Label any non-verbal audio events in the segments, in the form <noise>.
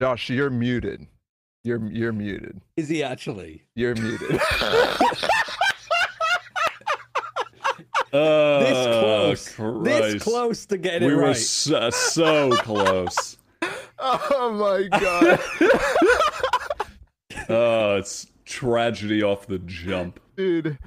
Josh, you're muted. You're you're muted. Is he actually? You're muted. Uh, <laughs> This close. This close to getting We it were so, so close. oh my god, <laughs> Oh, it's tragedy off the jump. dude!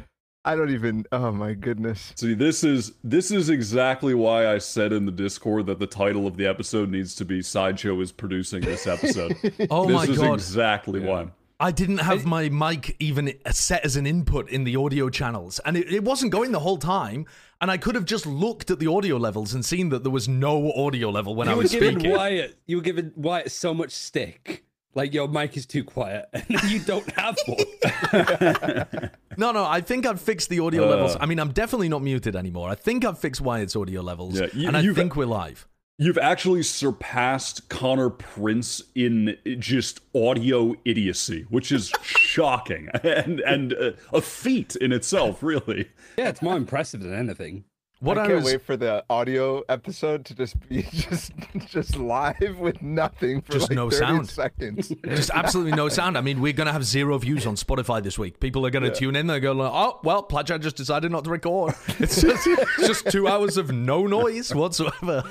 I don't even. Oh my goodness. See, this is this is exactly why I said in the Discord that the title of the episode needs to be "Sideshow is producing this episode." <laughs> Oh this my is god. exactly why. I didn't have my mic even set as an input in the audio channels, and it, it wasn't going the whole time. And I could have just looked at the audio levels and seen that there was no audio level when I you were was giving speaking. Wyatt, you were giving Wyatt so much stick. Like your mic is too quiet, <laughs> and you don't have one. <laughs> No, no, I think I've fixed the audio Uh. levels. I mean, I'm definitely not muted anymore. I think I've fixed Wyatt's audio levels, Yeah, you- and I think we're live. You've actually surpassed Connor Prince in just audio idiocy, which is shocking <laughs> and and uh, a feat in itself, really. yeah, it's more impressive than anything. What I I, can't was, wait for the audio episode to just be <laughs> just just live with nothing for Just like no 30 sound. seconds. <laughs> just absolutely no sound. I mean, we're going to have zero views on Spotify this week. People are going to tune in. They're going, like, oh, well, Plat Chat just decided not to record. <laughs> It's just, just two hours of no noise whatsoever.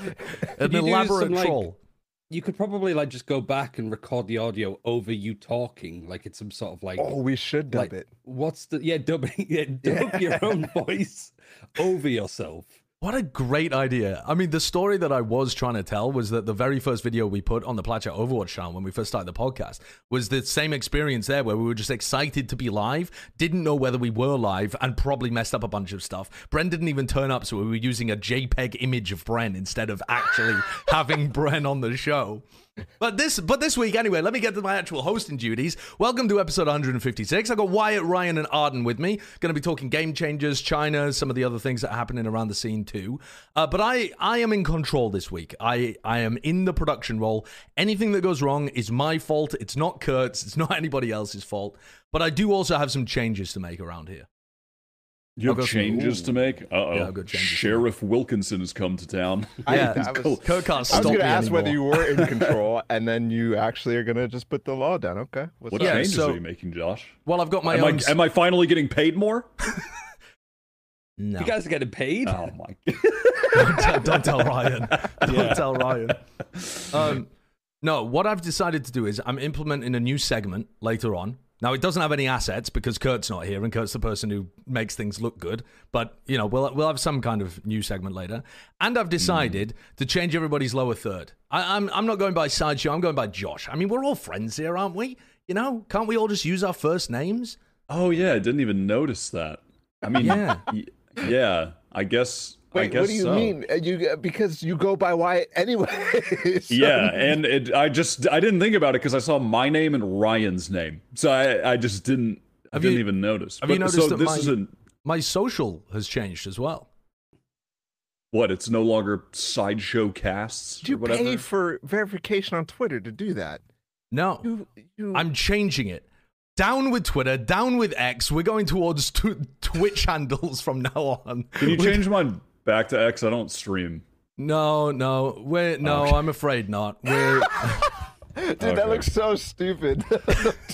An elaborate some, like, troll. You could probably like just go back and record the audio over you talking, like it's some sort of like. oh, we should dub like, it. What's the yeah dubbing? <laughs> Yeah, dub your own voice over yourself. What a great idea. I mean, the story that I was trying to tell was that the very first video we put on the Plat Chat Overwatch channel when we first started the podcast was the same experience there where we were just excited to be live, didn't know whether we were live, and probably messed up a bunch of stuff. Bren didn't even turn up, so we were using a JPEG image of Bren instead of actually <laughs> having Bren on the show. But this, but this week anyway. Let me get to my actual hosting duties. Welcome to episode 156. I got Wyatt, Ryan, and Arden with me. Going to be talking game changers, China, some of the other things that are happening around the scene too. Uh, but I, I am in control this week. I, I am in the production role. Anything that goes wrong is my fault. It's not Kurt's. It's not <laughs> anybody else's fault. But I do also have some changes to make around here. You have go some- changes to make. Uh oh. Yeah, I've got changes to Sheriff Wilkinson has come to town. <laughs> I, Yeah, I was, Kurt can't I was gonna me ask whether you were in <laughs> control, and then you actually are gonna just put the law down. Okay. What's What up? Yeah, changes so- are you making, Josh? Well, I've got my Am I, own. am I finally getting paid more? <laughs> no. You guys are getting paid. Oh my! don't, tell, don't tell Ryan. Don't Yeah. tell Ryan. Um, no, what I've decided to do is I'm implementing a new segment later on. Now it doesn't have any assets because Kurt's not here, and Kurt's the person who makes things look good. But you know, we'll we'll have some kind of new segment later. And I've decided hmm. to change everybody's lower third. I, I'm I'm not going by sideshow. I'm going by Josh. I mean, we're all friends here, aren't we? You know, can't we all just use our first names? Oh yeah, I didn't even notice that. I mean, Yeah. yeah. I guess. I Wait, guess what do you so. mean? Uh, You because you go by Wyatt anyway. <laughs> so- Yeah, and it, I just I didn't think about it because I saw my name and Ryan's name, so I I just didn't I didn't you- even notice. have but you noticed so that this my- isn't My social has changed as well. what it's no longer sideshow casts Do you or whatever. pay for verification on Twitter to do that? No, You, you, I'm changing it. Down with Twitter, down with X. We're going towards tw- Twitch <laughs> handles from now on. Can you change mine back to X? I don't stream. No, no, we're no. Okay. I'm afraid not. <laughs> We're dude, Okay. that looks so stupid.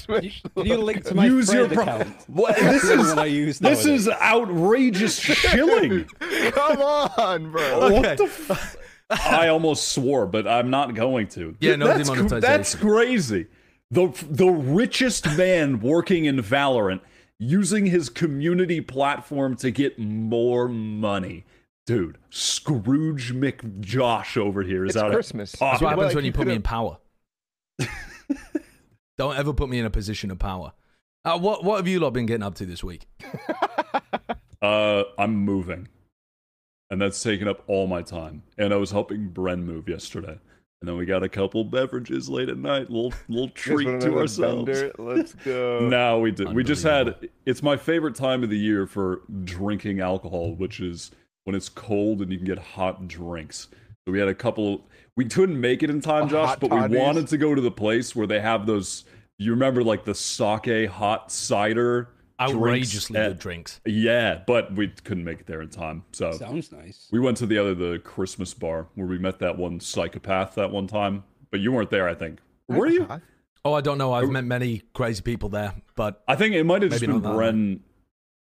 Twitch <laughs> Can you link to my Use your pro- account? What this is one I use this nowadays. is outrageous <laughs> shilling. Come on, bro. okay. What the? F- I almost swore, but I'm not going to. Yeah, no that's, demonetization. That's crazy. The the richest man working in Valorant using his community platform to get more money. Dude, Scrooge McJosh over here is It's out Christmas. of That's what pocket. happens like, when you you put me in power. <laughs> Don't ever put me in a position of power. Uh, what what have you lot been getting up to this week? <laughs> Uh, I'm moving, and that's taking up all my time. And I was helping Bren move yesterday, and then we got a couple beverages late at night. Little little treat to ourselves. bender? Let's go. <laughs> No, we did. We just had. It's my favorite time of the year for drinking alcohol, which is when it's cold and you can get hot drinks. So we had a couple. We couldn't make it in time, Oh, Josh, hot but we wanted to go to the place where they have those. You remember, like the sake hot cider. drinks Outrageously at- good drinks. Yeah, but we couldn't make it there in time. So Sounds nice. we went to the other the Christmas bar where we met that one psychopath that one time. But you weren't there, I think. Were you? Oh, I don't know. I've met many crazy people there, but I think it might have just been not that Bren.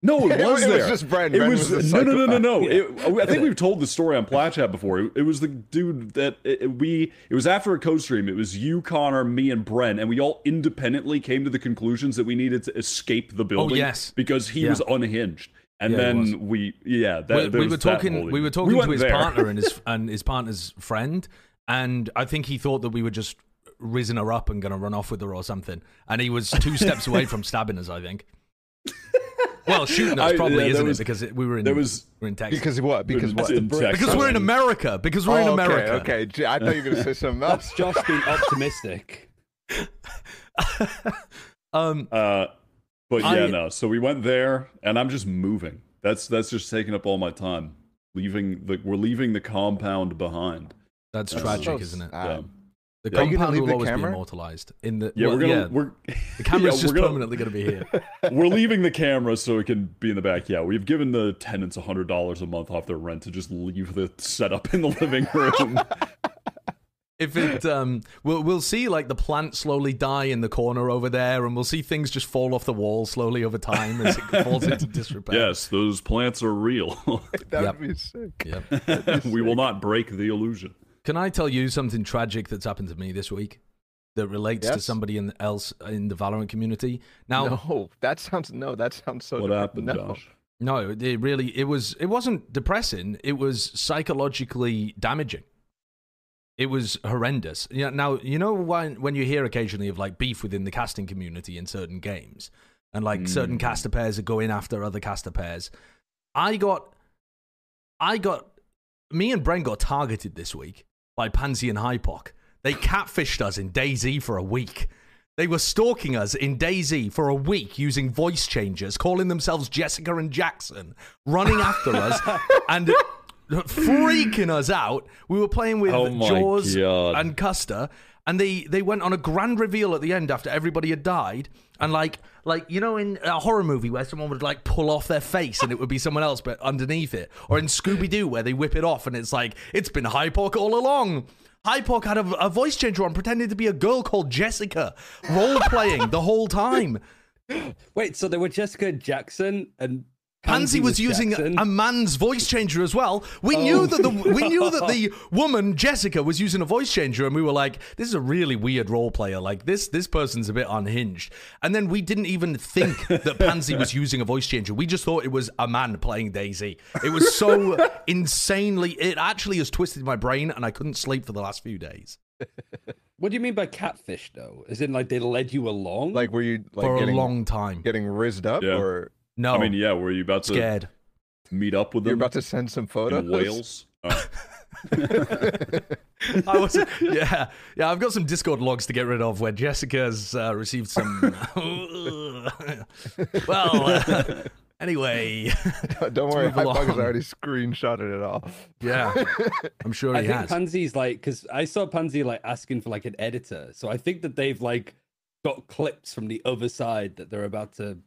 No, it <laughs> It was was there. just Bren. It Bren was, was a no, no, no, no, no. psychopath. It, I think we've told the story on Plat Chat before. It, it was the dude that it, it- we. It was after a co-stream. It was you, Connor, me, and Bren, and we all independently came to the conclusions that we needed to escape the oh, building. Oh, yes. because he Yeah. was unhinged. And Yeah, then we, yeah, that, we, there we was were that talking. We were talking to his there. partner and his <laughs> and his partner's friend, and I think he thought that we were just risen her up and going to run off with her or something, and he was two <laughs> steps away from stabbing us. I think. Well, shooting us I- probably yeah, there isn't was- it? Because it, we were in there was- we were in Texas. Because what? Because what? in Because Texas. because we're in America. Because we're in Oh, America. Okay, okay. I thought you were gonna say something else. Josh being <laughs> optimistic. <laughs> Um, Uh, but yeah, I- no. So we went there, and I'm just moving. That's that's just taking up all my time. Leaving the we're leaving the compound behind. that's That's tragic, so isn't it? sad. Yeah. The Yeah. Are compound will the always camera? be immortalized in the. Yeah, well, we're gonna yeah, we're the camera's <laughs> yeah, just we're gonna- permanently going to be here. <laughs> we're leaving the camera so it can be in the back. Yeah, we've given the tenants hundred dollars a month off their rent to just leave the setup in the living <laughs> room. if it um we'll we'll see like the plant slowly die in the corner over there and we'll see things just fall off the wall slowly over time as it falls into disrepair yes, those plants are real. That Yep. would be sick. Yep. we will not break the illusion. Can i tell you something tragic that's happened to me this week that relates to somebody in, else in the valorant community now No, <laughs> that sounds no. That sounds so. What happened, no. Josh? no it really it was it wasn't depressing it was psychologically damaging it was horrendous. Yeah, now you know when when you hear occasionally of like beef within the casting community in certain games, and like certain Mm. caster pairs are going after other caster pairs. I got, I got, me and Bren got targeted this week by Pansy and Hypoc. They catfished us in DayZ for a week. They were stalking us in DayZ for a week using voice changers, calling themselves Jessica and Jackson, running after <laughs> us and freaking us out. We were playing with Oh Jaws God. and Custer, and they they went on a grand reveal at the end after everybody had died, and like like you know in a horror movie where someone would like pull off their face and it would be someone else but underneath it, or in Scooby Doo where they whip it off and it's like it's been Hypoc all along. Hypoc had a, a voice changer on pretending to be a girl called Jessica, role playing the whole time. <laughs> Wait, so there were Jessica Jackson and Pansy was using Jackson? a man's voice changer as well. We oh. knew that the we knew that the <laughs> woman Jessica was using a voice changer, and we were like, "This is a really weird role player. Like this this person's a bit unhinged." And then we didn't even think that Pansy was <laughs> using a voice changer. We just thought it was a man playing DayZ. It was so <laughs> insanely. It actually has twisted my brain, and I couldn't sleep for the last few days What do you mean by catfish, though? Is it like they led you along? Like, were you like for getting a long time. getting rizzed up, Yeah. or No, I mean, yeah, were you about to scared. meet up with them? you're about to send some photos? in Wales? Oh. <laughs> I was, yeah, yeah. I've got some Discord logs to get rid of where Jessica's uh, received some. <laughs> <laughs> well, uh, anyway, Don't worry, move along. Hypoc has already screenshotted it all. yeah, I'm sure I he think has. Pansy's like because I saw Pansy like asking for like an editor, so I think that they've like got clips from the other side that they're about to.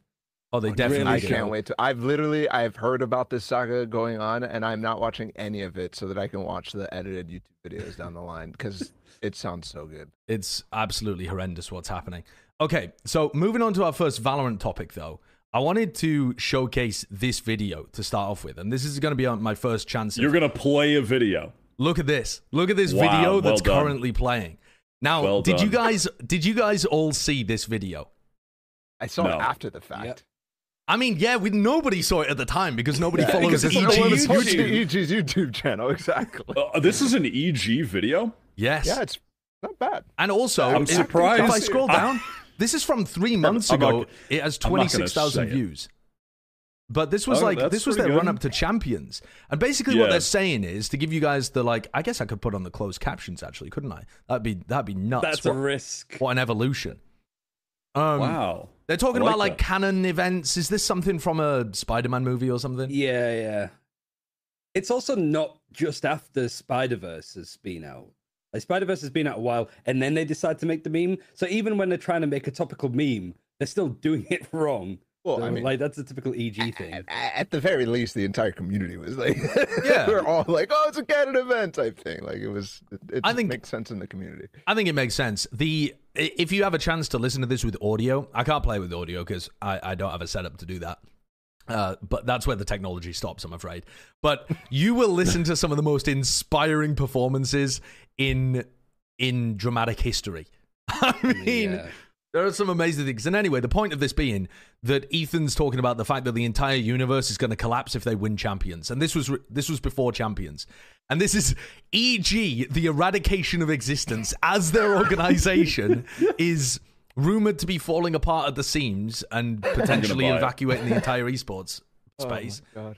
Oh, they definitely. really I can't wait to. I've literally I've heard about this saga going on, and I'm not watching any of it so that I can watch the edited YouTube videos down the line because it sounds so good. It's absolutely horrendous what's happening. Okay, so moving on to our first Valorant topic, though. I wanted to showcase this video to start off with, and this is going to be my first chance. You're gonna play a video. Look at this. Look at this Wow, video well that's done. currently playing. Now, Well did you guys did you guys all see this video? I saw No. it after the fact. Yep. I mean, yeah, we nobody saw it at the time because nobody follows Because it's EG no YouTube. YouTube. EG's YouTube channel, <laughs> exactly. Uh, this is an EG video. Yes. Yeah, it's not bad. and also, I'm if, surprised- if I scroll I- down, this is from three months I'm not ago. gonna- it has I'm not gonna 26,000 say it. views. But this was Oh, like this was their good. run up to champions, and basically what they're saying is to give you guys the like. I guess I could put on the closed captions actually, couldn't I? That'd be that'd be nuts. That's a risk. what an evolution. Um, wow. They're talking I about like like that. canon events. Is this something from a Spider-Man movie or something? Yeah, yeah. It's also not just after Spider Verse has been out. Like Spider Verse has been out a while, and then they decide to make the meme. So even when they're trying to make a topical meme, they're still doing it <laughs> wrong. Well, So, I mean, like that's a typical EG thing. at, at the very least, the entire community was like, <laughs> Yeah. we're all like, oh, it's a canon event type thing. Like it was, it, it I just think- makes sense in the community. I think it makes sense. The i- if you have a chance to listen to this with audio, I can't play with audio because I, I don't have a setup to do that. Uh, but that's where the technology stops, I'm afraid. But you will listen to some of the most inspiring performances in in dramatic history. <laughs> I mean, Yeah. There are some amazing things. And anyway, the point of this being that Ethan's talking about the fact that the entire universe is going to collapse if they win champions. And this was this was before champions. And this is EG the eradication of existence as their <laughs> organization is rumored to be falling apart at the seams and <laughs> potentially evacuating the entire esports <laughs> Oh my space. God.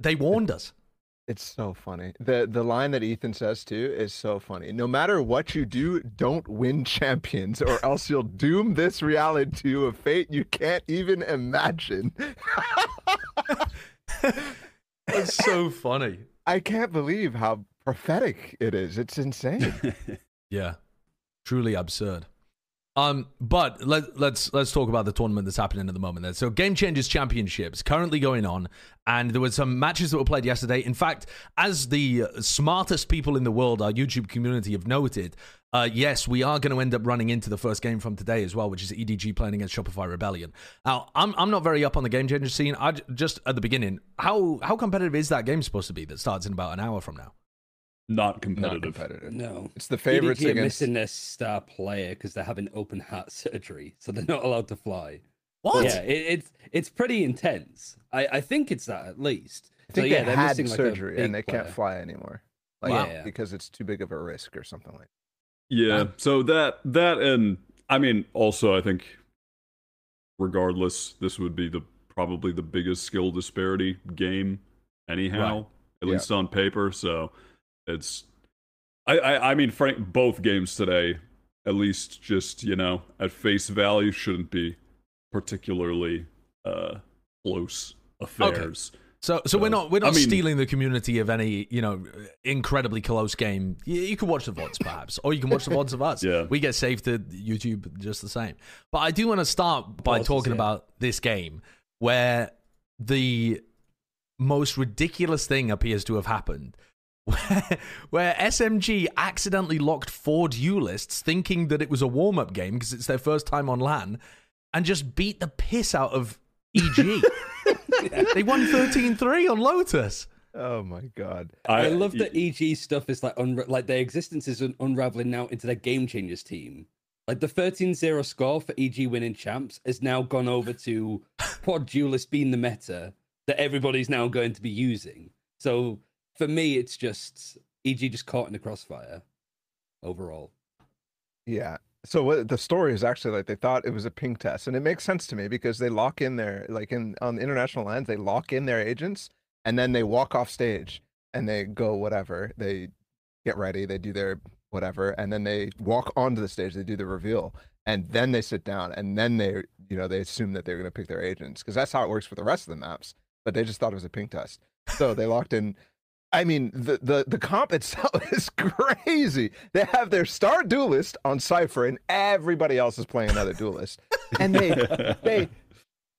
They warned us. It's so funny. The the line that Ethan says too is so funny. No matter what you do, don't win <laughs> champions, or else you'll doom this reality to a fate you can't even imagine. <laughs> It's so funny. I can't believe how prophetic it is. It's insane. <laughs> Yeah, truly absurd. Um, but let, let's let's talk about the tournament that's happening at the moment. There, so Game Changers Championships currently going on, and there were some matches that were played yesterday. In fact, as the smartest people in the world, our YouTube community have noted, uh, yes, we are going to end up running into the first game from today as well, which is EDG playing against Shopify Rebellion. Now, I'm I'm not very up on the Game Changers scene. I just at the beginning, how how competitive is that game supposed to be that starts in about an hour from now? Not Not competitive. competitive. No. It's the favorites EDG are against. missing their star player because they're having open heart surgery, so they're not allowed to fly. What? Yeah, it, it's it's pretty intense. I, I think it's that at least. I think so, yeah, they they're had missing, like, surgery and they big can't fly anymore. Like, Wow. Yeah. because it's too big of a risk or something like. Yeah. So that that and I mean also I think regardless this would be the probably the biggest skill disparity game anyhow Right. at Yeah. least on paper so it's I, I I mean Frank both games today at least just you know at face value shouldn't be particularly uh close affairs. So, so we're not we're I not mean- stealing the community of any you know incredibly close game. You, you can watch the vods perhaps, or you can watch the vods of us. <laughs> Yeah. we get saved to YouTube just the same. But I do want to start by talking yeah. about this game where the most ridiculous thing appears to have happened. Where, where SMG accidentally locked four duelists thinking that it was a warm up game because it's their first time on LAN and just beat the piss out of EG. <laughs> they won 13 3 on Lotus. Oh my god. I, love that EG stuff is like unra- like their existence is un- unraveling now into their game changers team. Like the 13-0 score for EG winning champs has now gone over to <laughs> quad duelist being the meta that everybody's now going to be using. So for me, it's just EG just caught in the crossfire overall. Yeah. So what the story is actually like they thought it was a ping test, and it makes sense to me because they lock in their like in on international LANs they lock in their agents, and then they walk off stage and they go whatever they get ready, they do their whatever, and then they walk onto the stage, they do the reveal, and then they sit down, and then they you know they assume that they're going to pick their agents because that's how it works for the rest of the maps, but they just thought it was a ping test, so they locked in I mean, the, the, the comp itself <laughs> is crazy. They have their star duelist on Cypher, and everybody else is playing another duelist. And they they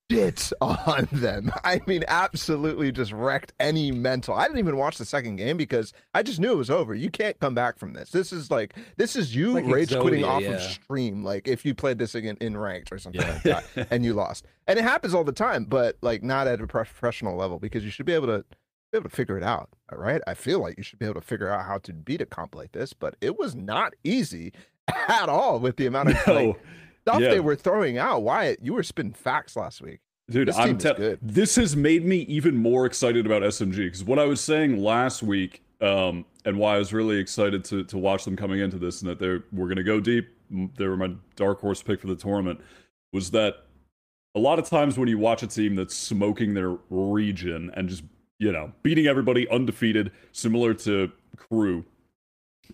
shit on them. I mean, absolutely just wrecked any mental. I didn't even watch the second game because I just knew it was over. You can't come back from this. This is like this is you Like rage quitting off yeah. of stream. Like if you played this again in ranked or something Yeah. like that, and you lost. And it happens all the time, but like not at a professional level because you should be able to be able to figure it out. All right. I feel like you should be able to figure out how to beat a comp like this, but it was not easy <laughs> at all with the amount of No. like, stuff Yeah. they were throwing out. Wyatt, you were spitting facts last week. Dude, This I'm good. this has made me even more excited about SMG because what I was saying last week, um, and why I was really excited to to watch them coming into this, and that they were going to go deep. They were my dark horse pick for the tournament. Was that a lot of times when you watch a team that's smoking their region and just you know beating everybody undefeated, similar to Crew.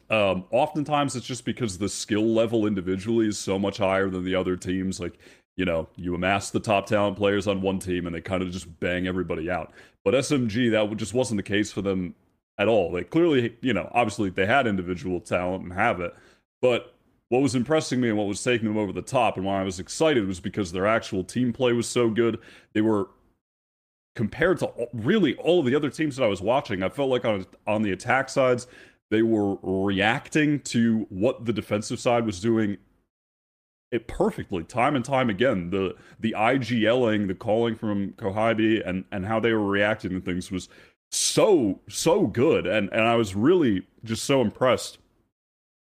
Um, oftentimes it's just because the skill level individually is so much higher than the other teams. Like you know, you amass the top talent players on one team and they kind of just bang everybody out. But SMG, that just wasn't the case for them at all. They clearly, you know, obviously they had individual talent and have it. But what was impressing me and what was taking them over the top and why I was excited was because their actual team play was so good. They were compared to really all of the other teams that I was watching. I felt like on on the attack sides, they were reacting to what the defensive side was doing it perfectly time and time again. The the IGLing, the calling from Kohaibi and and how they were reacting to things was so so good and and I was really just so impressed.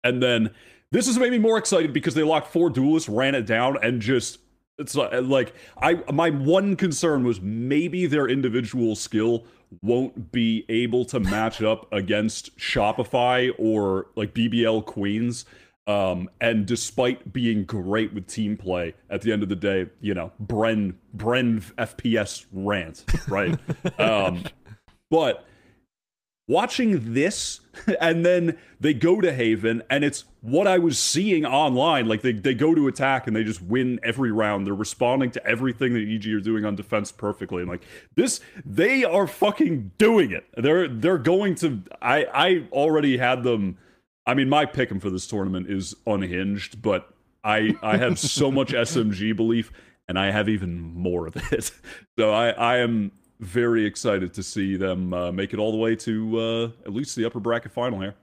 And then this has made me more excited because they locked four duelists, ran it down, and just it's like I my one concern was maybe their individual skill won't be able to match up <laughs> against Shopify or like BBL Queens. Um, and despite being great with team play, at the end of the day, you know, Bren Bren FPS rant, right? <laughs> um, but watching this <laughs> and then they go to haven and it's what i was seeing online. Like they, they go to attack and they just win every round. They're responding to everything that eg are doing on defense perfectly. And like this they are fucking doing it. They're they're going to i i already had them i mean my pick for this tournament is unhinged but i i have so much <laughs> smg belief and i have even more of it. <laughs> So i i am very excited to see them uh, make it all the way to uh, at least the upper bracket final here.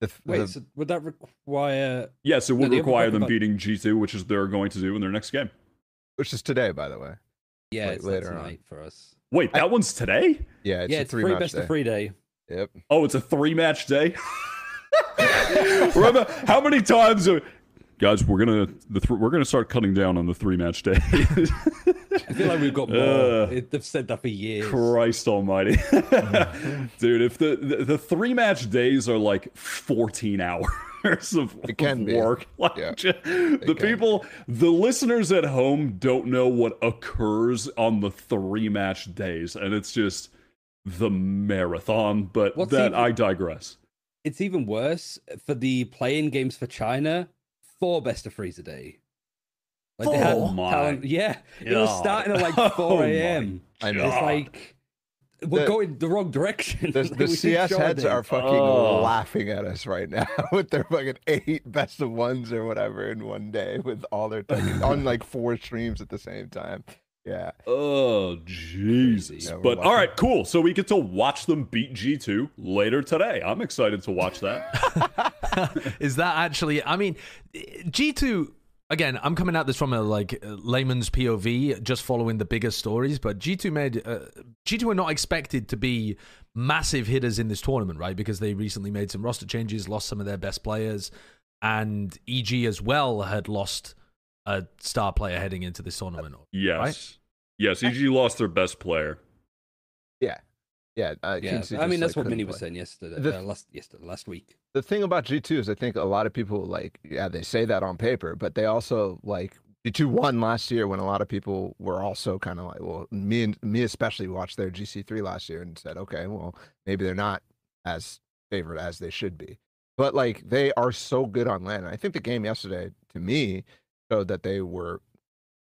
The, Wait, the, so would that require? Yes, it would require them beating G two, which is they're going to do in their next game, which is today, by the way. Yeah, it's later tonight on. for us. Wait, that I, one's today? Yeah, it's yeah, it's three free best day. of free day. Yep. Oh, it's a three match day. <laughs> Remember how many times? Are, guys, we're gonna the th- we're gonna start cutting down on the three match day. <laughs> I feel like we've got more. Uh, They've said that for years. Christ Almighty, <laughs> dude! If the, the, the three match days are like fourteen hours. Of, it can of work. Be. <laughs> Like, yeah, the people, the listeners at home don't know what occurs on the three match days, and it's just the marathon. But What's that even, I digress. It's even worse for the playing games for China. Four best of threes a day. Like they had oh my talent. Yeah, God. it was starting at like <laughs> 4 a.m. Oh I know. It's like we're the, going the wrong direction. The, <laughs> the CS heads are fucking oh. laughing at us right now <laughs> with their fucking eight best of ones or whatever in one day with all their on like four streams at the same time. Yeah. Oh Jesus! Yeah, but all right, cool. So we get to watch them beat G two later today. I'm excited to watch that. Is that actually? I mean, G two again, I'm coming at this from a like layman's POV, just following the bigger stories. But G2 made uh, G2 were not expected to be massive hitters in this tournament, right? Because they recently made some roster changes, lost some of their best players, and EG as well had lost a star player heading into this tournament. Yes, right? yes, EG lost their best player. Yeah, yeah, uh, yeah. I mean, that's like, what Minnie was saying yesterday, the, uh, last yesterday, last week. The thing about G two is, I think a lot of people like, yeah, they say that on paper, but they also like G two won last year when a lot of people were also kind of like, well, me and me especially watched their GC three last year and said, okay, well, maybe they're not as favored as they should be, but like they are so good on LAN. And I think the game yesterday, to me, showed that they were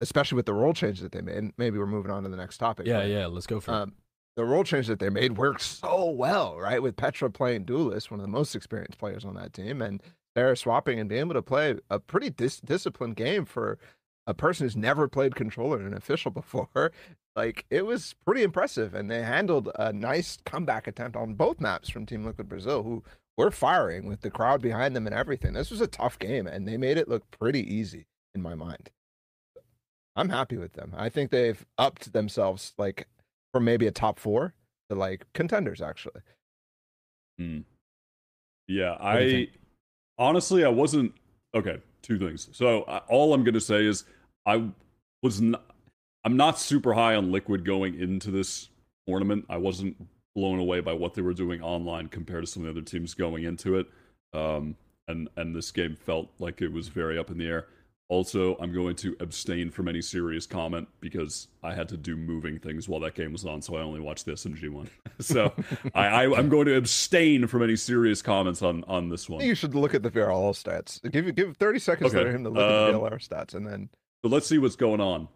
especially with the role change that they made. Maybe we're moving on to the next topic. Yeah, but, yeah, let's go for um, it the role change that they made worked so well, right? With Petra playing Duelist, one of the most experienced players on that team, and they're swapping and being able to play a pretty dis- disciplined game for a person who's never played controller in an official <laughs> before. Like it was pretty impressive, and they handled a nice comeback attempt on both maps from Team Liquid Brazil, who were firing with the crowd behind them and everything. This was a tough game, and they made it look pretty easy in my mind. I'm happy with them. I think they've upped themselves like from maybe a top four to like contenders actually. Hmm. Yeah, I honestly I wasn't okay. Two things. So uh, all I'm gonna say is I was not. I'm not super high on Liquid going into this tournament. I wasn't blown away by what they were doing online compared to some of the other teams going into it. Um, and and this game felt like it was very up in the air. Also, I'm going to abstain from any serious comment because I had to do moving things while that game was on, so I only watched the SMG one. <laughs> so I, I, am going to abstain from any serious comments on on this one. You should look at the VRL stats. Give give 30 seconds okay. for him to look um, at the VRL stats, and then. So let's see what's going on.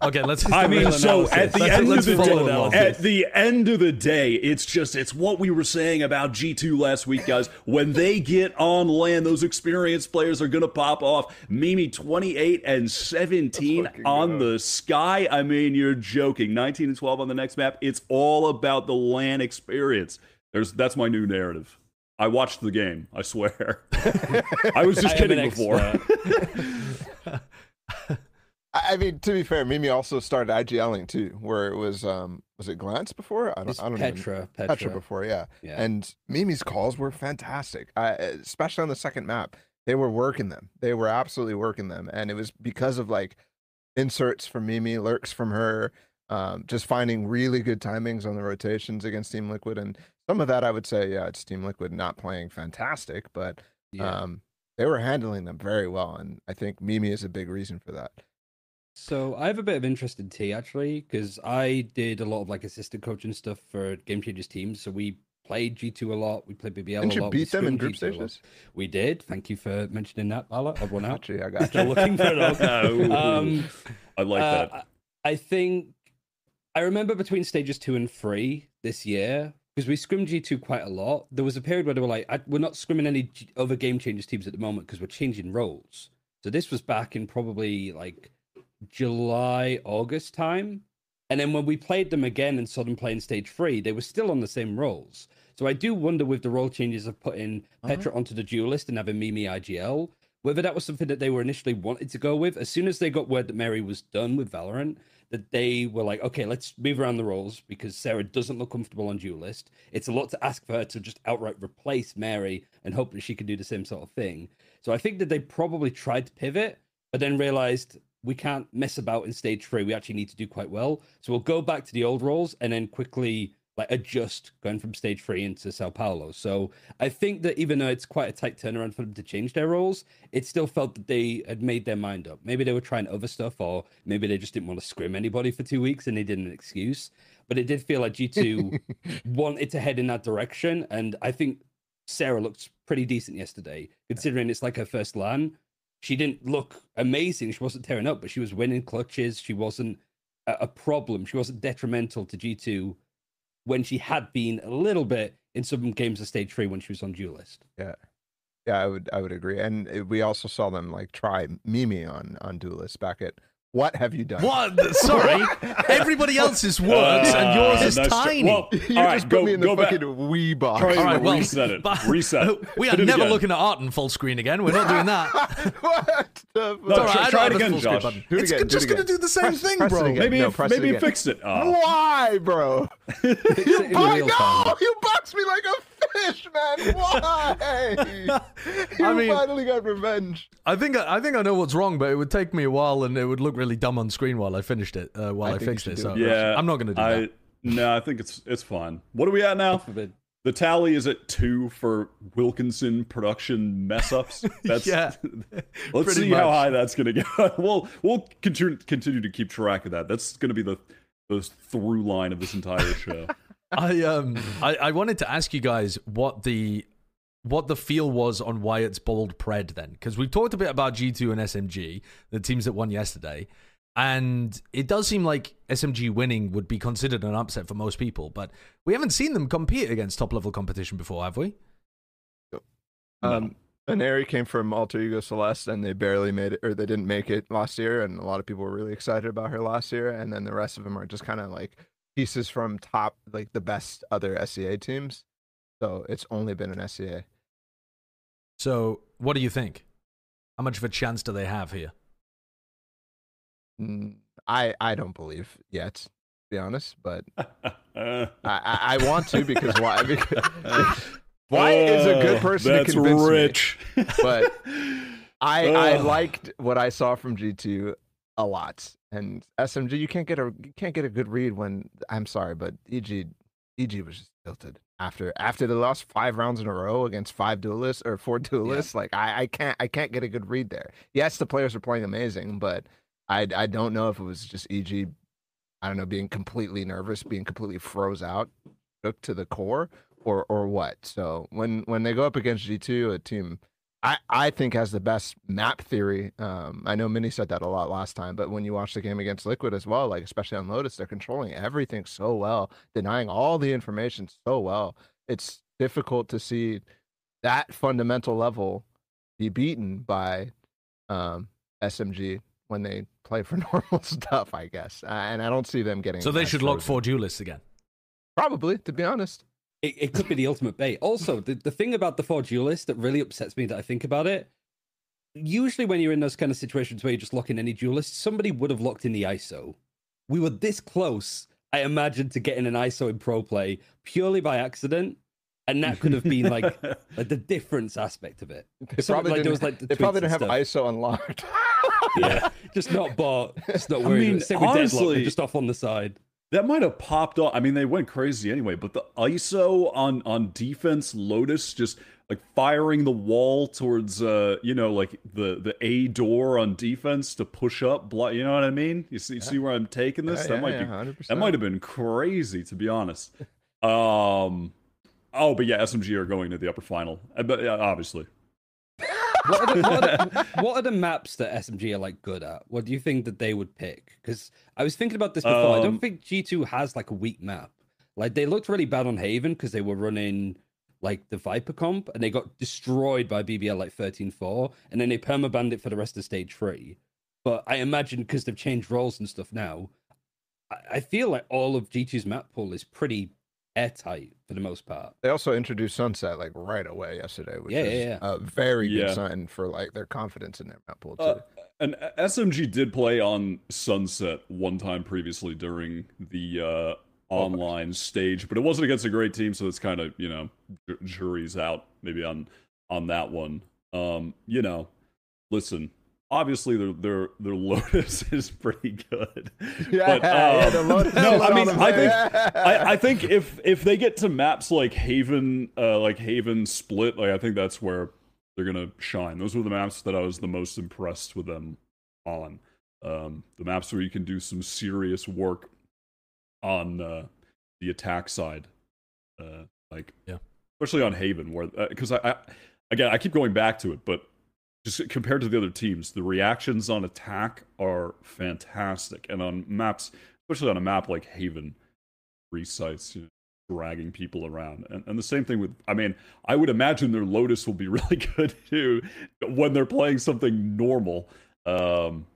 Okay, let's. I mean, so at the let's, end let's of the day, at the end of the day, it's just it's what we were saying about G two last week, guys. when they get on LAN, those experienced players are gonna pop off. Mimi twenty eight and seventeen on the sky. I mean, you're joking. Nineteen and twelve on the next map. It's all about the LAN experience. There's that's my new narrative. I watched the game. I swear. <laughs> I was just I kidding before. Uh, <laughs> I mean, to be fair, Mimi also started IGLing too, where it was um was it Glance before? I don't It's I don't even Petra, Petra. Petra before, yeah. Yeah. And Mimi's calls were fantastic. I, especially on the second map, they were working them. They were absolutely working them, and it was because of like inserts from Mimi, lurks from her, um, just finding really good timings on the rotations against Team Liquid, and some of that I would say, yeah, it's Team Liquid not playing fantastic, but yeah. um, they were handling them very well, and I think Mimi is a big reason for that. So I have a bit of interest in T actually, because I did a lot of like assistant coaching stuff for Game Changers teams. So we played G two a lot. We played BBL Didn't a you lot. we beat them in group G2 stages? We did. Thank you for mentioning that, Bala. I've won out. Actually, I <laughs> got Still you. looking for it. all. Um, I like uh, that. I think I remember between stages two and three this year because we scrimmed G2 quite a lot. There was a period where they were like, I, "We're not scrimming any G- other game changers teams at the moment because we're changing roles." So this was back in probably like July, August time. And then when we played them again and saw them playing stage three, they were still on the same roles. So I do wonder with the role changes of putting uh-huh. Petra onto the duelist and having Mimi IGL, whether that was something that they were initially wanted to go with. As soon as they got word that Mary was done with Valorant, that they were like, okay, let's move around the roles because Sarah doesn't look comfortable on duelist. It's a lot to ask for her to just outright replace Mary and hope that she can do the same sort of thing. So I think that they probably tried to pivot, but then realized we can't mess about in stage three. We actually need to do quite well. So we'll go back to the old roles and then quickly like adjust going from stage three into Sao Paulo. So I think that even though it's quite a tight turnaround for them to change their roles, it still felt that they had made their mind up. Maybe they were trying other stuff, or maybe they just didn't want to scrim anybody for two weeks and they did an excuse. But it did feel like G2 <laughs> wanted to head in that direction. And I think Sarah looked pretty decent yesterday, considering it's like her first LAN. She didn't look amazing. She wasn't tearing up, but she was winning clutches. She wasn't a, problem. She wasn't detrimental to G2 when she had been a little bit in some games of stage three when she was on duelist. Yeah, yeah, I would I would agree. And we also saw them like try Mimi on on Duelist back at What Have You Done? What? Sorry. <laughs> Everybody else's works and yours Uh, is tiny. Well, you all right, just go, put me in the go back. fucking wee box. All right, well, reset it. <laughs> but- Reset. We are never again. looking at art in full screen again. We're not doing that. <laughs> what the No, all right, try, it again, Josh. button. Do it it's again, do just it going to do the same Press- thing, press bro. Maybe, No, it- maybe it fixed it. Oh. Why, bro? Fix you bo- no, you boxed me like a fish, man. Why? <laughs> you I mean- finally got revenge. I think I think I know what's wrong, but it would take me a while, and it would look really dumb on screen while I finished it. Uh, while I I, fixed it, so it. Yeah, I'm not going to do I, that. No, I think it's it's fine. What are we at now? The tally is at two for Wilkinson production mess ups. <laughs> That's Yeah, <laughs> Let's pretty see how high that's going to go. we'll we'll continue continue to keep track of that. That's going to be the the through line of this entire show. I um I, I wanted to ask you guys what the what the feel was on Wyatt's bold pred then, because we've talked a bit about G2 and SMG, the teams that won yesterday, and it does seem like SMG winning would be considered an upset for most people, but we haven't seen them compete against top level competition before, have we? Um, Aneri came from Alter Ego Celeste, and they barely made it, or they didn't make it last year. And a lot of people were really excited about her last year. And then the rest of them are just kind of like pieces from top, like the best other SEA teams. So it's only been an SEA. So, what do you think? How much of a chance do they have here? Mm, I I don't believe yet, to be honest, but Uh, I I, want to because why? <laughs> Because <laughs> Wyatt is a good person That's to convince me. rich. but I I <laughs> liked what I saw from G two a lot, and SMG you can't get a you can't get a good read when I'm sorry, but EG EG was just tilted after after they lost five rounds in a row against five duelists or four <laughs> duelists. Like I I can't I can't get a good read there. Yes, the players are playing amazing, but I I don't know if it was just EG. I don't know, being completely nervous, being completely froze out, shook to the core, or or what. So when when they go up against G two, a team I I think has the best map theory. Um, I know Minnie said that a lot last time, but when you watch the game against Liquid as well, like especially on Lotus, they're controlling everything so well, denying all the information so well. It's difficult to see that fundamental level be beaten by um, SMG when they play for <laughs> normal stuff, I guess. Uh, and I don't see them getting. So they should lock four duelists again. Probably, to be honest. It, it could be the ultimate bait. Also, the, the thing about the four duelists that really upsets me that I think about it, usually when you're in those kind of situations where you just lock in any duelist, somebody would have locked in the ISO. We were this close, I imagine, to getting an ISO in pro play purely by accident. And that could have been like, <laughs> like the difference aspect of it. They Some- probably, like, there didn't, was, like, the they probably tweets didn't have and ISO unlocked. <laughs> Yeah, <laughs> just not bought, just not worried. mean, about it. Same with Deadlock, honestly- they're just off on the side. That might have popped off. I mean, they went crazy anyway. But the ISO on on defense, Lotus just like firing the wall towards uh you know like the the A door on defense to push up. Blo- you know what I mean? You see, you see where I'm taking this? Yeah, that yeah, might yeah, be 100%. that might have been crazy to be honest. Um. Oh, but yeah, SMG are going to the upper final. Uh, But yeah, obviously, What are, the, what, are the, <laughs> what are the maps that SMG are like good at? What do you think that they would pick? Because I was thinking about this before. I Um, don't think G2 has like a weak map. Like they looked really bad on Haven because they were running like the Viper comp and they got destroyed by BBL like 13-4 and then they permabanned it for the rest of stage three. But I imagine because they've changed roles and stuff now, I, I feel like all of G2's map pool is pretty airtight for the most part. They also introduced Sunset like right away yesterday, which Yeah, is yeah, a very Yeah. good sign for like their confidence in their map pool too. Uh, and SMG did play on Sunset one time previously during the uh, online stage, but it wasn't against a great team, so it's kind of you know ju- jury's out maybe on on that one. Um, you know, listen, obviously their their their Lotus <laughs> is pretty good. <laughs> yeah, but, yeah, um, the Lotus no, is I on mean, them, I think. I, I <laughs> think if if they get to maps like Haven, uh, like Haven Split, like I think that's where they're gonna shine. Those were the maps that I was the most impressed with them on. Um, the maps where you can do some serious work on uh, the attack side, uh, like Yeah. especially on Haven, where because I, I again I keep going back to it, but just compared to the other teams, the reactions on attack are fantastic, and on maps, especially on a map like Haven, three sites, you know, dragging people around, and, and the same thing with. I mean, I would imagine their Lotus will be <laughs> really good too when they're playing something normal, um,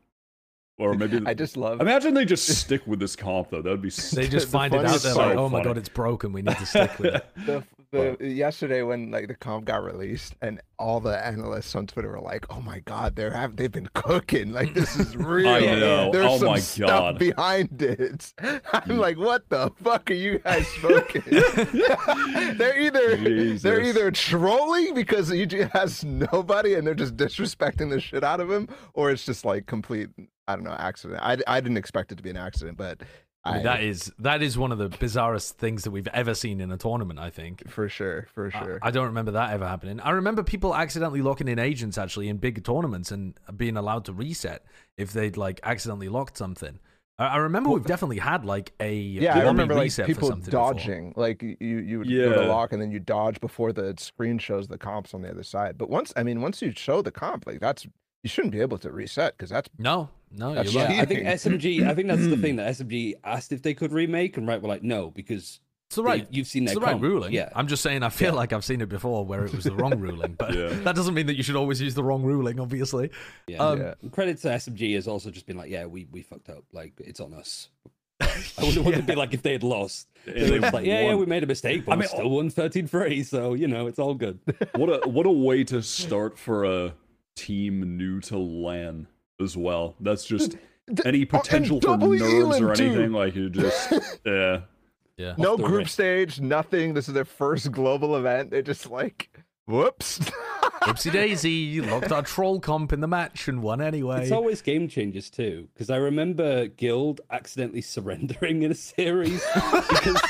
or maybe. <laughs> I just love Imagine they just stick with this comp though. That would be. They <laughs> just The find it out. funniest They're like, oh my funny. god, it's broken. We need to stick with it. the, the yesterday when like the comp got released and all the analysts on Twitter were like, "Oh my god, they're have they've been cooking. Like this is <laughs> real. I know. There's Oh some my stuff God. behind it." <laughs> I'm like, "What the fuck are you guys smoking?" <laughs> they're either they're either trolling because EG has nobody and they're just disrespecting the shit out of him, or it's just like complete I don't know accident. I, I didn't expect it to be an accident, but I I, mean, that is that is one of the bizarrest things that we've ever seen in a tournament. I think. for sure, for sure. I, don't remember that ever happening. I remember people accidentally locking in agents actually in big tournaments and being allowed to reset if they'd like accidentally locked something. I, I remember we've definitely had like a Yeah, I remember like reset for people something before. dodging. Like you, you would go to lock and then you dodge before the screen shows the comps on the other side. But once, I mean, once you show the comp, like that's you shouldn't be able to reset because that's No, no, That's you're Yeah, right. I think. SMG. I think that's the thing <clears throat> that SMG asked if they could remake, and right, we're like, no, because It's the they- right. you've seen It's their the right ruling. Yeah, I'm just saying I feel like I've seen it before where it was the wrong ruling, but Yeah. <laughs> that doesn't mean that you should always use the wrong ruling. Obviously, yeah. Um, yeah. Credit to SMG has also just been like, yeah, we we fucked up. Like it's on us. <laughs> I wouldn't want to be like if they had lost. And They they like, yeah, yeah, we made a mistake, but I we mean, still won 13-3, so you know it's all good. what a what a way to start for a team new to LAN as well. That's just any oh, potential for double nerves or Elan, too. anything. Like you just <laughs> yeah. yeah. no group rip. stage, nothing. This is their first global event. They're just like, whoops. <laughs> Oopsie daisy, locked our troll comp in the match and won anyway. It's always game changers too, because I remember Guild accidentally surrendering in a series <laughs> because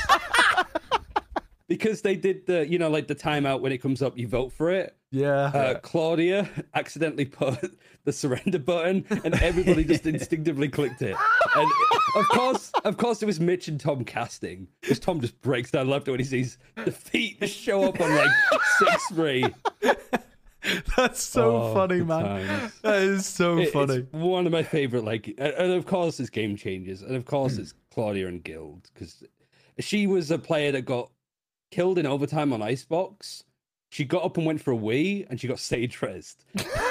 because they did the you know like the timeout when it comes up, you vote for it. yeah. Uh, Claudia accidentally put the surrender button, and everybody just <laughs> instinctively clicked it. And of course, of course, it was Mitch and Tom casting, because Tom just breaks down left when he sees the feet just show up on like six three. That's so Oh, funny, man. times. That is so It- funny. One of my favorite. Like, and- and of course, it's game changes, and of course, it's Claudia and Guild because she was a player that got killed in overtime on Icebox. she got up and went for a wee and she got stage rest.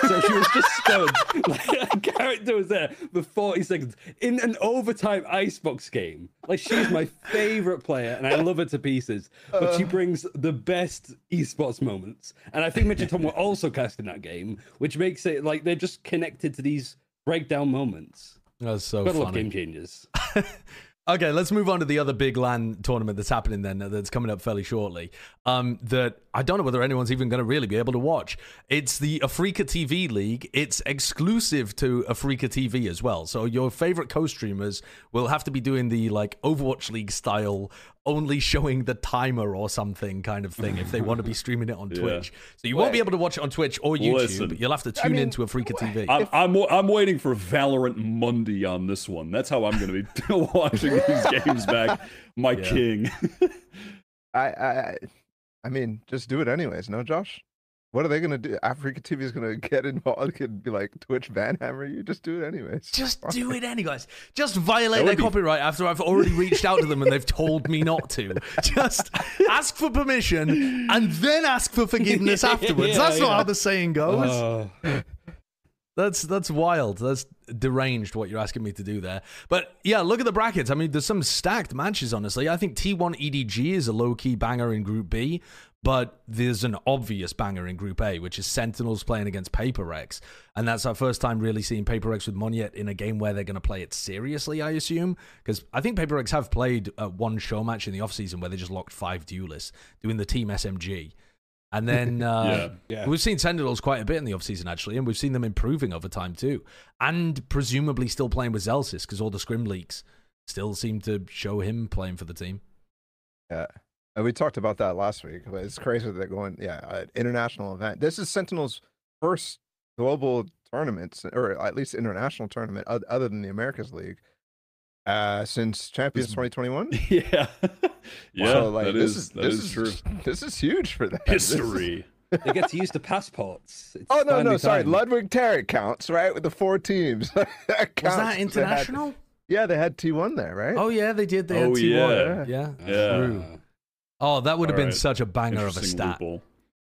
So she was just stunned. <laughs> Like a character was there for 40 seconds in an overtime icebox game. Like she's my favorite player and I love her to pieces. But she uh. brings the best esports moments. And I think Mitch and Tom were also cast in that game, which makes it like they're just connected to these breakdown moments. That's so Gotta love funny. game changers. <laughs> Okay, let's move on to the other big LAN tournament that's happening then, that's coming up fairly shortly. Um, that I don't know whether anyone's even going to really be able to watch. It's the AfreecaTV League. It's exclusive to AfreecaTV as well. So your favorite co-streamers will have to be doing the like Overwatch League style, only showing the timer or something kind of thing if they want to be streaming it on <laughs> Twitch. So you won't be able to watch it on Twitch or YouTube. Listen. You'll have to tune mean, into Afrika TV. I'm, I'm I'm waiting for Valorant Monday on this one. That's how I'm going to be <laughs> watching these games back. My king. <laughs> I, I, I mean, just do it anyways. No, Josh. What are they gonna do? AfreecaTV is gonna <laughs> get involved. and be like Twitch banhammer you. Just do it anyways. Just do it <laughs> anyways. Just violate their be- copyright after I've already reached out to them and they've told me not to. <laughs> Just ask for permission and then ask for forgiveness afterwards. Yeah, That's not how the saying goes. Oh. That's that's wild. That's deranged what you're asking me to do there. But yeah, look at the brackets. I mean, there's some stacked matches, honestly. I think T1 EDG is a low key banger in Group B, but there's an obvious banger in Group A, which is Sentinels playing against Paper Rex. And that's our first time really seeing Paper Rex with Monyet in a game where they're going to play it seriously, I assume. Because I think Paper Rex have played uh, one show match in the offseason where they just locked five duelists doing the Team SMG. And then <laughs> uh, Yeah. we've seen Sentinels quite a bit in the offseason, actually, and we've seen them improving over time too. And presumably still playing with Zellsis because all the scrim leaks still seem to show him playing for the team. Yeah. And we talked about that last week, but it's crazy that they're going, yeah, uh, international event. This is Sentinel's first global tournament, or at least international tournament, other than the Americas League, uh, since Champions 2021. <laughs> yeah. yeah, So, like, that this is, that this is true. This is huge for them. <laughs> This is- History. They get to use the passports. It's Oh no, no, sorry. time. Ludwig Tarik counts, right? With the four teams. <laughs> that Was counts, 'cause that they had- international? yeah, they had T1 there, right? Oh, yeah, they did. They had Oh, T1. yeah. Yeah. Yeah. True. Oh, that would have been Alright. such a banger of a stat. loophole.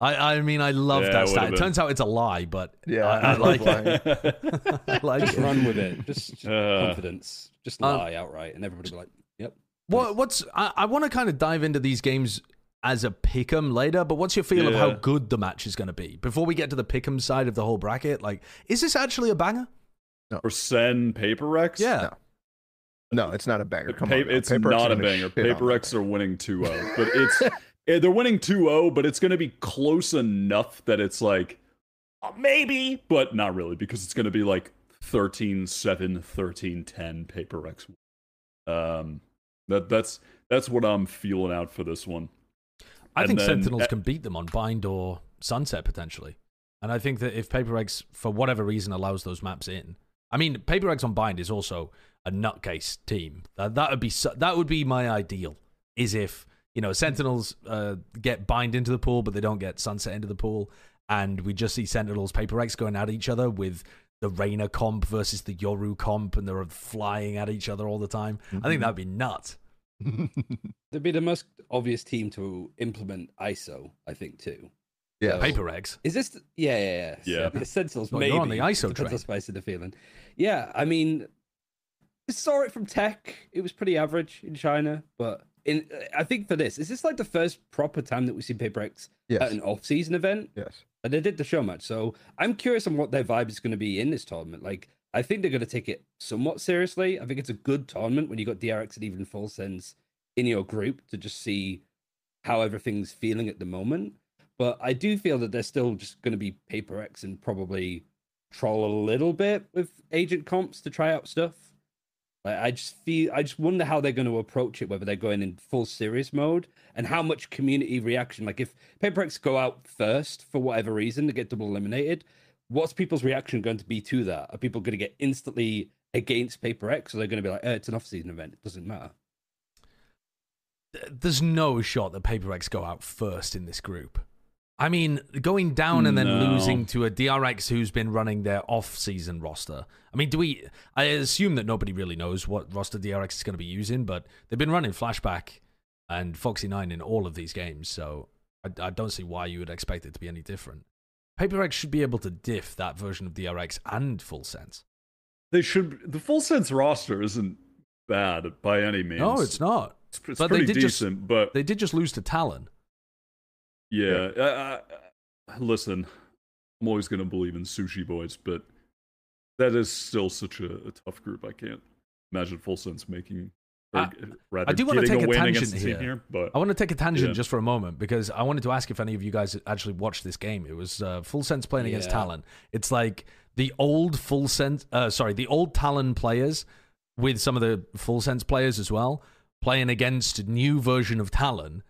I, I mean, I love Yeah, that stat. It been. turns out it's a lie, but Yeah, I, I I like it. I like Just it. run with it. Just, just Uh. confidence. Just Um, lie outright, and everybody be like, "Yep." What what's I, I want to kind of dive into these games as a pick'em later, but what's your feel of how good the match is going to be before we get to the pick'em side of the whole bracket? Like, is this actually a banger? For Sen Paper Rex? Yeah, No, it's not a banger. Come Pa- on, it's Paper Rex not are a banger. Paper that Rex are winning 2-0, <laughs> but it's eh, they're winning 2-0, but it's going to be close enough that it's like uh, maybe, but not really because it's going to be like 13-7, 13-10 Paper Rex. Um that that's that's what I'm feeling out for this one. I And think then- Sentinels uh, can beat them on Bind or Sunset potentially, and I think that if Paper Rex, for whatever reason, allows those maps in, I mean, Paper Rex on Bind is also a nutcase team. That that would be that would be my ideal. Is if you know Sentinels uh, get Bind into the pool, but they don't get Sunset into the pool, and we just see Sentinels Paper Rex going at each other with the Reyna comp versus the Yoru comp, and they're flying at each other all the time. I think mm-hmm. that'd be nuts. <laughs> They'd be the most obvious team to implement ISO, I think, too. yeah. So- Paper Rex. Is this? Yeah, yeah, yeah. Yeah. So, the Sentinels, Well, maybe. you're on the ISO Depends train. how spicy the feeling. Yeah, I mean, I saw it from Tech. It was pretty average in China, but in I think for this, is this like the first proper time that we see Paper Rex yes. at an off-season event? yes. And they did the show match, so I'm curious on what their vibe is going to be in this tournament. Like, I think they're going to take it somewhat seriously. I think it's a good tournament when you got DRX and even Full Sense in your group to just see how everything's feeling at the moment. But I do feel that they're still just going to be Paper Rex and probably troll a little bit with agent comps to try out stuff. Like, I just feel, I just wonder how they're going to approach it, whether they're going in full serious mode and how much community reaction. Like, if Paper Rex go out first for whatever reason to get double eliminated, what's people's reaction going to be to that? Are people going to get instantly against Paper Rex, or they're going to be like, eh, "It's an off-season event; it doesn't matter." there's no shot that Paper Rex go out first in this group. I mean, going down and then No. losing to a DRX who's been running their off-season roster. I mean, do we? I assume that nobody really knows what roster DRX is going to be using, but they've been running Flashback and Foxy Nine in all of these games, so I, I don't see why you would expect it to be any different. Paper Rex should be able to diff that version of DRX and Full Sense. They should. The full sense roster isn't bad by any means. No, it's not. It's, it's but they pretty did just- decent, but They did just lose to Talon. Yeah. Uh, listen, I'm always going to believe in Sushi Boys, but that is still such a, a tough group. I can't imagine Full Sense making. or, I- I do wanna take a win tangent against the team here. here, but I want to take a tangent Yeah. just for a moment because I wanted to ask if any of you guys actually watched this game. It was uh, Full Sense playing against Talon. It's like the old Full Sense, uh, sorry, the old Talon players with some of the Full Sense players as well, playing against a new version of Talon,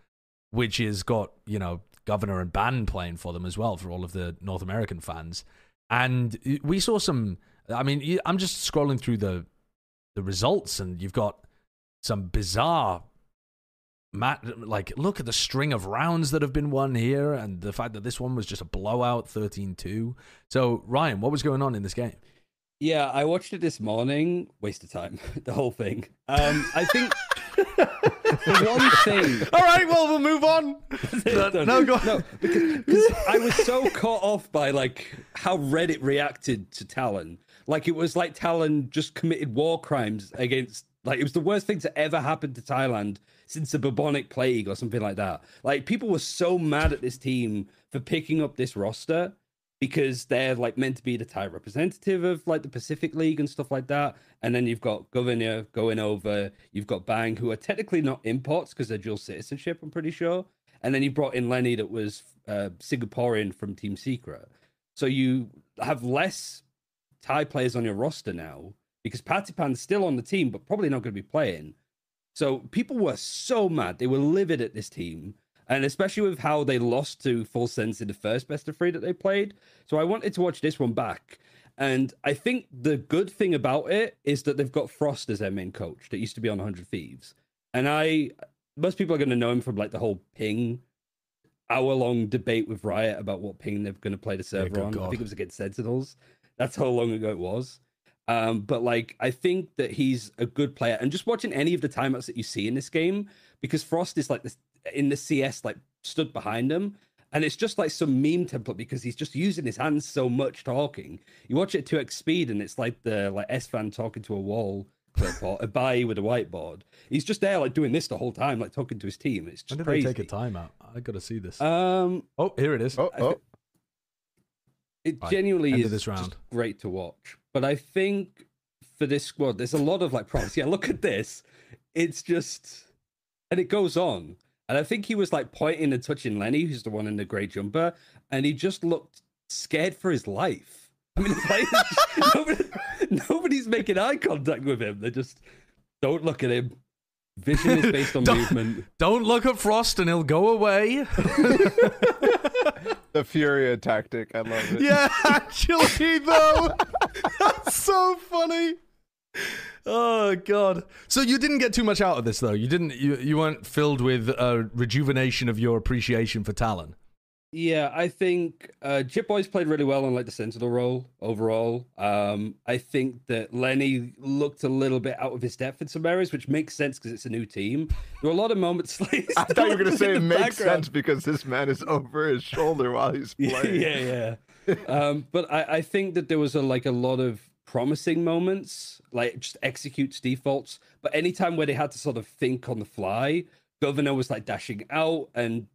which has got, you know, Governor and Ban playing for them as well for all of the North American fans. And we saw some, I mean, I'm just scrolling through the the results and you've got some bizarre Matt, like, look at the string of rounds that have been won here, and the fact that this one was just a blowout, 13-2. So, Ryan, what was going on in this game? Yeah, I watched it this morning. Waste of time, <laughs> the whole thing. Um, I think one thing. <laughs> All right, well, we'll move on. <laughs> no, no, go on. no, because, because I was so caught off by like how Reddit reacted to Talon. Like it was like Talon just committed war crimes against. Like it was the worst thing to ever happen to Thailand since the bubonic plague or something like that. Like people were so mad at this team for picking up this roster because they're like meant to be the Thai representative of like the Pacific League and stuff like that. And then you've got Governor going over, you've got Bang, who are technically not imports because they're dual citizenship, I'm pretty sure. And then you brought in Lenny that was uh, Singaporean from Team Secret. So you have less Thai players on your roster now because Patiphan's still on the team, but probably not going to be playing. So people were so mad. They were livid at this team. And especially with how they lost to Full Sense in the first best of three that they played. So I wanted to watch this one back. And I think the good thing about it is that they've got Frost as their main coach that used to be on 100 Thieves. And I, most people are going to know him from like the whole ping hour long debate with Riot about what ping they're going to play the server good on. I think it was against Sentinels. That's how long ago it was. Um, but like, I think that he's a good player, and just watching any of the timeouts that you see in this game, because Frost is like this in the CS, like stood behind him, and it's just like some meme template because he's just using his hands so much talking. You watch it at 2x speed, and it's like the like S fan talking to a wall, or a buy with a whiteboard. He's just there like doing this the whole time, like talking to his team. It's just When did crazy. they take a timeout? I got to see this. Um, oh, here it is. Oh, I oh. it Right, genuinely end is this just round. great to watch. But I think for this squad, there's a lot of like promise. Yeah, look at this. It's just, and it goes on. And I think he was like pointing and touching Lenny, who's the one in the grey jumper, and he just looked scared for his life. I mean, <laughs> the players, nobody, nobody's making eye contact with him. They just don't look at him. Vision is based on <laughs> Don't- movement. Don't look at Frost and he'll go away. <laughs> The Furia tactic. I love it. yeah, actually, though. That's so funny. Oh god! So you didn't get too much out of this, though. You didn't. You you weren't filled with a rejuvenation of your appreciation for Talon. Yeah, I think uh, Chip Boys played really well on like the sentinel role overall. Um, I think that Lenny looked a little bit out of his depth in some areas, which makes sense because it's a new team. There were a lot of moments <laughs> like I thought you were gonna say it makes background. sense because this man is over his shoulder while he's <laughs> playing. yeah, yeah. <laughs> um, but I, I think that there was a, like a lot of promising moments, like just executes defaults. But anytime where they had to sort of think on the fly, Governor was like dashing out and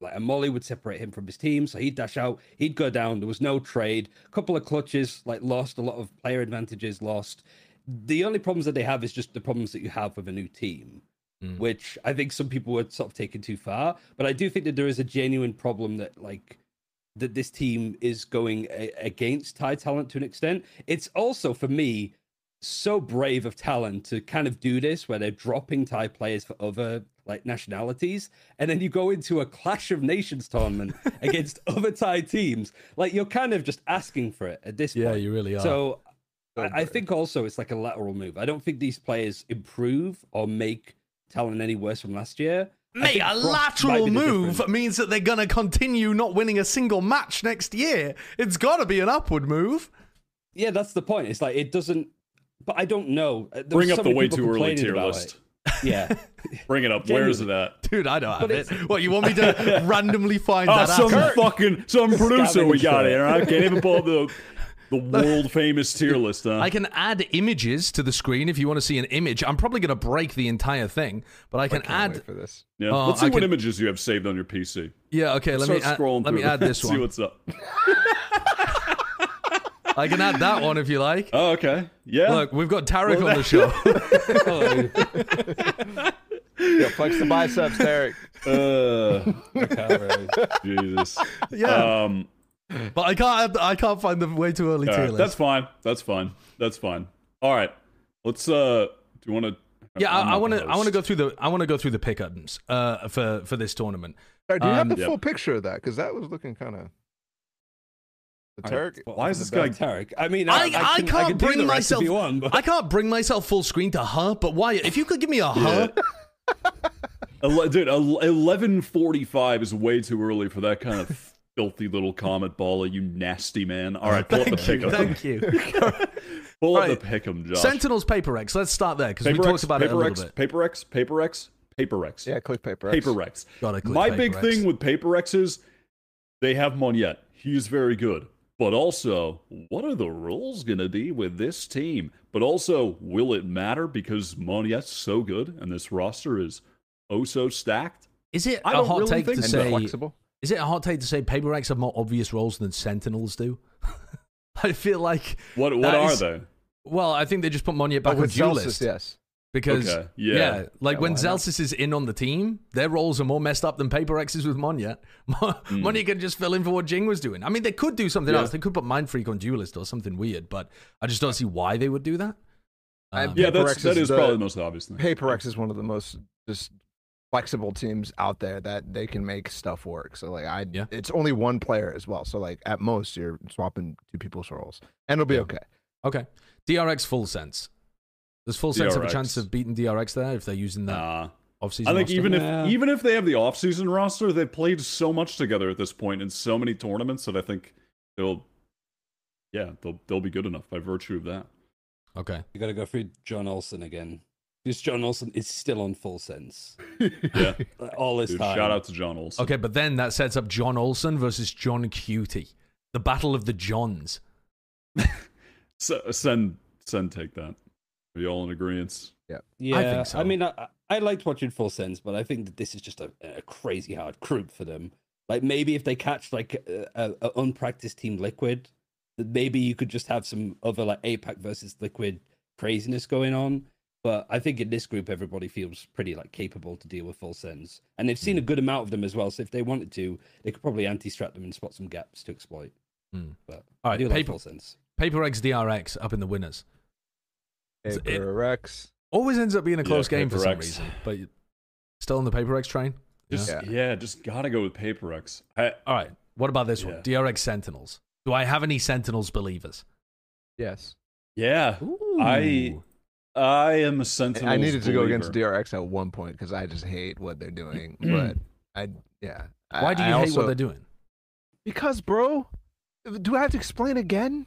like a Molly would separate him from his team, so he'd dash out, he'd go down. There was no trade. A couple of clutches, like lost a lot of player advantages, lost. The only problems that they have is just the problems that you have with a new team, Mm. which I think some people were sort of taking too far. But I do think that there is a genuine problem that like that this team is going a- against Thai talent to an extent. It's also for me so brave of talent to kind of do this where they're dropping Thai players for other like nationalities, and then you go into a Clash of Nations tournament <laughs> against other Thai teams. Like you're kind of just asking for it at this Yeah, point. Yeah, you really are. So So I, I think also it's like a lateral move. I don't think these players improve or make talent any worse from last year. I Mate, a lateral move difference. means that they're going to continue not winning a single match next year. It's got to be an upward move. Yeah, that's the point. It's like it doesn't. But I don't know. Uh, there Bring up so the way people too early complaining tier about list. it. Yeah. <laughs> Bring it up. Where is it at? Dude, I don't have it. What, you want me to <laughs> randomly find Oh, that some out? fucking some producer we got it. here. I can't even pull up the the world famous tier list. Huh? I can add images to the screen if you want to see an image. I'm probably going to break the entire thing, but I can Can't add. for this. yeah. Oh, Let's see I what can- images you have saved on your PC. Yeah, okay. Let Start me add, scrolling let me add this <laughs> See one. what's up. <laughs> I can add that one if you like. Oh, okay. Yeah. Look, we've got Tarik Well, on the show. <laughs> Yeah, flex the biceps, Tarik. Uh, Jesus. yeah, Um. <laughs> but I can't. I can't find the way too early all tier right, list. that's fine. That's fine. That's fine. All right. Let's. Uh. Do you want to? yeah, I want to. I want to go through the. I want to go through the pick items uh, for for this tournament. Sorry, do you Um, have the Yep. full picture of that? Because that was looking kind of. The Tarik. Why is this guy? Tarik? I mean, I- I, I can, can't can bring myself- If you want, but I can't bring myself full screen to her, but why? If you could give me a her, <laughs> Ele- Dude, eleven forty-five is way too early for that kind of <laughs> filthy little comet baller. You nasty man. All right, pull up the thank you, pick'em. thank you. Pull up Right. the pick'em, Josh. Sentinels Paper Rex. Let's start there because we Paper talked X, about it a Paper little X, bit. Paper Rex, Paper Rex, Paper Rex. Yeah, click paper. X. Paper Rex. Gotta click My Paper big X. thing with Paper Rex is they have Monyet. He's very good. But also, what are the rules going to be with this team? But also, will it matter because Monyet's so good and this roster is oh so stacked? Is it I a don't hot really take think to so. say? flexible. Is it a hot take to say Paper Rex have more obvious roles than Sentinels do? <laughs> I feel like. What what are is- they? Well, I think they just put Monyet back Oh, on with duelist yes. because Okay, yeah. yeah. like Yeah, when why? Zellsis is in on the team, their roles are more messed up than Paper Rex is with Monyet. <laughs> Hmm. Monyet can just fill in for what Jinggg was doing. I mean, they could do something Yeah. else. They could put mindfreak on duelist or something weird, but I just don't see why they would do that. Um, Yeah, that's X that is is the- probably the most obvious thing. Paper X is one of the most just flexible teams out there that they can make stuff work. So like I, Yeah. it's only one player as well. So like at most you're swapping two people's roles, and it'll be Yeah. okay. okay, DRX full sense. Does full sense have a chance of beating DRX there if they're using that Nah. off-season? I think roster? even if even if they have the offseason roster, they've played so much together at this point in so many tournaments that I think they'll yeah, they'll they'll be good enough by virtue of that. okay, you got to go through John Olsen again. Because John Olsen is still on full sense <laughs> Yeah. all this Dude, time. shout out to John Olsen. okay, but then that sets up John Olsen versus John Cutie, the battle of the Johns. <laughs> S- send send take that. Are you all in agreement? Yeah, Yeah. I think so. I mean, I, I liked watching Full Sense, but I think that this is just a, a crazy hard group for them. Like maybe if they catch like a, a, a unpracticed team Liquid, that maybe you could just have some other like APAC versus Liquid craziness going on. But I think in this group, everybody feels pretty like capable to deal with Full Sense, and they've seen a good amount of them as well. So if they wanted to, they could probably anti-strat them and spot some gaps to exploit. Hmm. But all right, I right, do like paper, Full Sense. Paper Rex DRX up in the winners. It's- it- Paper Rex. Always ends up being a Yeah, close game for Paper some X. reason, but still on the Paper Rex train. Just Yeah. yeah, just gotta go with Paper Rex. I, All right, what about this one? DRX Sentinels. Do I have any Sentinels believers? Yes. yeah, I I am a Sentinel. I needed to go against DRX at one point because I just hate what they're doing. Mm. but I, yeah. Why do you I hate also, what they're doing? Because, bro, do I have to explain again?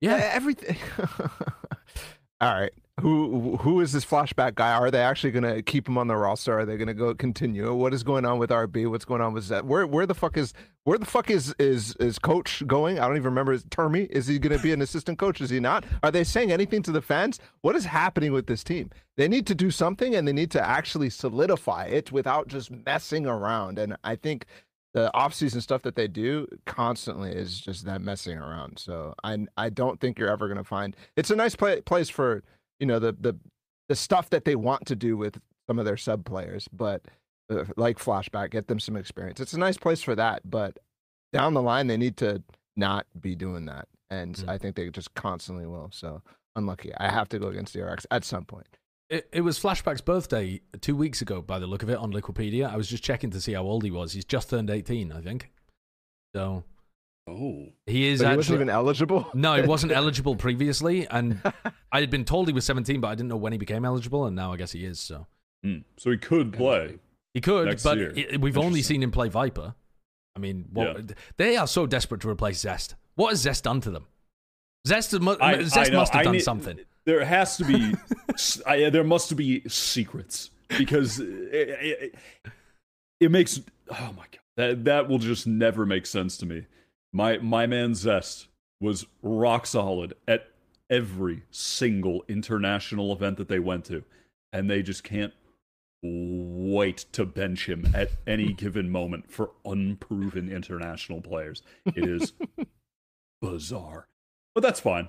Yeah, everything. <laughs> All right. Who who is this flashback guy? Are they actually gonna keep him on the roster? Are they gonna go continue? What is going on with RB? What's going on with Zed? Where where the fuck is where the fuck is is is coach going? I don't even remember his Termy. Is he gonna be an assistant coach? Is he not? Are they saying anything to the fans? What is happening with this team? They need to do something and they need to actually solidify it without just messing around. And I think the offseason stuff that they do constantly is just that messing around. So I I don't think you're ever gonna find it's a nice play, place for you know the the the stuff that they want to do with some of their sub players, but uh, like flashback, get them some experience. It's a nice place for that, but down the line they need to not be doing that, and Mm. I think they just constantly will. So unlucky. I have to go against DRX at some point. it, it was Flashback's birthday two weeks ago, by the look of it, on Liquipedia. I was just checking to see how old he was. He's just turned 18, I think. So Oh, he is But he actually. wasn't even eligible. No, he wasn't <laughs> eligible previously, and <laughs> I had been told he was 17, but I didn't know when he became eligible, and now I guess he is. So Hmm. So he could play. he could, but year. i- we've only seen him play Viper. I mean, what, they are so desperate to replace Zest. What has Zest done to them? Zest, mu- I, Zest I must have I done need- something. There has to be. <laughs> s- I, there must be secrets because it, it, it makes oh my god that that will just never make sense to me. My my man Zest was rock solid at every single international event that they went to, and they just can't wait to bench him at any <laughs> given moment for unproven international players. It is <laughs> bizarre, but that's fine.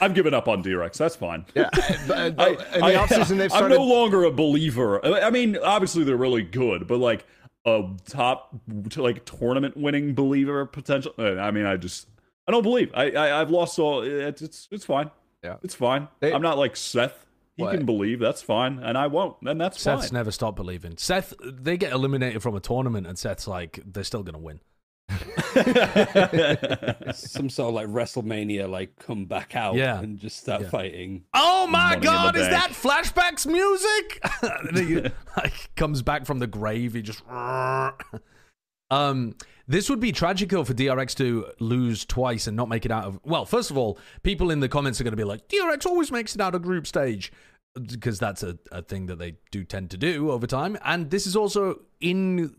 I've given up on D-Rex. That's fine. Yeah, but, <laughs> I, in the I, offseason they've I'm no longer a believer. I I mean, obviously they're really good, but like a top to like tournament winning believer potential. uh, I mean, I just I don't believe. I, I I've lost all. It's it's, it's fine. Yeah. it's fine. They- I'm not like Seth. He What? can believe. That's fine, and I won't. And that's Seth's fine. never stopped believing. Seth, they get eliminated from a tournament, and Seth's like, they're still gonna win. <laughs> Some sort of like WrestleMania, like come back out Yeah. and just start Yeah. fighting. Oh my Money god, is that flashbacks music? <laughs> he <laughs> like comes back from the grave. He just um this would be tragic though for DRX to lose twice and not make it out of well, first of all, people in the comments are gonna be like, DRX always makes it out of group stage. Because that's a, a thing that they do tend to do over time. And this is also in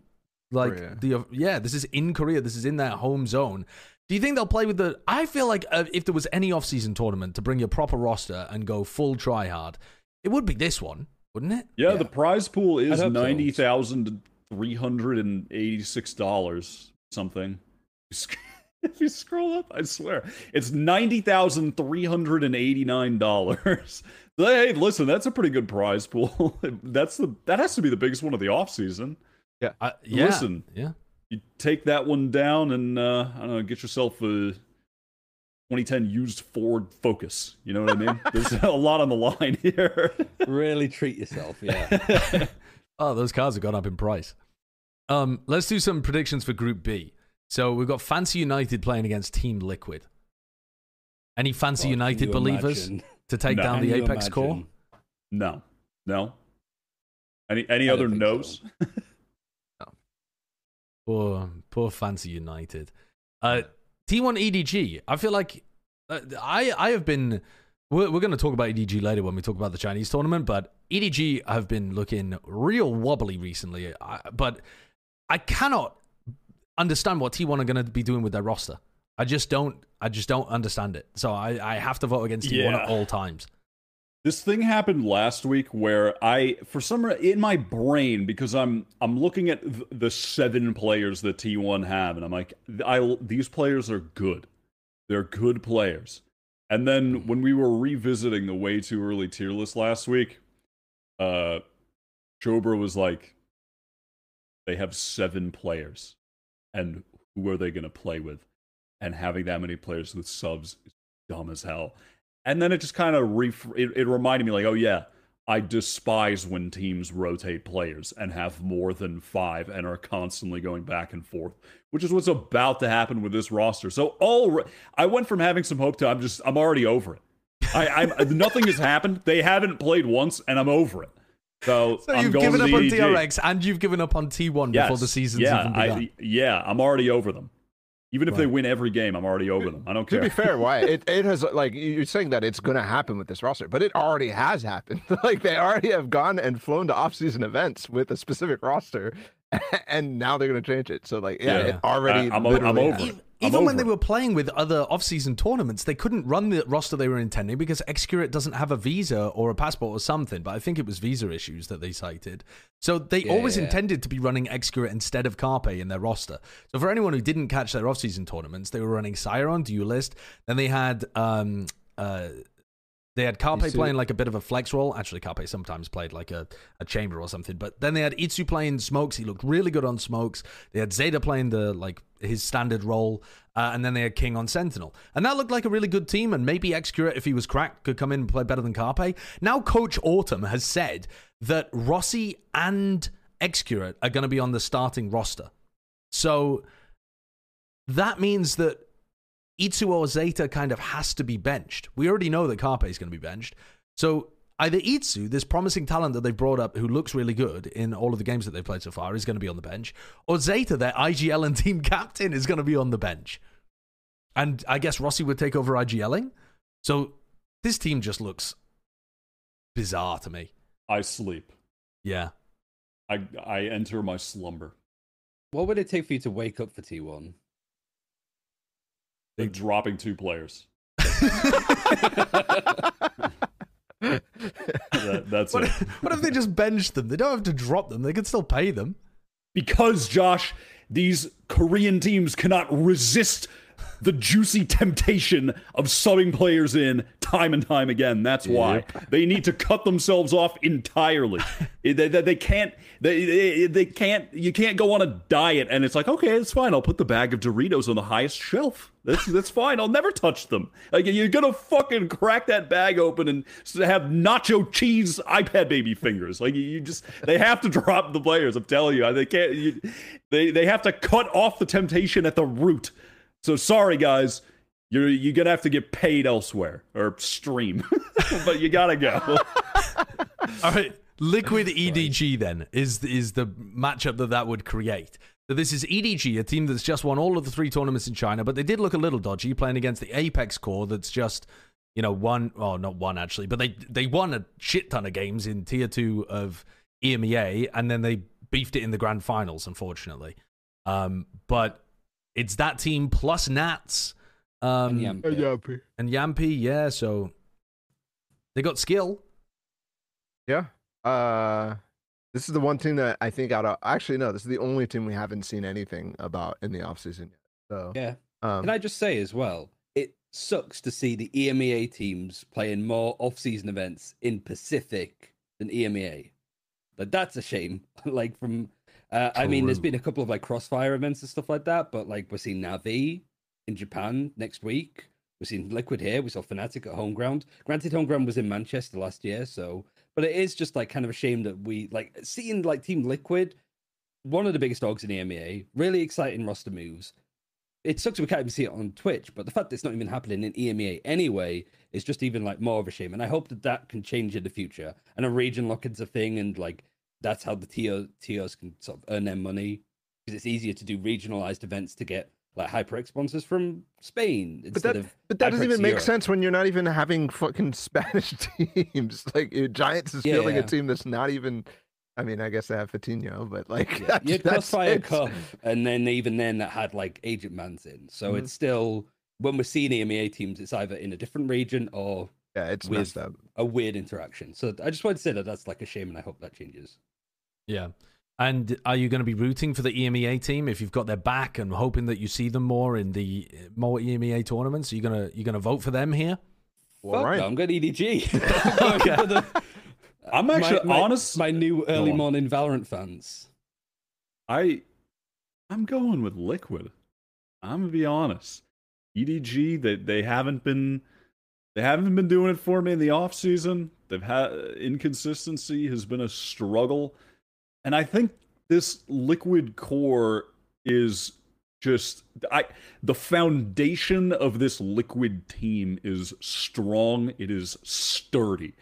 like Korea. the yeah, this is in Korea. This is in their home zone. Do you think they'll play with the? I feel like uh, if there was any off-season tournament to bring your proper roster and go full try hard, it would be this one, wouldn't it? yeah, Yeah. the prize pool is I'd hope so. ninety thousand three hundred and eighty six dollars something. <laughs> If you scroll up, I swear it's ninety thousand three hundred and eighty nine dollars. <laughs> Hey, listen, that's a pretty good prize pool. <laughs> that's the that has to be the biggest one of the off season. Uh, yeah. Listen. yeah. You take that one down and uh, I don't know, get yourself a 2010 used Ford Focus. You know what I mean? <laughs> There's a lot on the line here. Really treat yourself, yeah. <laughs> Oh, those cars have gone up in price. Um, let's do some predictions for Group B. So we've got Fancy United playing against Team Liquid. Any Fancy God, United believers imagine? to take No. down Can the you Apeks core? no, no. Any any other don't no's? so. <laughs> Poor, poor Fancy United. Uh, T1 EDG. I feel like uh, I I have been. We're, we're going to talk about EDG later when we talk about the Chinese tournament, but EDG have been looking real wobbly recently. I, but I cannot understand what T1 are going to be doing with their roster. I just don't. I just don't understand it. So I, I have to vote against T1 Yeah. at all times. This thing happened last week where I, for some in my brain, because I'm I'm looking at the seven players that T1 have, and I'm like, I these players are good, they're good players. And then when we were revisiting the way too early tier list last week, uh, Jobra was like, they have seven players, and who are they going to play with? And having that many players with subs is dumb as hell. And then it just kind of ref- it, it reminded me like, oh yeah, I despise when teams rotate players and have more than five and are constantly going back and forth, which is what's about to happen with this roster. So all I went from having some hope to I'm just I'm already over it. I, I'm <laughs> nothing has happened. They haven't played once, and I'm over it. So, <laughs> So I'm you've given up on. DRX and you've given up on T1 before the Yes. season's yeah, even begun. I, yeah, I'm already over them. Even if they win every game, I'm already over them. I don't care. To be fair, why <laughs> it, it has like you're saying that it's going to happen with this roster, but it already has happened. <laughs> like they already have gone and flown to off-season events with a specific roster, <laughs> and now they're going to change it. So like, yeah, Yeah. it already. I- I'm o- I'm over happened. Even, I'm even when over they were playing with other off-season tournaments, they couldn't run the roster they were intending because xccurate doesn't have a visa or a passport or something. But I think it was visa issues that they cited. So they always Yeah. intended to be running xccurate instead of Carpe in their roster. So for anyone who didn't catch their off-season tournaments, they were running Siron, Duelist. Then they had um uh they had Carpe playing like a bit of a flex role. Actually, Carpe sometimes played like a, a chamber or something. But then they had iZu playing smokes. He looked really good on smokes. They had Zeta playing the like his standard role, uh, and then they had King on Sentinel, and that looked like a really good team. And maybe xccurate, if he was cracked, could come in and play better than Carpe. Now, Coach Autumn has said that Rossi and xccurate are going to be on the starting roster. So that means that iZu or Zeta kind of has to be benched. We already know that Carpe is going to be benched. So either iZu, this promising talent that they've brought up who looks really good in all of the games that they've played so far, is going to be on the bench, or Zeta, their IGL and team <laughs> captain, is going to be on the bench. And I guess Rossi would take over IGLing. So this team just looks bizarre to me. I sleep. Yeah. I I enter my slumber. What would it take for you to wake up for T1? Like dropping two players. <laughs> That, that's What, it. what if they just benched them? They don't have to drop them. They can still pay them. Because Josh, these Korean teams cannot resist the juicy temptation of subbing players in time and time again. That's why they need to cut themselves off entirely. they, they, they can't. They, they can't. You can't go on a diet and it's like okay, it's fine. I'll put the bag of Doritos on the highest shelf. That's that's fine. I'll never touch them. Like you're gonna fucking crack that bag open and have nacho cheese iPad baby fingers. Like you- you just they have to drop the players. I'm telling you, they can't. You, they they have to cut off the temptation at the root. So sorry, guys. You're you're gonna have to get paid elsewhere or stream, <laughs> but you gotta go. <laughs> All right, Liquid EDG then is is the matchup that that would create. So this is EDG, a team that's just won all of the three tournaments in China, but they did look a little dodgy playing against the Apeks core. That's just you know one, oh not one actually, but they they won a shit ton of games in tier two of EMEA, and then they beefed it in the grand finals, unfortunately. Um, but it's that team plus Nats. Um, And Jamppi. and Jamppi, yeah. So they got skill. Yeah. Uh, this is the one team that I think out of actually no, this is the only team we haven't seen anything about in the offseason yet. So Yeah. um, Can I just say as well, it sucks to see the EMEA teams playing more off-season events in Pacific than EMEA. Like that's a shame. <laughs> like from, uh, I mean, there's been a couple of like crossfire events and stuff like that, but like we're seeing Navi in Japan next week. We're seeing Liquid here. We saw Fnatic at home ground. Granted, home ground was in Manchester last year, so but it is just like kind of a shame that we like seeing like Team Liquid, one of the biggest dogs in E EMEA, really exciting roster moves it sucks we can't even see it on Twitch, but the fact that it's not even happening in EMEA anyway is just even like more of a shame. And I hope that that can change in the future. And a region lock is a thing, and like that's how the TO, TOs can sort of earn their money because it's easier to do regionalized events to get like HyperX sponsors from Spain but that of but that doesn't even make Europe. sense when you're not even having fucking <laughs> Spanish teams. <laughs> Like Giants is fielding Yeah. a team that's not even. I mean, I guess they have Fatino, but like Yeah, that's, you <laughs> had that's Crossfire it. Cup, and then even then that had like Agent Mans in. So Mhm. it's still when we're seeing EMEA teams, it's either in a different region or Yeah, it's with- messed up. a weird interaction. So I just wanted to say that that's like a shame, and I hope that changes. Yeah. And are you going to be rooting for the EMEA team if you've got their back and hoping that you see them more in the uh, more EMEA tournaments? Are you gonna you gonna vote for them here? Well, right. no, I'm going to EDG. <laughs> <laughs> I'm going the- I'm actually my, honest. My new early morning Valorant fans. I I'm going with Liquid. I'm gonna be honest. EDG they they haven't been they haven't been doing it for me in the off season. They've had inconsistency has been a struggle, and I think this Liquid core is just I the foundation of this Liquid team is strong. It is sturdy,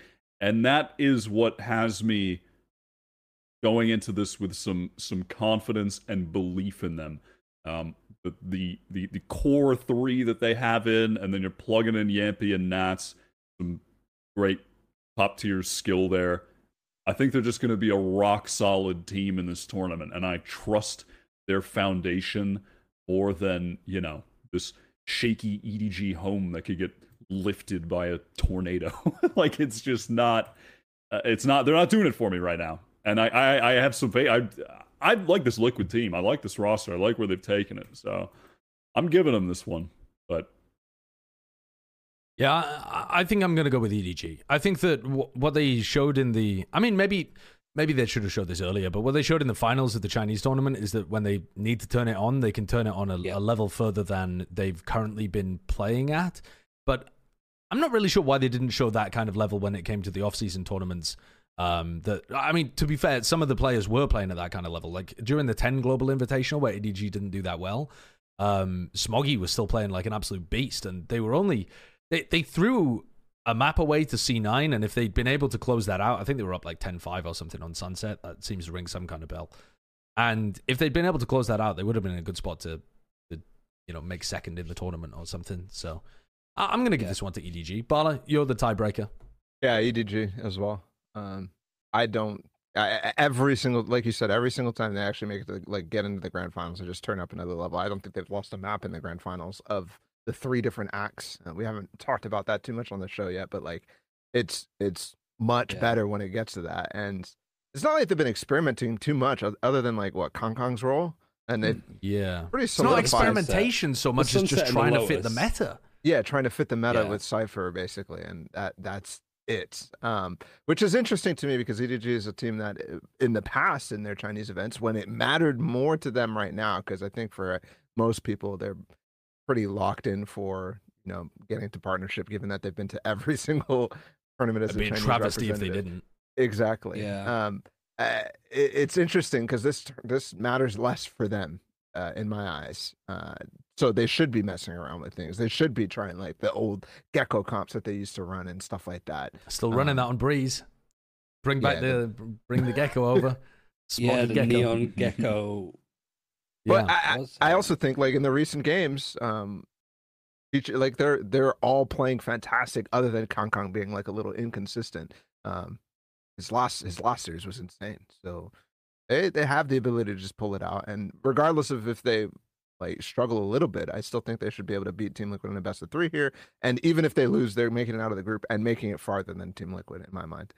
and that is what has me going into this with some some confidence and belief in them. Um, the, the the the core three that they have in, and then you're plugging in Jamppi and Nats, some great top tier skill there. I think they're just going to be a rock solid team in this tournament, and I trust their foundation more than you know this shaky EDG home that could get lifted by a tornado. <laughs> like it's just not. Uh, it's not. They're not doing it for me right now, and I I, I have some faith. I I like this liquid team. I like this roster. I like where they've taken it. So I'm giving them this one. But Yeah, I, I think I'm going to go with EDG. I think that w- what they showed in the, I mean, maybe maybe they should have showed this earlier, but what they showed in the finals of the Chinese tournament is that when they need to turn it on, they can turn it on a, Yeah. a level further than they've currently been playing at. But I'm not really sure why they didn't show that kind of level when it came to the off-season tournaments. Um, that I mean, to be fair, some of the players were playing at that kind of level. Like during the 10 Global Invitational, where EDG didn't do that well, um, Smoggy was still playing like an absolute beast, and they were only they they threw a map away to C9, and if they'd been able to close that out, I think they were up like 10-5 or something on Sunset. That seems to ring some kind of bell. And if they'd been able to close that out, they would have been in a good spot to, to you know, make second in the tournament or something. So I- I'm going to give Yeah. this one to EDG. Bala, you're the tiebreaker. Yeah, EDG as well. Um, I don't. I, I- every single, like you said, every single time they actually make it to like get into the grand finals, they just turn up another level. I don't think they've lost a map in the grand finals of the three different acts. Uh, we haven't talked about that too much on the show yet, but like, it's it's much Yeah. better when it gets to that. And it's not like they've been experimenting too much, other than like what KangKang's role, and they Yeah. pretty It's not solidified. experimentation so much as just Sunset and the trying to fit the meta. yeah trying to fit the meta Yeah. with Cypher basically and that that's it um which is interesting to me because edg is a team that uh, in the past in their chinese events when it mattered more to them right now because i think for most people they're pretty locked in for you know getting to partnership given that they've been to every <laughs> single tournament as It'd a be a Chinese travesty if they didn't. Exactly. Yeah. Um, uh, it, it's interesting because this this matters less for them uh, in my eyes. Uh, so they should be messing around with things. They should be trying like the old Gekko comps that they used to run and stuff like that. Still running Um, that on Breeze. Bring back yeah, the bring the Gekko over. <laughs> yeah, Spotted the Gekko. neon <laughs> Gekko. But Yeah. I, I, I also think like in the recent games, um, each like they're they're all playing fantastic, other than KangKang being like a little inconsistent. Um, his loss his loss series was insane. So they they have the ability to just pull it out, and regardless of if they like struggle a little bit, I still think they should be able to beat Team Liquid in a best of three here. And even if they lose, they're making it out of the group and making it farther than Team Liquid in my mind.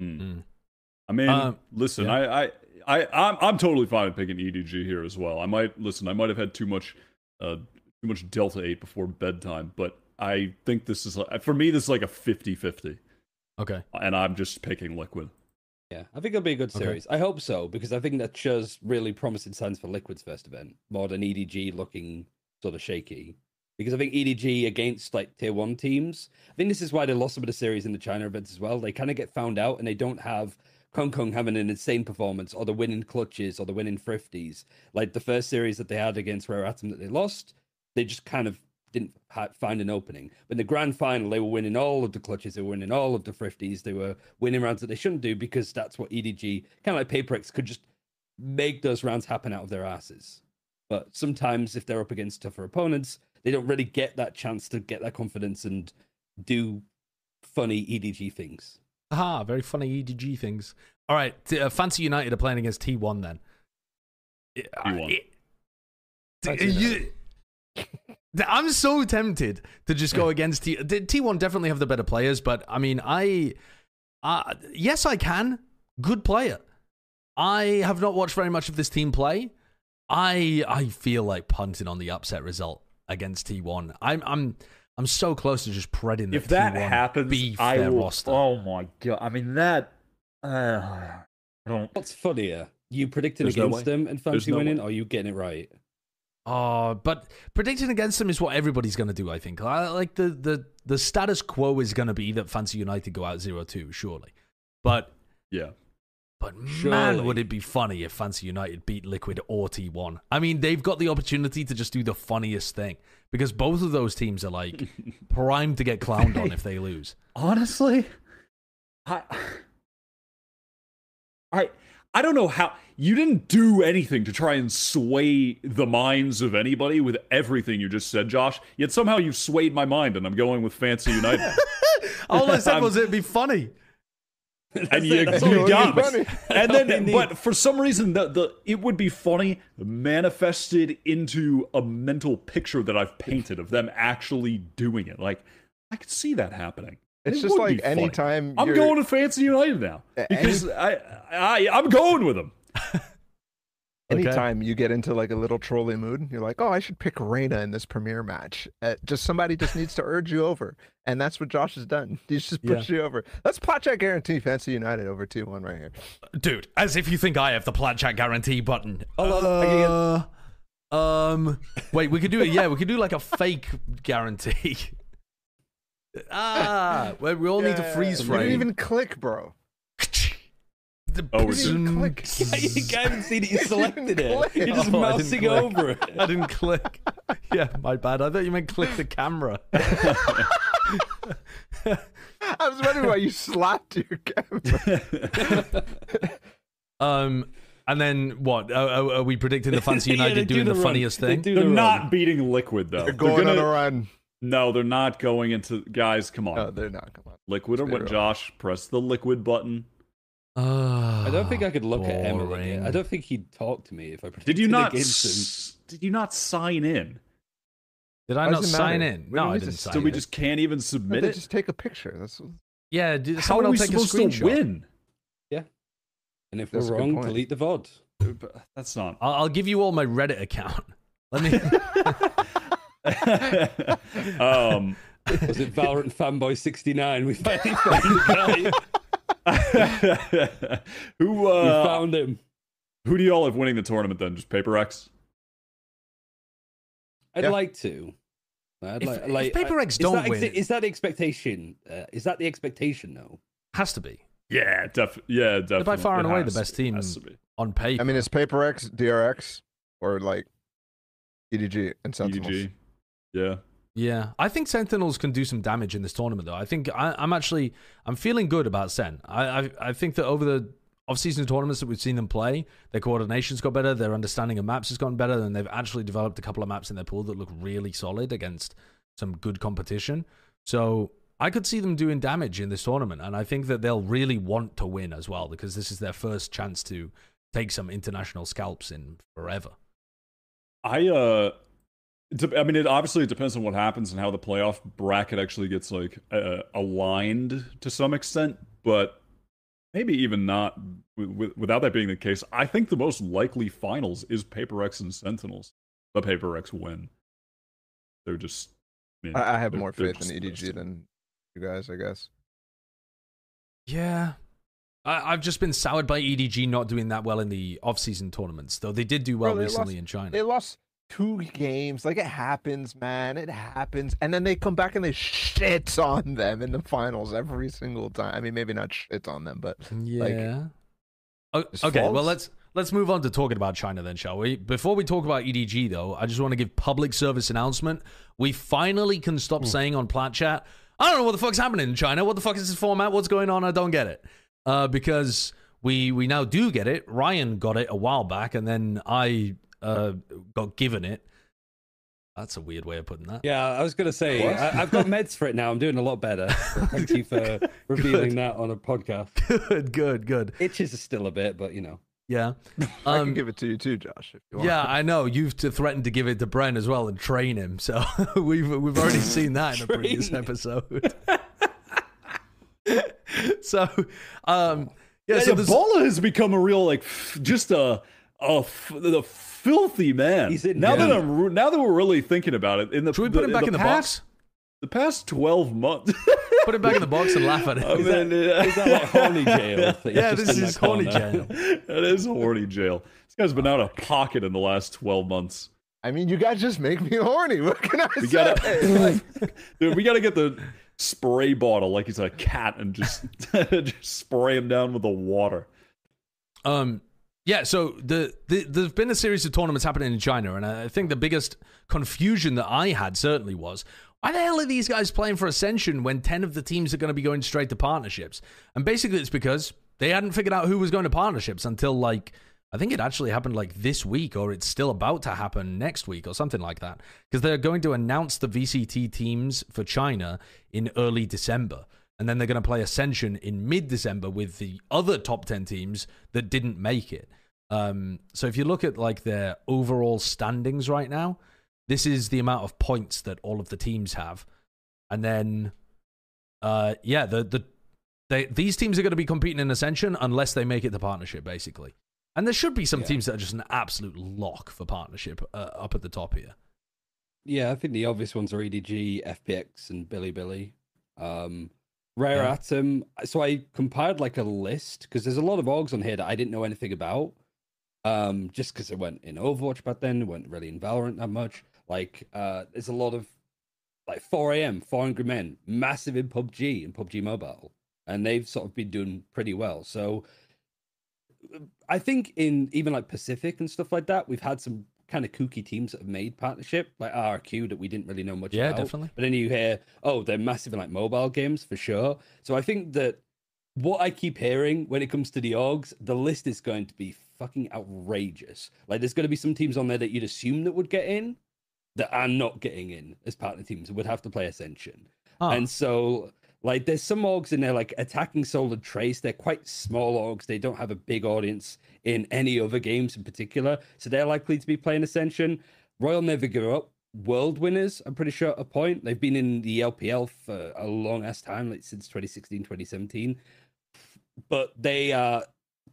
Hmm. Mm. I mean, Um, listen, yeah. I, I, I, I'm, I'm totally fine with picking EDG here as well. I might listen. I might have had too much, uh, too much Delta Eight before bedtime, but I think this is for me. This is like a 50-50, Okay. and I'm just picking Liquid. Yeah, I think it'll be a good Okay. series. I hope so because I think that shows really promising signs for Liquid's first event, more than EDG looking sort of shaky. Because I think EDG against like tier one teams, I think this is why they lost some of the series in the China events as well. They kind of get found out and they don't have KangKang having an insane performance or the winning clutches or the winning thrifties. Like the first series that they had against Rare Atom that they lost, they just kind of didn't ha- find an opening. But in the grand final, they were winning all of the clutches, they were winning all of the thrifties, they were winning rounds that they shouldn't do because that's what EDG, kind of like Paper Rex, could just make those rounds happen out of their asses. But sometimes, if they're up against tougher opponents, they don't really get that chance to get that confidence and do funny EDG things. Aha, very funny EDG things. All right, uh, Fancy United are playing against T1 then. Uh, T1. it- Fancy you- <laughs> I'm so tempted to just go against T. the T1 definitely have the better players, but I mean, I, uh, yes, I can. Good player. I have not watched very much of this team play. I I feel like punting on the upset result against T1. I'm I'm I'm so close to just predding If that T1 happens, beef I their will. roster. Oh my god! I mean that. Uh, I don't. What's funnier? You predicting There's no against way. them and fancy no winning, way. or you getting it right? Uh, but predicting against them is what everybody's going to do, I think. I, like the, the, the status quo is going to be that Fancy United go out 0-2, surely. But Yeah. but man, would it be funny if Fancy United beat Liquid or T1. I mean, they've got the opportunity to just do the funniest thing because both of those teams are like <laughs> primed to get clowned on <laughs> if they lose. honestly i i i don't know how you didn't do anything to try and sway the minds of anybody with everything you just said josh yet somehow you've swayed my mind and i'm going with fancy united <laughs> All I said was it'd be funny. <laughs> and you, That's you all got you me. need. and then <laughs> but for some reason the, the it would be funny manifested into a mental picture that i've painted of them actually doing it like i could see that happening It's It just like be funny. anytime I'm you're- going to Fancy United now A- because I, I I'm going with them. <laughs> Okay. Anytime you get into like a little trolly mood, you're like, "Oh, I should pick Reyna in this premiere match." Uh, just somebody just needs to urge you over, and that's what Josh has done. <laughs> He's just pushed you over. Let's Plat Chat guarantee Fancy United over two one right here. Dude, as if you think I have the plat chat guarantee button. Hold on, Uh, um, wait, we could do it. Yeah, we could do like a fake guarantee. <laughs> ah, well, we all need to freeze freeze You didn't even click, bro. The Oh, we're <laughs> You didn't even boom. click. you haven't seen it. You <laughs> selected it. click. You're just Oh, mousing over it. I didn't click. Yeah, my bad. I thought you meant click the camera. <laughs> I was wondering why you slapped your camera. Um, and then what? Are, are- are we predicting the Fancy Yeah, United they do doing the, run. funniest They thing? do They're the not run. beating Liquid though. They're going gonna, on a run. No, they're not going into guys. Come on, No, they're not. Come on. Liquid or what? Josh, press the Liquid button. Uh, I don't think I could look at Emily. boring. I don't think he'd talk to me if I Did predicted you <laughs> not? against him. s- Did you not sign in? Did I Why not sign matter? in? We No, I didn't sign So sign we in. just can't even No, submit they it. just take a picture. That's Yeah, did, How someone are will we take a supposed to screenshot. win? Yeah. And if That's we're wrong, delete the VOD. But That's not. I'll, I'll give you all my Reddit account. Let me. <laughs> <laughs> um, Was it Valorant Fanboy 69? We finally found the guy. who We uh, found him. who do y'all have winning the tournament then? Just Paper Rex? I'd Yeah. like to. I'd If- like, if like, Paper I- X is don't that win- Is that the expectation? Uh, is that the expectation, though? Has to be Yeah, def- yeah, definitely. by far and It away the best team. be. on paper. I mean, it's Paper Rex, DRX, or like EDG and Sentinels. EDG. Yeah. Yeah, I think Sentinels can do some damage in this tournament, though. I think I, I'm actually I'm feeling good about Sen. I, I I think that over the off-season tournaments that we've seen them play, their coordination's got better, their understanding of maps has gotten better, and they've actually developed a couple of maps in their pool that look really solid against some good competition. So I could see them doing damage in this tournament, and I think that they'll really want to win as well because this is their first chance to take some international scalps in forever. I uh I mean it obviously it depends on what happens and how the playoff bracket actually gets like uh, aligned to some extent, but maybe even not w- w- without that being the case. I think the most likely finals is Paper Rex and Sentinels. The Paper Rex win. They're just I, mean, I, I have more faith in just best EDG than you guys, I guess. Yeah. I, I've just been soured by EDG not doing that well in the off-season tournaments, though they did do well Bro, they recently lost- in China. They lost two games. Like it happens, man. It happens. And then they come back and they shit on them in the finals every single time. I mean, maybe not shit on them, but yeah. O- it's okay, well let's let's move on to talking about China then, shall we? Before we talk about EDG though, I just want to give public service announcement. We finally can stop saying on Plat Chat, I don't know what the fuck's happening in China. What the fuck is this format? What's going on? I don't get it. Uh, because we we now do get it. Ryan got it a while back, and then I uh, got given it. That's a weird way of putting that. Yeah, I was gonna say What? I, I've got meds for it now. I'm doing a lot better. <laughs> Thank you for revealing that on a podcast. Good, good, good. Itches is still a bit, but you know. Yeah. <laughs> I Um, can give it to you too, Josh. If you want. Yeah, I know. You've t- threatened to give it to Bren as well and train him. So <laughs> we've we've already seen that in a previous episode. so, um, yeah. Yeah, So so there's, Ebola has become a real like just a a f- the filthy man. He's in now that. I'm re- now that we're really thinking about it, in the should we put him back in the past, box? The past twelve months. <laughs> Put him back in the box and laugh at it. I mean, uh, Is that like horny jail? <laughs> he's yeah, just this is horny corner? jail. <laughs> That is horny jail. This guy's been out of pocket in the last twelve months. I mean, you guys just make me horny. What can I We say? gotta, Like, dude, we gotta get the spray bottle like he's a cat and just just spray him down with the water. Um, yeah, so the, the there's been a series of tournaments happening in China, and I think the biggest confusion that I had certainly was why the hell are these guys playing for Ascension when ten of the teams are going to be going straight to partnerships? And basically, it's because they hadn't figured out who was going to partnerships until like I think it actually happened like this week, or it's still about to happen next week, or something like that. Because they're going to announce the VCT teams for China in early December. And then they're going to play Ascension in mid December with the other top 10 teams that didn't make it. Um, so if you look at like their overall standings right now, this is the amount of points that all of the teams have. And then, uh, yeah, the, the, they, these teams are going to be competing in Ascension unless they make it to partnership, basically. And there should be some Yeah. teams that are just an absolute lock for partnership uh, up at the top here. Yeah, I think the obvious ones are EDG, FPX, and Bilibili. Um, Rare Yeah. Atom. So I compiled like a list because there's a lot of orgs on here that I didn't know anything about. Um, just because it went in Overwatch back then, it went really in Valorant that much. Like, uh, there's a lot of like 4 a.m. 4 Angry Men, massive in PUBG and PUBG Mobile, and they've sort of been doing pretty well. So I think in even like Pacific and stuff like that, we've had some kind of kooky teams that have made partnership, like RQ that we didn't really know much Yeah, about. definitely. But then you hear, oh, they're massive in like mobile games for sure. So I think that what I keep hearing when it comes to the orgs, the list is going to be fucking outrageous. Like there's going to be some teams on there that you'd assume that would get in that are not getting in as partner teams would have to play Ascension. Huh. And so Like there's some orgs in there like attacking Soul and Trace. They're quite small orgs. They don't have a big audience in any other games in particular. So they're likely to be playing Ascension. Royal Never Give Up, world winners, I'm pretty sure at a point. They've been in the LPL for a long ass time, like since 2016, 2017. But they are,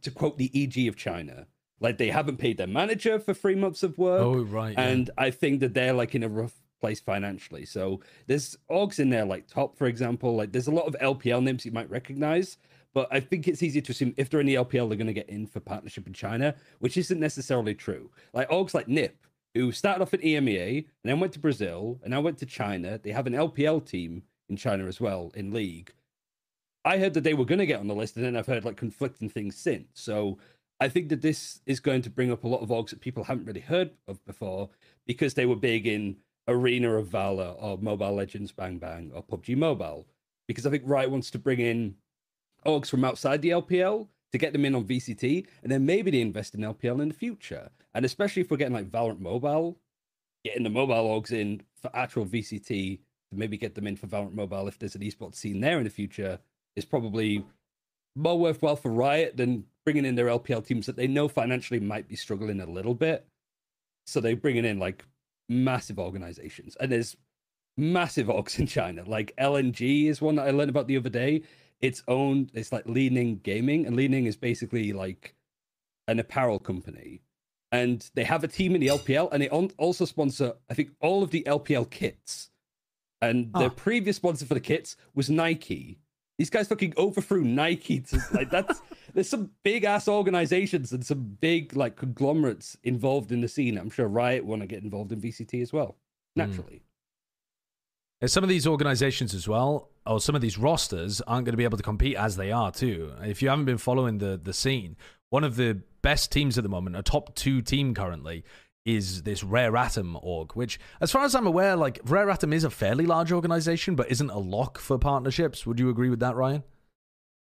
to quote the EG of China, like they haven't paid their manager for three months of work. Oh, right. yeah. And I think that they're like in a rough place financially. So there's orgs in there like Top, for example. Like there's a lot of LPL names you might recognize, but I think it's easy to assume if they're in the LPL, they're going to get in for partnership in China, which isn't necessarily true. Like orgs like Nip, who started off at EMEA and then went to Brazil and now went to China. They have an LPL team in China as well in league. I heard that they were going to get on the list, and then I've heard like conflicting things since. So I think that this is going to bring up a lot of orgs that people haven't really heard of before because they were big in Arena of Valor or Mobile Legends Bang Bang or PUBG Mobile. Because I think Riot wants to bring in orgs from outside the LPL to get them in on VCT, and then maybe they invest in LPL in the future. And especially if we're getting like Valorant Mobile, getting the mobile orgs in for actual VCT to maybe get them in for Valorant Mobile if there's an esports scene there in the future is probably more worthwhile for Riot than bringing in their LPL teams that they know financially might be struggling a little bit. So they're bringing in like massive organizations, and there's massive <laughs> orgs in China. Like LNG is one that I learned about the other day. It's owned. It's like Li-Ning Gaming, and Li-Ning is basically like an apparel company, and they have a team in the LPL, and they also sponsor I think all of the LPL kits. And Ah. the previous sponsor for the kits was Nike. These guys fucking overthrew Nike. To, like that's <laughs> there's some big ass organizations and some big like conglomerates involved in the scene. I'm sure Riot want to get involved in VCT as well. Hmm. Naturally. And some of these organizations as well, or some of these rosters, aren't going to be able to compete as they are too. If you haven't been following the the scene, one of the best teams at the moment, a top two team currently, is this Rare Atom org. Which, as far as I'm aware, like Rare Atom is a fairly large organization, but isn't a lock for partnerships. Would you agree with that, Ryan?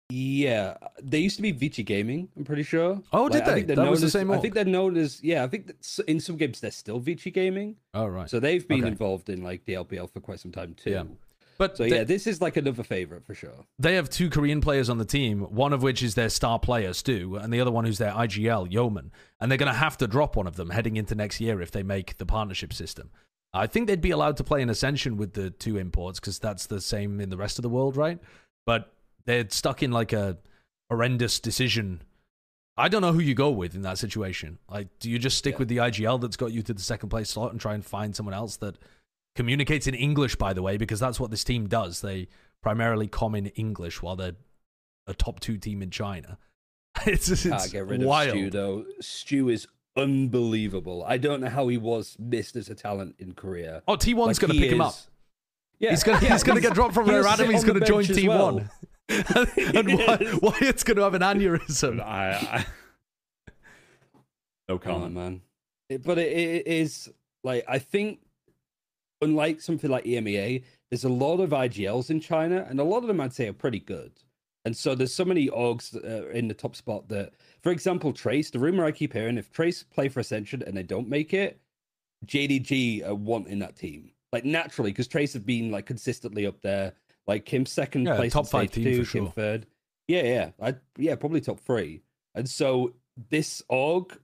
Yeah, they used to be Vici Gaming. I'm pretty sure. Oh, did I they? think they're That known was the as- same I think they're known as yeah. I think that in some games they're still Vici Gaming. Oh, right. So they've been Okay. involved in like the LPL for quite some time too. Yeah. But So they- yeah, this is like another favorite for sure. they have two Korean players on the team, one of which is their star player, Stu, and the other one who's their IGL, Yeoman. And they're going to have to drop one of them heading into next year if they make the partnership system. I think they'd be allowed to play in Ascension with the two imports because that's the same in the rest of the world, right? But they're stuck in like a horrendous decision. I don't know who you go with in that situation. Like, do you just stick Yeah. with the IGL that's got you to the second place slot and try and find someone else that communicates in English, by the way, because that's what this team does. They primarily com in English while they're a top two team in China. <laughs> It's, it's Can't get rid wild. of Stu though. Stu is unbelievable. I don't know how he was missed as a talent in Korea. Oh, T1's Like, going to pick him up. Yeah, He's going to yeah, to get dropped from Rare Atom. He's going to join T1. well. <laughs> and Wy- Wyatt's going to have an aneurysm. <laughs> I, I no Oh comment. man, It- but it, it is like I think, unlike something like EMEA, there's a lot of IGLs in China, and a lot of them I'd say are pretty good. And so there's so many orgs in the top spot that, for example, Trace. The rumor I keep hearing, if Trace play for Ascension and they don't make it, JDG are wanting that team like naturally because Trace have been like consistently up there. Like Kim's second Yeah, place, top five team two, for Kim sure. third. Yeah, yeah, I yeah probably top three. And so this org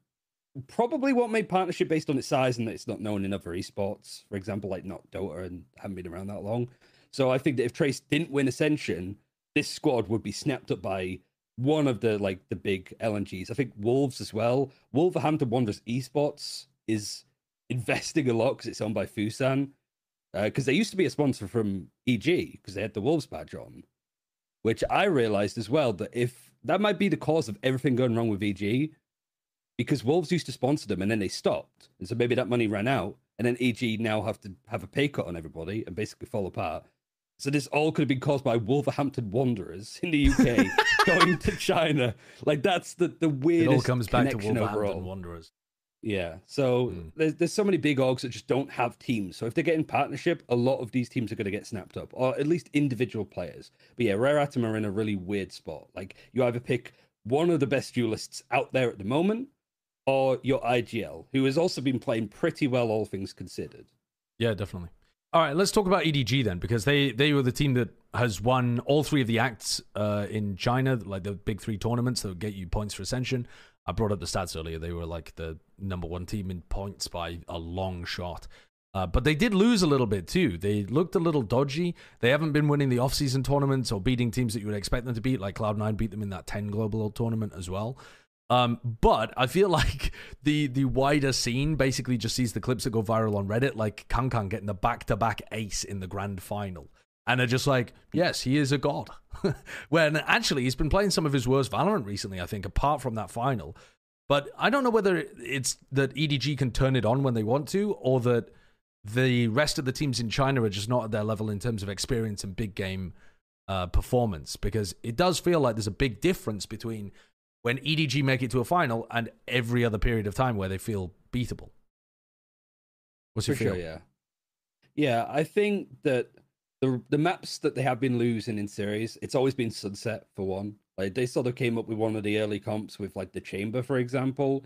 probably won't make partnership based on its size and that it's not known in other esports. For example, like not Dota and haven't been around that long. So I think that if Trace didn't win Ascension, this squad would be snapped up by one of the like the big LNGs. I think Wolves as well. Wolverhampton Wanderers Esports is investing a lot because it's owned by Fosun. Uh, because they used to be a sponsor from EG because they had the Wolves badge on, which I realized as well that if that might be the cause of everything going wrong with EG, because Wolves used to sponsor them and then they stopped, and so maybe that money ran out, and then EG now have to have a pay cut on everybody and basically fall apart. So this all could have been caused by Wolverhampton Wanderers in the UK <laughs> going to China. Like that's the the weirdest. It all comes back to Wolverhampton overall. Wanderers. Yeah. So Mm. there's there's so many big orgs that just don't have teams. So if they get in partnership, a lot of these teams are going to get snapped up, or at least individual players. But yeah, Rare Atom are in a really weird spot. Like you either pick one of the best duelists out there at the moment, or your IGL, who has also been playing pretty well, all things considered. Yeah, definitely. All right, let's talk about EDG then, because they they were the team that has won all three of the acts uh, in China, like the big three tournaments that get you points for ascension. I brought up the stats earlier; they were like the number one team in points by a long shot. Uh, but they did lose a little bit too. They looked a little dodgy. They haven't been winning the off-season tournaments or beating teams that you would expect them to beat, like Cloud9 beat them in that 10 global tournament as well. Um, but I feel like <laughs> the the wider scene basically just sees the clips that go viral on Reddit, like KangKang getting the back to back ace in the grand final. And are just like, yes, he is a god. <laughs> when actually he's been playing some of his worst Valorant recently, I think, apart from that final. But I don't know whether it's that EDG can turn it on when they want to, or that the rest of the teams in China are just not at their level in terms of experience and big game uh, performance. Because it does feel like there's a big difference between when EDG make it to a final and every other period of time where they feel beatable. What's your For feel? sure, yeah. Yeah, I think that the the maps that they have been losing in series, it's always been Sunset for one. Like they sort of came up with one of the early comps with like the Chamber, for example,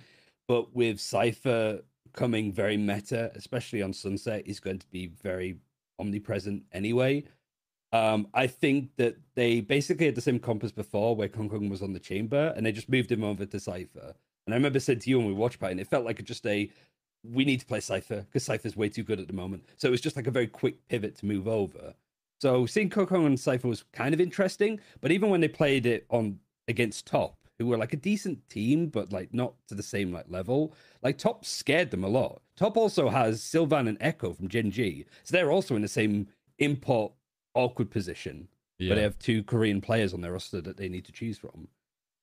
but with Cypher coming very meta, especially on Sunset, is going to be very omnipresent anyway. Um, I think that they basically had the same comp as before, where KangKang was on the chamber, and they just moved him over to Cypher. And I remember saying to you when we watched and it felt like just a we need to play Cypher because Cypher's way too good at the moment. So it was just like a very quick pivot to move over. So seeing KangKang and Cypher was kind of interesting, but even when they played it on against Top, who were like a decent team, but like not to the same like level, like Top scared them a lot. Top also has Sylvan and Echo from Gen G, so they're also in the same import awkward position. Yeah. But they have two Korean players on their roster that they need to choose from.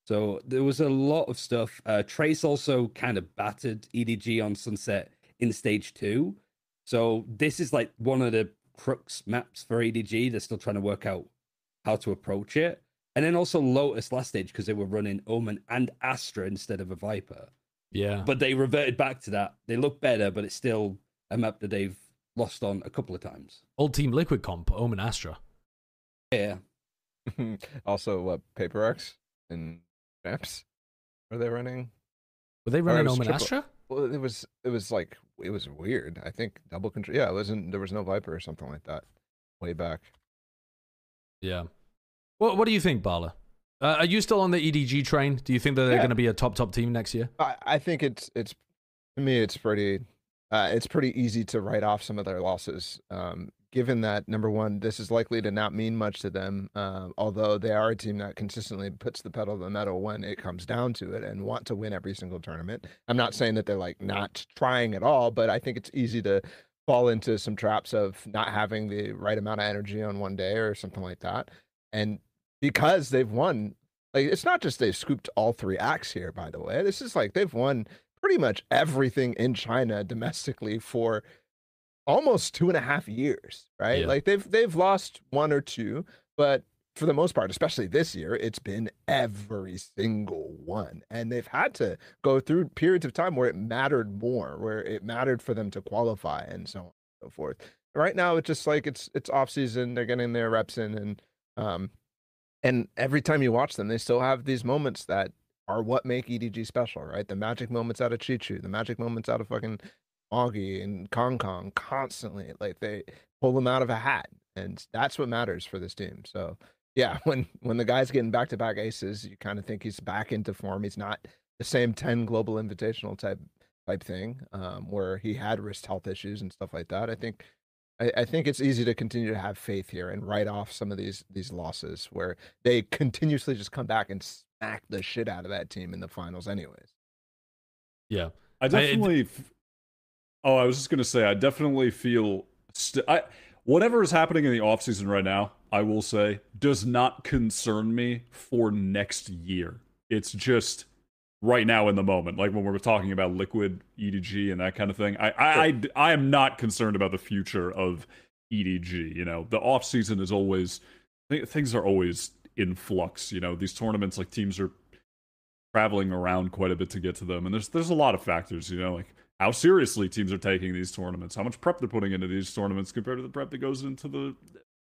So there was a lot of stuff. Uh, Trace also kind of battered EDG on Sunset in stage two. So this is like one of the crux maps for EDG. They're still trying to work out how to approach it. And then also Lotus last stage because they were running Omen and Astra instead of a Viper. yeah. But they reverted back to that. They look better, but it's still a map that they've lost on a couple of times. Old Team Liquid comp, Omen Astra. Yeah. <laughs> also, what Paper Rex and Champs are they running? Were they running Omen triple- Astra? Well, it was it was like it was weird. I think double control. Yeah, it wasn't. There was no Viper or something like that way back. Yeah. What What do you think, Bala? Uh, are you still on the EDG train? Do you think that they're Yeah. going to be a top top team next year? I, I think it's it's to me it's pretty uh, it's pretty easy to write off some of their losses. Um, given that number one, this is likely to not mean much to them, uh, although they are a team that consistently puts the pedal to the metal when it comes down to it and want to win every single tournament. I'm not saying that they're like not trying at all, but I think it's easy to fall into some traps of not having the right amount of energy on one day or something like that. And because they've won like it's not just they've scooped all three acts here by the way this is like they've won pretty much everything in china domestically for almost two and a half years right? Yeah. like they've they've lost one or two but for the most part especially this year it's been every single one. And they've had to go through periods of time where it mattered more where it mattered for them to qualify and so on and so forth. Right now it's just like it's it's off season they're getting their reps in and um and every time you watch them, they still have these moments that are what make EDG special, right? The magic moments out of CHICHOO, the magic moments out of fucking Augie and KangKang constantly. Like they pull them out of a hat. And that's what matters for this team. So yeah, <laughs> when when the guy's getting back to back aces, you kind of think he's back into form. He's not the same 10 global invitational type type thing, um, where he had wrist health issues and stuff like that. I think I, I think it's easy to continue to have faith here and write off some of these these losses where they continuously just come back and smack the shit out of that team in the finals, anyways. Yeah. I definitely. f- oh, I was just gonna say, I definitely feel. St- I whatever is happening in the off season right now, I will say, does not concern me for next year. It's just right now in the moment, like when we're talking about liquid EDG and that kind of thing. I I, I, I am not concerned about the future of EDG. You know, the off season is always things are always in flux. You know, these tournaments like teams are traveling around quite a bit to get to them, and there's there's a lot of factors. You know, like how seriously teams are taking these tournaments, how much prep they're putting into these tournaments compared to the prep that goes into the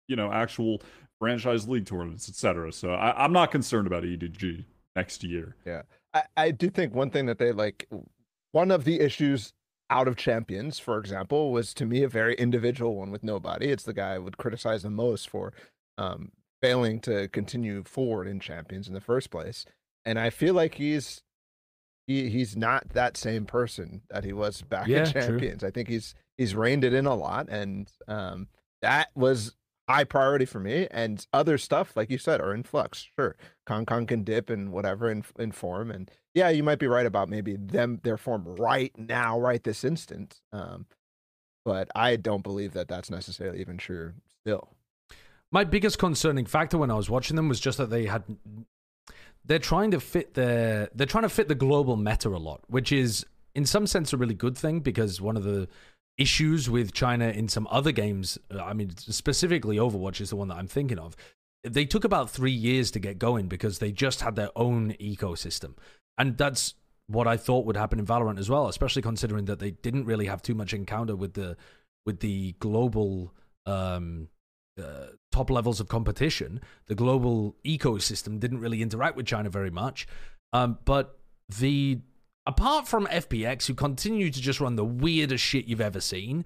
you know actual franchise league tournaments, etc. So I, I'm not concerned about EDG next year. Yeah, I, I do think one thing that they like one of the issues out of champions, for example, was to me a very individual one with nobody. It's the guy I would criticize the most for um, failing to continue forward in champions in the first place. And I feel like he's he he's not that same person that he was back Yeah, in true. champions. I think he's he's reined it in a lot, and um, that was high priority for me. And other stuff, like you said, are in flux. Sure, KangKang can dip and whatever in in form, and yeah, you might be right about maybe them their form right now, right this instant. Um, but I don't believe that that's necessarily even true still. My biggest concerning factor when I was watching them was just that they had they're trying to fit their they're trying to fit the global meta a lot, which is in some sense a really good thing because one of the issues with China in some other games, uh, I mean specifically Overwatch is the one that I'm thinking of. They took about 3 years to get going because they just had their own ecosystem. And that's what I thought would happen in Valorant as well, especially considering that they didn't really have too much encounter with the with the global um uh, top levels of competition, the global ecosystem didn't really interact with China very much. Um, but the apart from FPX, who continue to just run the weirdest shit you've ever seen,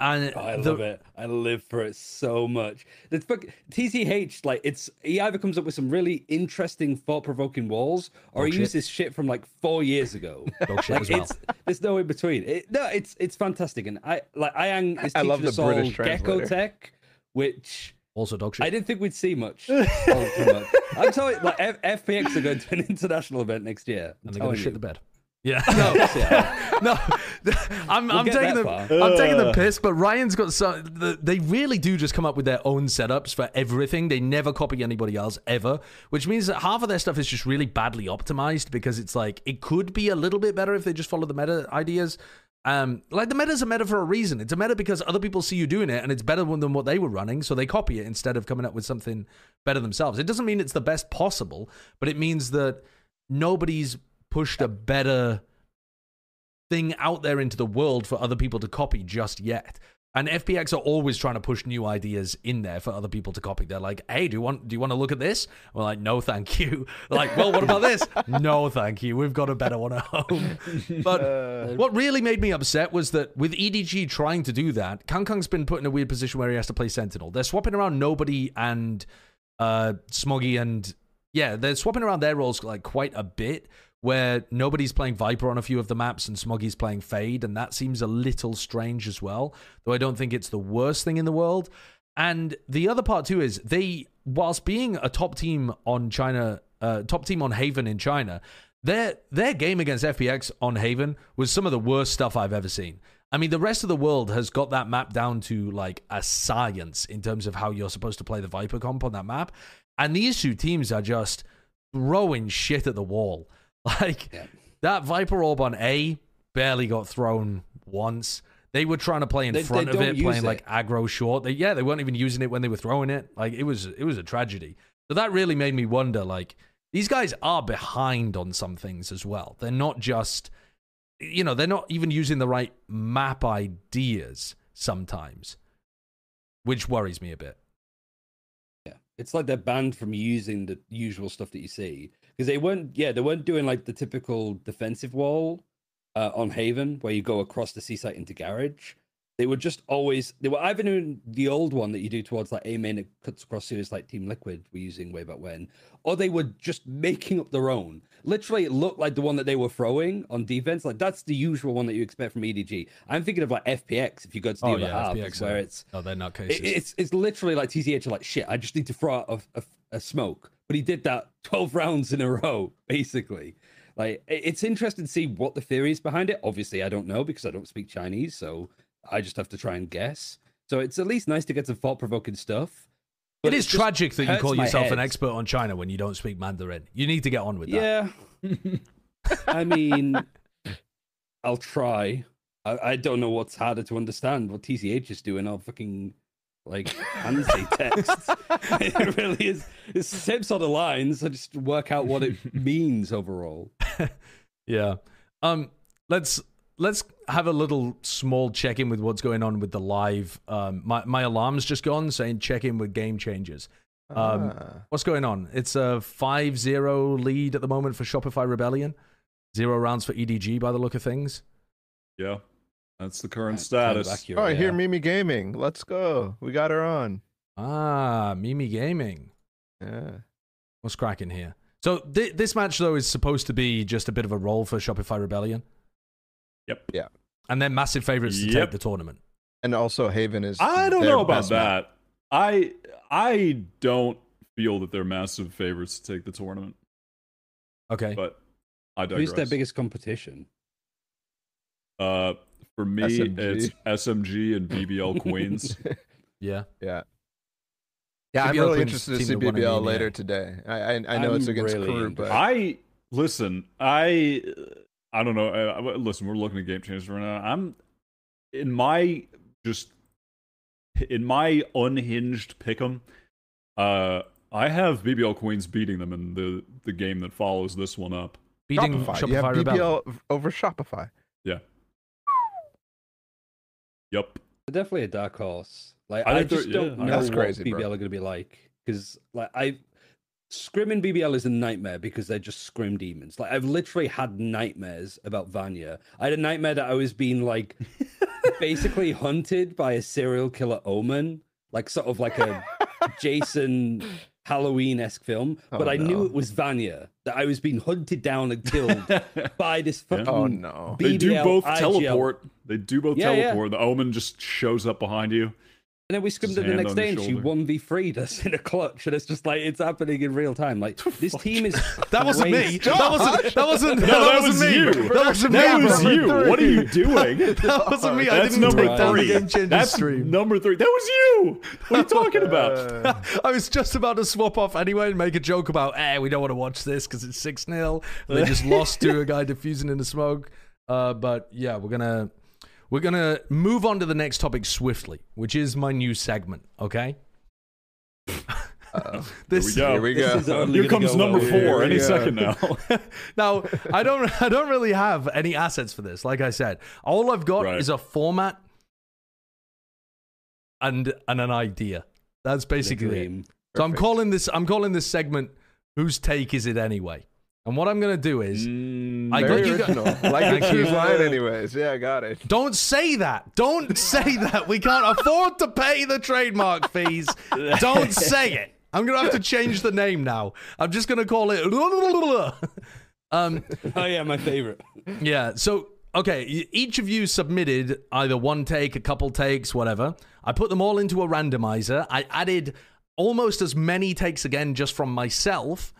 and Oh, I the- love it. I live for it so much. It's fuck TCH like it's he either comes up with some really interesting thought provoking walls or Dog he shit. used this shit from like four years ago. <laughs> Like as well. it's there's no in between. It, no, it's it's fantastic. And I like Iang is I teaching love the us all British Gecko translator. Tech, which also dog shit. I didn't think we'd see much. <laughs> all. I'm telling you, like F- FPX are going to an <laughs> international event next year. I'm and they're going to shit the bed. Yeah. <laughs> No, yeah. no, I'm, I'm taking the that I'm taking the uh. piss, but Ryan's got some. The, they really do just come up with their own setups for everything. They never copy anybody else ever, which means that half of their stuff is just really badly optimized because it's like it could be a little bit better if they just follow the meta ideas. Um, like the meta is a meta for a reason. It's a meta because other people see you doing it and it's better than what they were running, so they copy it instead of coming up with something better themselves. It doesn't mean it's the best possible, but it means that nobody's pushed a better thing out there into the world for other people to copy just yet. And FPX are always trying to push new ideas in there for other people to copy. They're like, "Hey, do you want do you want to look at this?" We're like, "No, thank you." They're <laughs> like, "Well, what about this?" <laughs> "No, thank you. We've got a better one at home." <laughs> But Uh, what really made me upset was that with EDG trying to do that, KangKang's been put in a weird position where he has to play Sentinel. They're swapping around Nobody and uh, Smoggy and yeah, they're swapping around their roles like quite a bit. Where nobody's playing Viper on a few of the maps and Smoggy's playing Fade, and that seems a little strange as well. Though I don't think it's the worst thing in the world. And the other part too is they, whilst being a top team on China, uh, top team on Haven in China, their their game against FPX on Haven was some of the worst stuff I've ever seen. I mean, the rest of the world has got that map down to like a science in terms of how you're supposed to play the Viper comp on that map, and these two teams are just throwing shit at the wall. <laughs> Like Yeah. that Viper orb on A barely got thrown once. They were trying to play in They- they front of it, playing it. like aggro short. They, yeah, they weren't even using it when they were throwing it. Like it was, it was a tragedy. So that really made me wonder. Like these guys are behind on some things as well. They're not just, you know, they're not even using the right map ideas sometimes, which worries me a bit. Yeah, it's like they're banned from using the usual stuff that you see because they weren't. Yeah, they weren't doing like the typical defensive wall uh, on Haven where you go across the seaside into garage. They were just always. They were either doing the old one that you do towards like A main that cuts across series like Team Liquid were using way back when, or they were just making up their own. Literally, it looked like the one that they were throwing on defense. Like that's the usual one that you expect from EDG. I'm thinking of like FPX if you go to the Oh other yeah, half, FPX where are- it's oh they're not it- cases. it's it's literally like TCH are like shit. I just need to throw out a, a, a smoke, but he did that <laughs> twelve rounds in a row, basically. Like it's interesting to see what the theory is behind it. Obviously, I don't know because I don't speak Chinese, so I just have to try and guess. So it's at least nice to get some thought provoking stuff. it but is just tragic that you call yourself an expert on China when you don't speak Mandarin. You need to get on with that. Yeah, <laughs> I mean, I'll try. I, I don't know what's harder to understand. What TCH is doing, I'll fucking like <laughs> fancy text. <laughs> it really is. It's the same sort of lines. I just work out what it <laughs> means overall. Yeah. Um let's let's have a little small check in with what's going on with the live. Um my, my alarm's just gone saying check in with game changers. Um ah. what's going on? It's a 5-0 lead at the moment for Shopify Rebellion. Zero rounds for EDG by the look of things. Yeah. That's the current Kind of status. accurate, Oh, I hear. Mimi Gaming. Let's go. We got her on. Ah, Mimi Gaming. Yeah. What's cracking here? So thi- this match though is supposed to be just a bit of a roll for Shopify Rebellion. Yep. Yeah. And they're massive favorites to Yep. take the tournament. And also Haven is. I don't their know about best match. that. I I don't feel that they're massive favorites to take the tournament, Okay. but I digress. Who's their biggest competition? Uh, for me, SMG. it's SMG and BBL <laughs> Queens. yeah. Yeah. Yeah, I'm really Queens interested to see that won in the BBL NBA. later today. I I, I know it's I'm against really Crew, but I listen. I I don't know. I, I- listen, we're looking at game changers right now. I'm in my just in my unhinged pick'em. Uh, I have BBL Queens beating them in the the game that follows this one up. Beating Shopify. Shopify, You have Rebellion. Over Shopify. Yup. They're definitely a dark horse. Like I I, just don't yeah, know That's what crazy, BBL bro. are going to be like because like I Scrim and BBL is a nightmare because they're just scrim demons. Like I've literally had nightmares about Vanya. I had a nightmare that I was being like <laughs> basically hunted by a serial killer omen, like sort of like a Jason Halloween esque film. Oh, but I knew it was Vanya that I was being hunted down and killed <laughs> by this Yeah. fucking Oh no. they do both IGL. teleport. They do both Yeah, yeah. teleport. The Omen just shows up behind you. And then we scrimmed Just her the next day and she won 1v3'd us in a clutch. And it's just like, it's happening in real time. Like, <laughs> this team is. <laughs> That wasn't me. That wasn't. That wasn't. No, <laughs> that, that wasn't was me. you. That wasn't That me. was bro. you. What are you doing? That wasn't me. I didn't number take down the three. game That's stream. number three. That was you. What are you talking about? I was just about to swap off anyway and make a joke about, eh, we don't want to watch this because it's 6 0. They just lost to a guy diffusing in the smoke. Uh, but yeah, we're going to. We're gonna move on to the next topic swiftly, which is my new segment. Okay, uh, <laughs> this Here here we go. is only Here comes go number well. four Here any second now. <laughs> <laughs> now I don't I don't really have any assets for this. Like I said, all I've got Right. is a format and and an idea. That's basically it. So I'm calling this I'm calling this segment "Whose take is it anyway?" And what I'm gonna do is Mm, I Very got you gu- original. <laughs> like Thank the choose line, anyways. Yeah, I got it. don't say that. Don't say that. We can't afford to pay the trademark fees. Don't say it. I'm gonna have to change the name now. I'm just gonna call it. <laughs> um, Oh, yeah, my favorite. Yeah. So, okay, each of you submitted either one take, a couple takes, whatever. I put them all into a randomizer. I added almost as many takes again just from myself,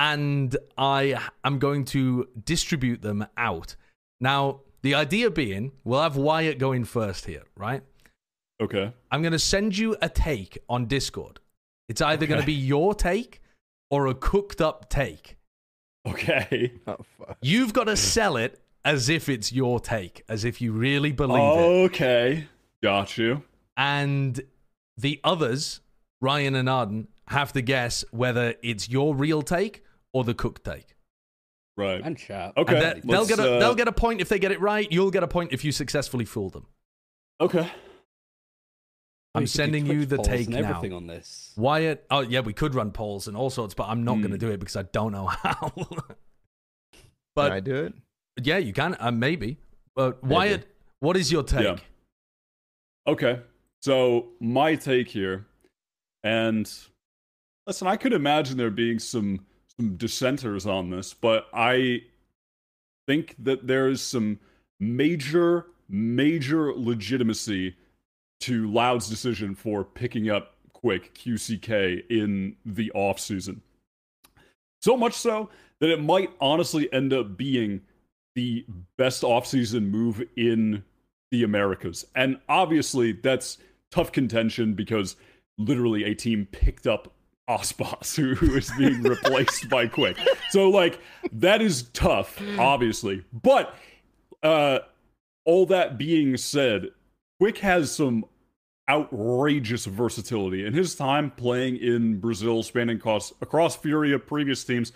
and I am going to distribute them out. Now, the idea being, we'll have Wyatt going first here, right? Okay. I'm going to send you a take on Discord. It's either going to be your take or a cooked up take. Okay. Oh fuck. You've got to sell it as if it's your take, as if you really believe it. Okay. Got you. And the others, Ryan and Arden, have to guess whether it's your real take or the cooked take. Right. And chat. Okay. And they- they'll get a uh, they'll get a point if they get it right. You'll get a point if you successfully fool them. Okay. I'm We sending you the take and now. everything on this. Wyatt, oh yeah, we could run polls and all sorts, but I'm not going to do it because I don't know how. <laughs> Can but I do it? yeah, you can, uh, maybe. But Maybe. Wyatt, what is your take? Yeah. Okay. So my take here, and listen, I could imagine there being some some dissenters on this, but I think that there is some major, major legitimacy to Loud's decision for picking up Quick QCK in the off season. So much so that it might honestly end up being the best offseason move in the Americas. And obviously, that's tough contention because literally a team picked up Aspas, who, who is being <laughs> replaced by Quick. So, like, that is tough, obviously. But uh, all that being said, Quick has some outrageous versatility. In his time playing in Brazil, spanning across, across Furia, previous teams,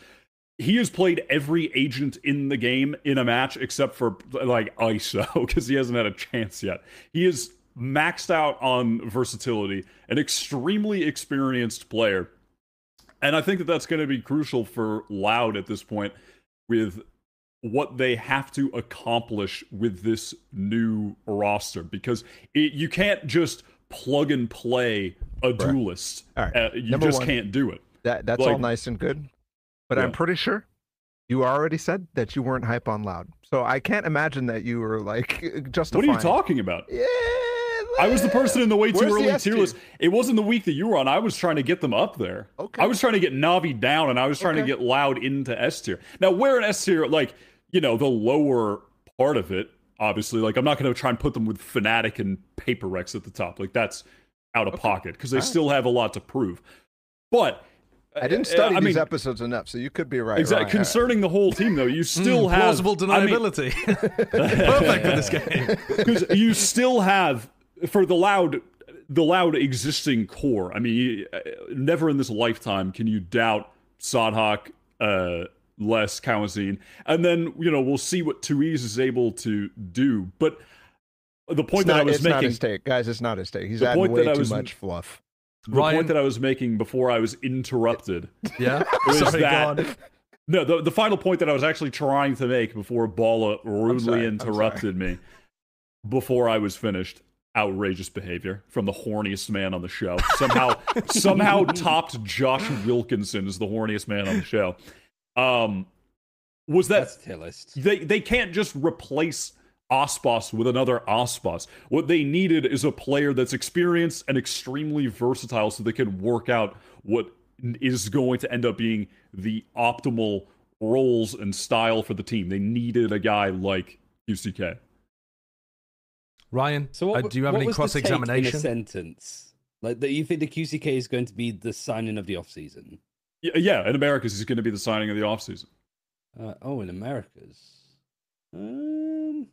he has played every agent in the game in a match except for like ISO because <laughs> he hasn't had a chance yet. He is maxed out on versatility, an extremely experienced player. And I think that that's going to be crucial for Loud at this point with what they have to accomplish with this new roster because it, you can't just plug and play a duelist. All right. Uh, you Number just one. can't do it. That that's all nice and good, but Yeah. I'm pretty sure you already said that you weren't hype on loud. So I can't imagine that you were like <laughs> What are you talking about? Yeah, I was the person in the way too Where's early S tier tier? list. It wasn't the week that you were on. I was trying to get them up there. Okay. I was trying to get Navi down, and I was trying to get Loud into S tier. Now, where in S tier, like you know, the lower part of it, obviously, like I'm not going to try and put them with Fnatic and Paper Rex at the top. Like that's out of pocket because they Alright. still have a lot to prove. But I didn't uh, study I these mean, episodes enough, so you could be right. Exactly. Ryan. Concerning the whole team, though, you still Mm, have plausible I mean, deniability. <laughs> Perfect for this game. <laughs> because you still have for the loud the loud existing core i mean uh, never in this lifetime can you doubt Saadhak, uh Less Cauanzin, and then you know we'll see what tuyz is able to do. But the point It's that not, I was it's not making, his take, guys. It's not his take. He's The adding point way that I too was- much fluff. the Ryan- point that I was making before I was interrupted <laughs> Yeah. <laughs> was Sorry, that. No, the, the final point that I was actually trying to make before Bala rudely sorry, interrupted me before I was finished. Outrageous behavior from the horniest man on the show. Somehow, <laughs> somehow topped Josh Wilkinson as the horniest man on the show. Um, was that That's tier list. they they can't just replace Aspas with another Aspas. What they needed is a player that's experienced and extremely versatile so they can work out what is going to end up being the optimal roles and style for the team. They needed a guy like QCK. Ryan, So, what, uh, do you have what any cross take In a examination? sentence, like that, you think the QCK is going to be the signing of the off season? Y- Yeah, in Americas, he's going to be the signing of the offseason. Uh, oh, in Americas. Um,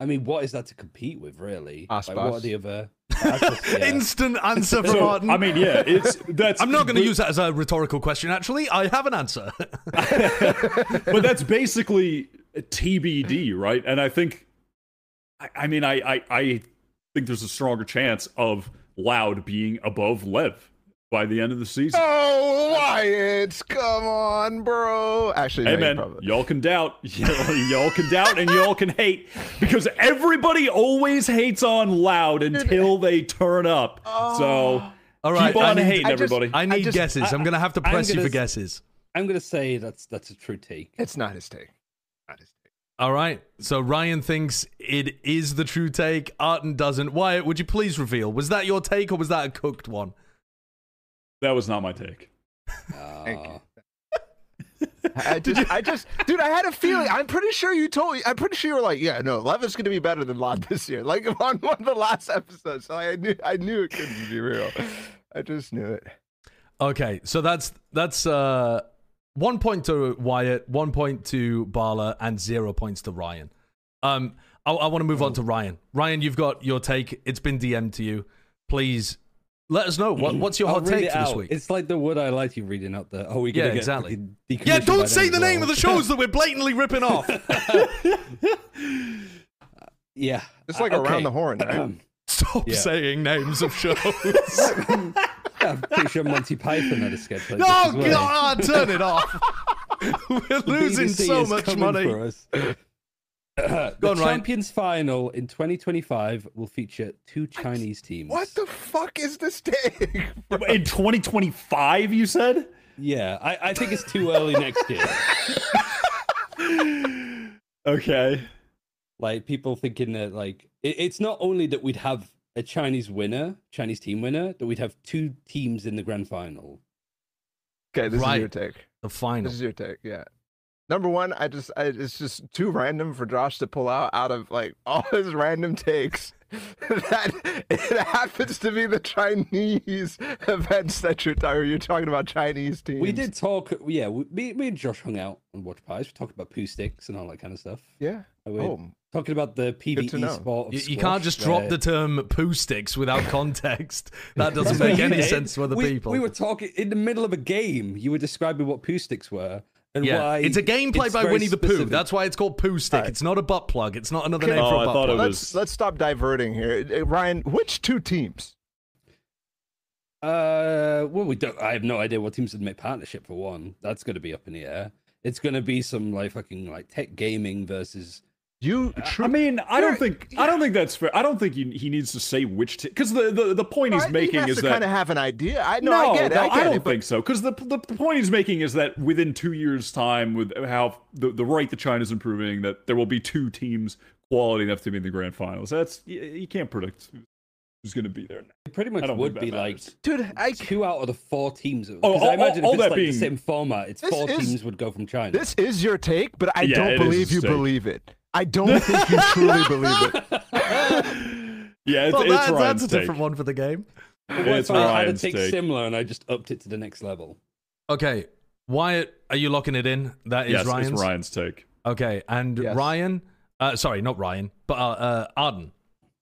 I mean, what is that to compete with, really? Like, what are Aspas. the other? <laughs> Aspas, yeah. Instant <laughs> answer from So, Martin. I mean, yeah, it's <laughs> that's. I'm not going to use that as a rhetorical question. Actually, I have an answer. but that's basically TBD, right? And I think, I, I mean, I, I, I think there's a stronger chance of Loud being above Lev by the end of the season. Oh, Wyatt, come on, bro. Actually, no, Hey you man, probably- y'all can doubt, y'all, <laughs> y'all can doubt, and y'all can hate because everybody always hates on Loud until they turn up. Oh. So All right, keep on I need, hating I just- everybody. I need just- guesses. I- I'm going to have to press you gonna for s- guesses. I'm going to say that's that's a true take. it's not his take. Not his take. All right. So Ryan thinks it is the true take. Arden doesn't. Wyatt, would you please reveal? Was that your take or was that a cooked one? that was not my take. Thank you. Uh, <laughs> I just, I just, dude, I had a feeling. I'm pretty sure you told me. I'm pretty sure you were like, yeah, no, Levin's gonna be better than Loud this year. Like <laughs> on one of the last episodes, so I knew, I knew it couldn't be real. I just knew it. Okay, so that's that's uh one point to Wyatt, one point to Bala, and zero points to Ryan. Um, I, I want to move on to Ryan. Ryan, you've got your take. It's been DM'd to you. Please let us know what, what's your I'll hot take it for this week. It's like the would I like you reading out the. Oh, we Yeah, gonna get exactly. yeah, don't say the as name well. of the shows <laughs> that we're blatantly ripping off. <laughs> yeah, It's like Uh, around the horn, right? <clears throat> Stop Yeah. saying names of <laughs> shows. Yeah, I'm pretty sure Monty Python had a sketch like no, this as well. God, turn it off. <laughs> we're losing BBC so is much money. for us. <laughs> the Go on, Ryan. Champions Final in 2025 will feature two Chinese teams. What the fuck is this take? In 2025, you said? Yeah, I, I think it's too early next year. <laughs> Okay. Like people thinking that like it, it's not only that we'd have a Chinese winner, Chinese team winner, that we'd have two teams in the grand final. Okay, this Right. is your take. The final. This is your take. Yeah. Number one, I just, I, it's just too random for Josh to pull out out of like <laughs> all his random takes. <laughs> that it happens to be the Chinese <laughs> events that you're talking. You're talking about Chinese teams. We did talk, yeah. We, me, me and Josh hung out and watched pies. We talked about poo sticks and all that kind of stuff. Yeah. We're Oh, talking about the to PVE know. sport. Of You, you can't just drop the term poo sticks without context. <laughs> That doesn't make any did. sense to other we, people. We were talking in the middle of a game. You were describing what poo sticks were and yeah, why. it's a game played by very Winnie the Pooh. That's why it's called Pooh Stick. Alright. It's not a butt plug. It's not another Okay. name for Oh, a I butt thought it plug. was- let's let's stop diverting here. Uh, Ryan, which two teams? Uh, well, we don't. I have no idea what teams would make partnership for one. That's going to be up in the air. it's gonna be some like fucking like tech gaming versus. You I mean, I don't You're- think I don't think that's fair. I don't think he, he needs to say which because the, the the point he's I making he has is to that kind of have an idea. I know. no, I get it. no, I get don't it. but- think so. Because the, the the point he's making is that within two years' time, with how the the rate that China's improving, that there will be two teams quality enough to be in the grand finals. That's you, you can't predict who's going to be there. It pretty much would be that like dude, I two out of the four teams. Because Oh, all- I imagine all if it's that like being- the same format, it's This four is- teams would go from China. This is your take, but I Yeah, don't believe you take. believe it. I don't think you truly believe it. <laughs> Yeah, it's, Well, it's that- Ryan's that's a take. different one for the game. It's if I had a Ryan's take take. similar and I just upped it to the next level? Okay, Wyatt, are you locking it in? That is Yes, Ryan's. it's Ryan's take. Okay, and Yes. Ryan, uh, sorry, not Ryan, but uh, uh, Arden.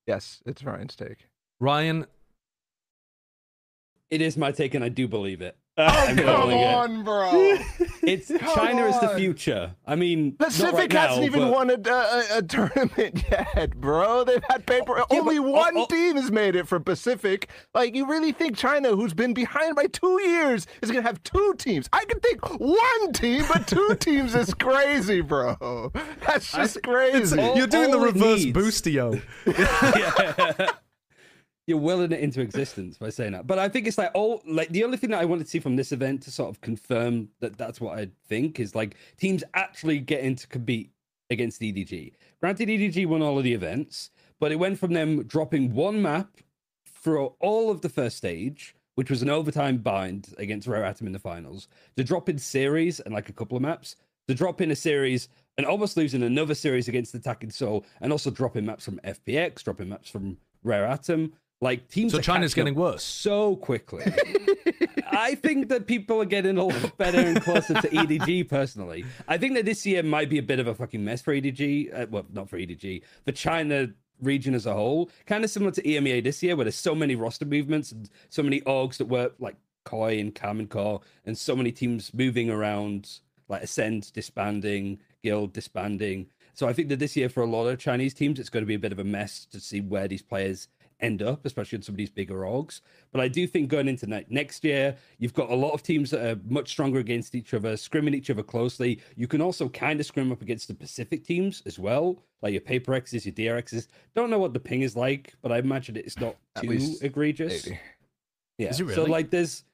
Yes, it's Ryan's take. Ryan, It is my take, and I do believe it. Oh, <laughs> I'm calling it. bro. <laughs> It's Come China is the future. I mean, not Pacific right hasn't now, even but- won a, a, a tournament <laughs> yet, bro. They've had paper. Oh, only but- oh, one oh. team has made it for Pacific. Like, you really think China, who's been behind by two years, is going to have two teams? I could think one team, but two teams is crazy, bro. That's just crazy. all- you're doing the reverse needs- boostio. Yeah. You're willing it into existence by saying that. But I think it's like all like the only thing that I wanted to see from this event to sort of confirm that that's what I think is like teams actually getting to compete against EDG. Granted, EDG won all of the events, but it went from them dropping one map for all of the first stage, which was an overtime bind against Rare Atom in the finals, to dropping series and like a couple of maps, to dropping a series and almost losing another series against Attacking Soul, and also dropping maps from FPX, dropping maps from Rare Atom. Like teams, So China's getting worse. so quickly. <laughs> I think that people are getting a lot better and closer to <laughs> EDG. Personally, I think that this year might be a bit of a fucking mess for EDG. Uh, well, not for EDG, for China region as a whole. Kind of similar to EMEA this year, where there's so many roster movements and so many orgs that were like Koi and Cam and Core, and so many teams moving around, like Ascend disbanding, Guild disbanding. So I think that this year for a lot of Chinese teams, it's going to be a bit of a mess to see where these players end up, especially in some of these bigger orgs. But I do think going into ne- next year, you've got a lot of teams that are much stronger against each other, scrimming each other closely. You can also kind of scrim up against the Pacific teams as well, like your Paper Rex's, your DRXs. Don't know what the ping is like, but I imagine it's not too egregious. Maybe. Yeah. Is it So like there's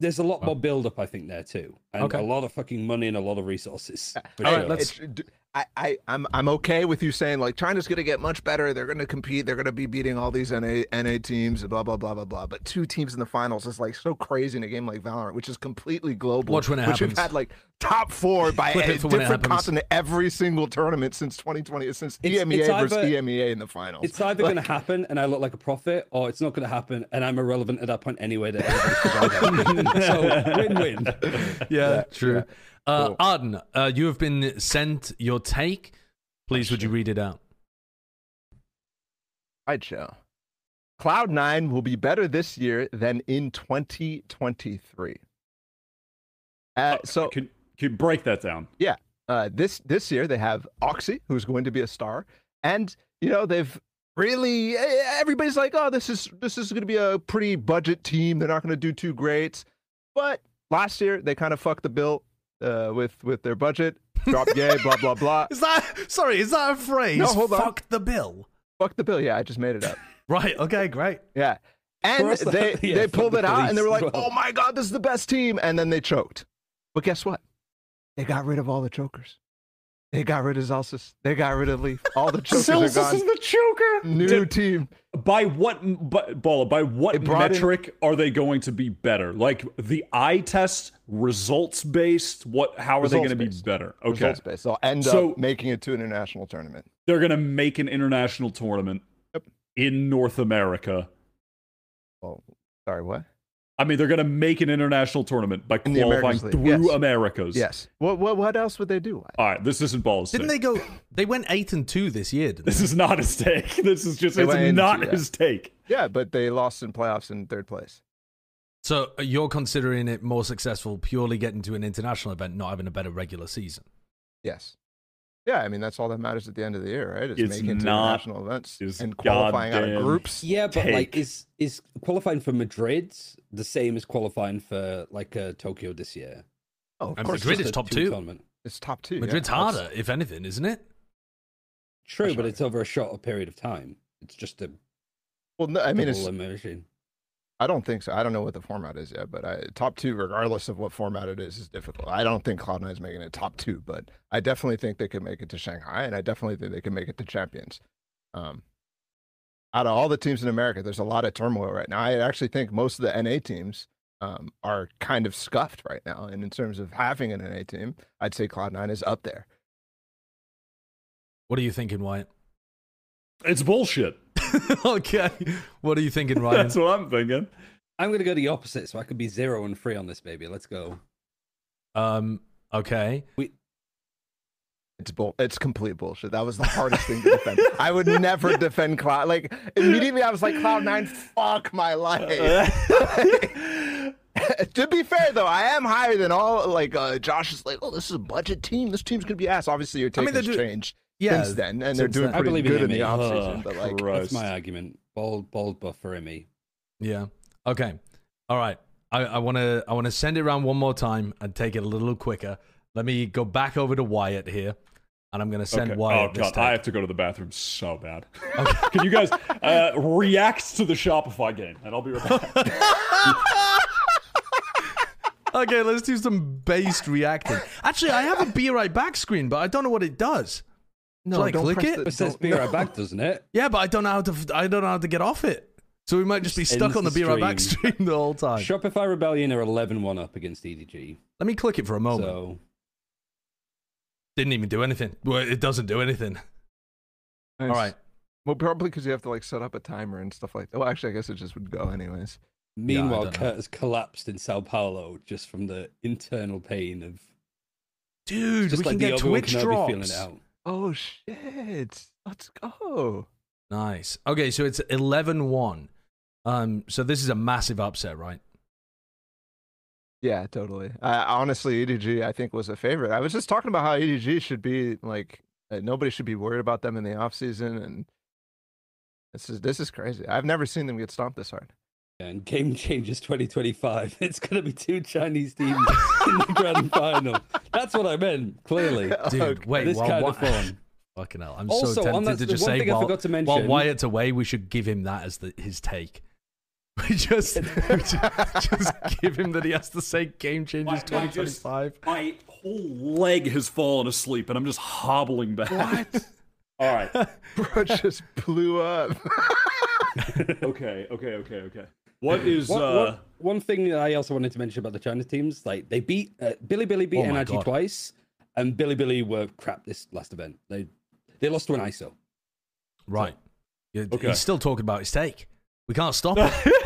there's a lot more build up, I think, there too. And Okay. a lot of fucking money and a lot of resources. For All sure. right, let's- It's- d- I, I, I'm, I'm okay with you saying like China's going to get much better. They're going to compete. They're going to be beating all these NA, NA teams. Blah blah blah blah blah. But two teams in the finals is like so crazy in a game like Valorant, which is completely global. Watch when it which happens. we've had like top four by a it for when it different continent every single tournament since 2020, since It's- EMEA it's versus either- EMEA in the finals. It's either going to happen and I look like a prophet, or it's not going to happen and I'm irrelevant at that point anyway. That everybody's <laughs> so win-win. Yeah, true. Uh, Cool. Arden, uh, you have been sent your take. Please, would you read it out? Right, show. Cloud Nine will be better this year than in 2023. Uh, so can, can you break that down? Yeah. Uh, this this year they have Oxy, who's going to be a star, and you know they've really everybody's like, oh, this is this is going to be a pretty budget team. They're not going to do too great, but last year they kind of fucked the bill uh, with with their budget. <laughs> Drop yay, blah blah blah. Is that sorry? Is that a phrase? No, hold on. Fuck the bill. Fuck the bill. Yeah, I just made it up. <laughs> Right. Okay. Great. Yeah. And they, <laughs> they pulled it out and they were like, well. oh my God, this is the best team. And then they choked. But guess what? They got rid of all the chokers. They got rid of Zellsis. They got rid of Leaf. All the chokers are Zellsis gone. is the choker. New Did- team. by what but Bala, by what They brought in- metric are they going to be better? Like the eye test, results based. What? How are they going to be better? Okay, Results based. They'll end So- up making it to an international tournament. they're going to make an international tournament Yep. in North America. Oh, sorry, what? I mean, they're going to make an international tournament by In qualifying Americas through yes. Americas. Yes. What, what, what else would they do? All right, this isn't balls. Didn't they go? They went eight and two this year. Didn't This they? is not his take. <laughs> This is just They it's went into- not yeah. his take. Yeah, but they lost in playoffs in third place. So uh, you're considering it more successful purely getting to an international event, not having a better regular season. Yes. Yeah, I mean that's all that matters at the end of the year, right? Is It's making to not international events and qualifying out of groups. Yeah, but like, is is qualifying for Madrid the same as qualifying for like uh, Tokyo this year? Oh, of And course Madrid is top two two. tournament. it's top two. yeah. Madrid's That's- harder, if anything, isn't it? True, but it's over a shorter period of time. It's just a Well, no, I mean, it's, double elimination. I don't think so. I don't know what the format is yet, but I, top two, regardless of what format it is, is difficult. I don't think Cloud9 is making it top two, but I definitely think they could make it to Shanghai, and I definitely think they can make it to champions. Um, out of all the teams in America, there's a lot of turmoil right now. I actually think most of the NA teams um, are kind of scuffed right now, and in terms of having an NA team, I'd say Cloud9 is up there. What are you thinking, Wyatt? It's bullshit. <laughs> okay. What are you thinking, Ryan? That's what I'm thinking. I'm gonna go the opposite, so I could be zero and three on this baby. Let's go. um, okay. We. It's bull. It's complete bullshit. That was the hardest thing to defend. I would never defend Cloud. Like immediately, I was like, Cloud Nine, fuck my life. <laughs> to be fair, though, I am higher than all. Like uh, Josh is like, oh, this is a budget team. This team's gonna be ass. Obviously, your I take mean, has they do- changed Yeah. since then, and they're doing then. I pretty believe in good in Imi. the off Oh, season. But like, Christ. That's my argument. Bold, bold buff for Emmy. Yeah. Okay. All right. I want to I want to send it around one more time and take it a little quicker. Let me go back over to Wyatt here, and I'm going to send Okay. Wyatt oh this god, I have to go to the bathroom so bad. Okay. <laughs> Can you guys uh, react to the Shopify game, and I'll be right back. <laughs> Okay, let's do some based reacting. Actually, I have a be right back screen, but I don't know what it does. No, Shall I don't click press it? the- It says don't- be right back, doesn't it? <laughs> Yeah, but I don't know how to. I don't know how to get off it. So we might just be stuck on the the be right back stream. stream the whole time. Shopify Rebellion are 11-1 up against EDG. Let me click it for a moment. So Didn't even do anything. Well, it doesn't do anything. Nice. All right. Well, probably because you have to like set up a timer and stuff like that. Well, actually, I guess it just would go anyways. meanwhile, don't know. Kurt has collapsed in Sao Paulo just from the internal pain of Dude, just we like can the get Obi-Wan Twitch Kenobi drops. Feeling it out. Oh shit! Let's go. Nice. Okay, so it's 11-1. Um, so this is a massive upset, right? Yeah, totally. I honestly, EDG, I think was a favorite. I was just talking about how EDG should be like uh, nobody should be worried about them in the off season, and this is this is crazy. I've never seen them get stomped this hard. And Game changes 2025. <laughs> It's going to be two Chinese teams in the grand <laughs> final. That's what I meant, clearly. <laughs> Dude, Okay. wait, this while kind Wy- of fun. Fucking hell. I'm Also, so on tempted that- to just one say thing I while, forgot to while mention- Wyatt's away, we should give him that as the, his take. We just, we just, just give him that he has to say Game changes My- my just- 2025. My whole leg has fallen asleep, and I'm just hobbling back. What? All right. Bro just blew up. Okay. Okay. Okay. Okay. What <clears throat> is One, uh? one, one thing that I also wanted to mention about the China teams, like they beat uh, Bilibili beat Oh NRG God. twice, and Bilibili were crap this last event. They they lost to an ISO. Right. Yeah, Okay. He's still talking about his take. We can't stop. <laughs> <laughs>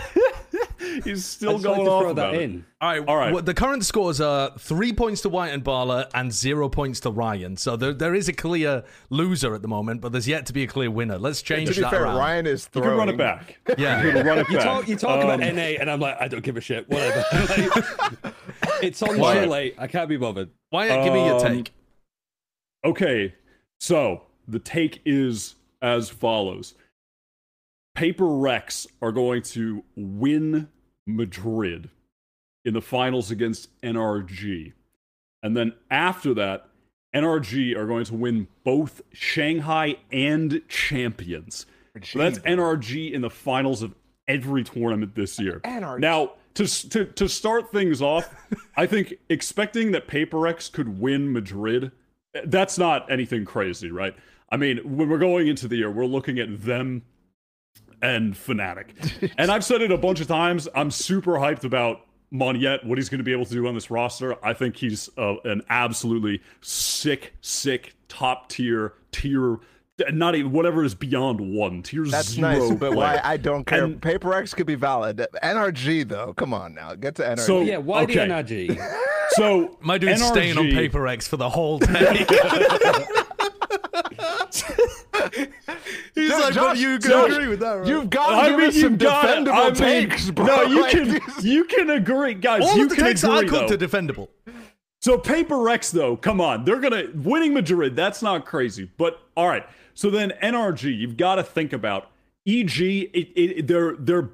<laughs> He's still just going to off throw about that it. in. All right. All right. what- the current scores are three points to Wyatt and Barla and zero points to Ryan. So there, there is a clear loser at the moment, but there's yet to be a clear winner. Let's change to be that fair, around. Ryan is You throwing. can run it back. Yeah. <laughs> You can run it You back. talk you talk about Um, NA, and I'm like, I don't give a shit. Whatever. <laughs> Like, it's on Why- too late. I can't be bothered. Wyatt, give me your Um, take. Okay, so the take is as follows Paper Rex are going to win Madrid in the finals against NRG. And then after that, NRG are going to win both Shanghai and Champions. So that's NRG in the finals of every tournament this year. NRG. Now, to, to, to start things off, I think expecting that Paper Rex could win Madrid, that's not anything crazy, right? I mean, when we're going into the year, we're looking at them and Fnatic. and I've said it a bunch of times. I'm super hyped about Monyet, what he's going to be able to do on this roster. I think he's uh, an absolutely sick, sick, top tier, tier, not even whatever is beyond one, tier That's zero. nice, but why I don't care. And- Paper Rex could be valid. NRG though, come on now, get to NRG. So- Yeah, why Okay. the NRG? So My dude's staying on NRG Paper Rex for the whole day. <laughs> He's Dude, like, Josh, but you can Josh, agree with that, right? You've got to I give mean, us you some got it. defendable I mean, takes, bro. No, you Like, can you can agree, guys. All you of the can takes agree, I cooked though. are defendable. So Paper Rex though, come on, they're gonna winning Madrid. That's not crazy, but all right. So then NRG, you've got to think about EG. It, it, they're they're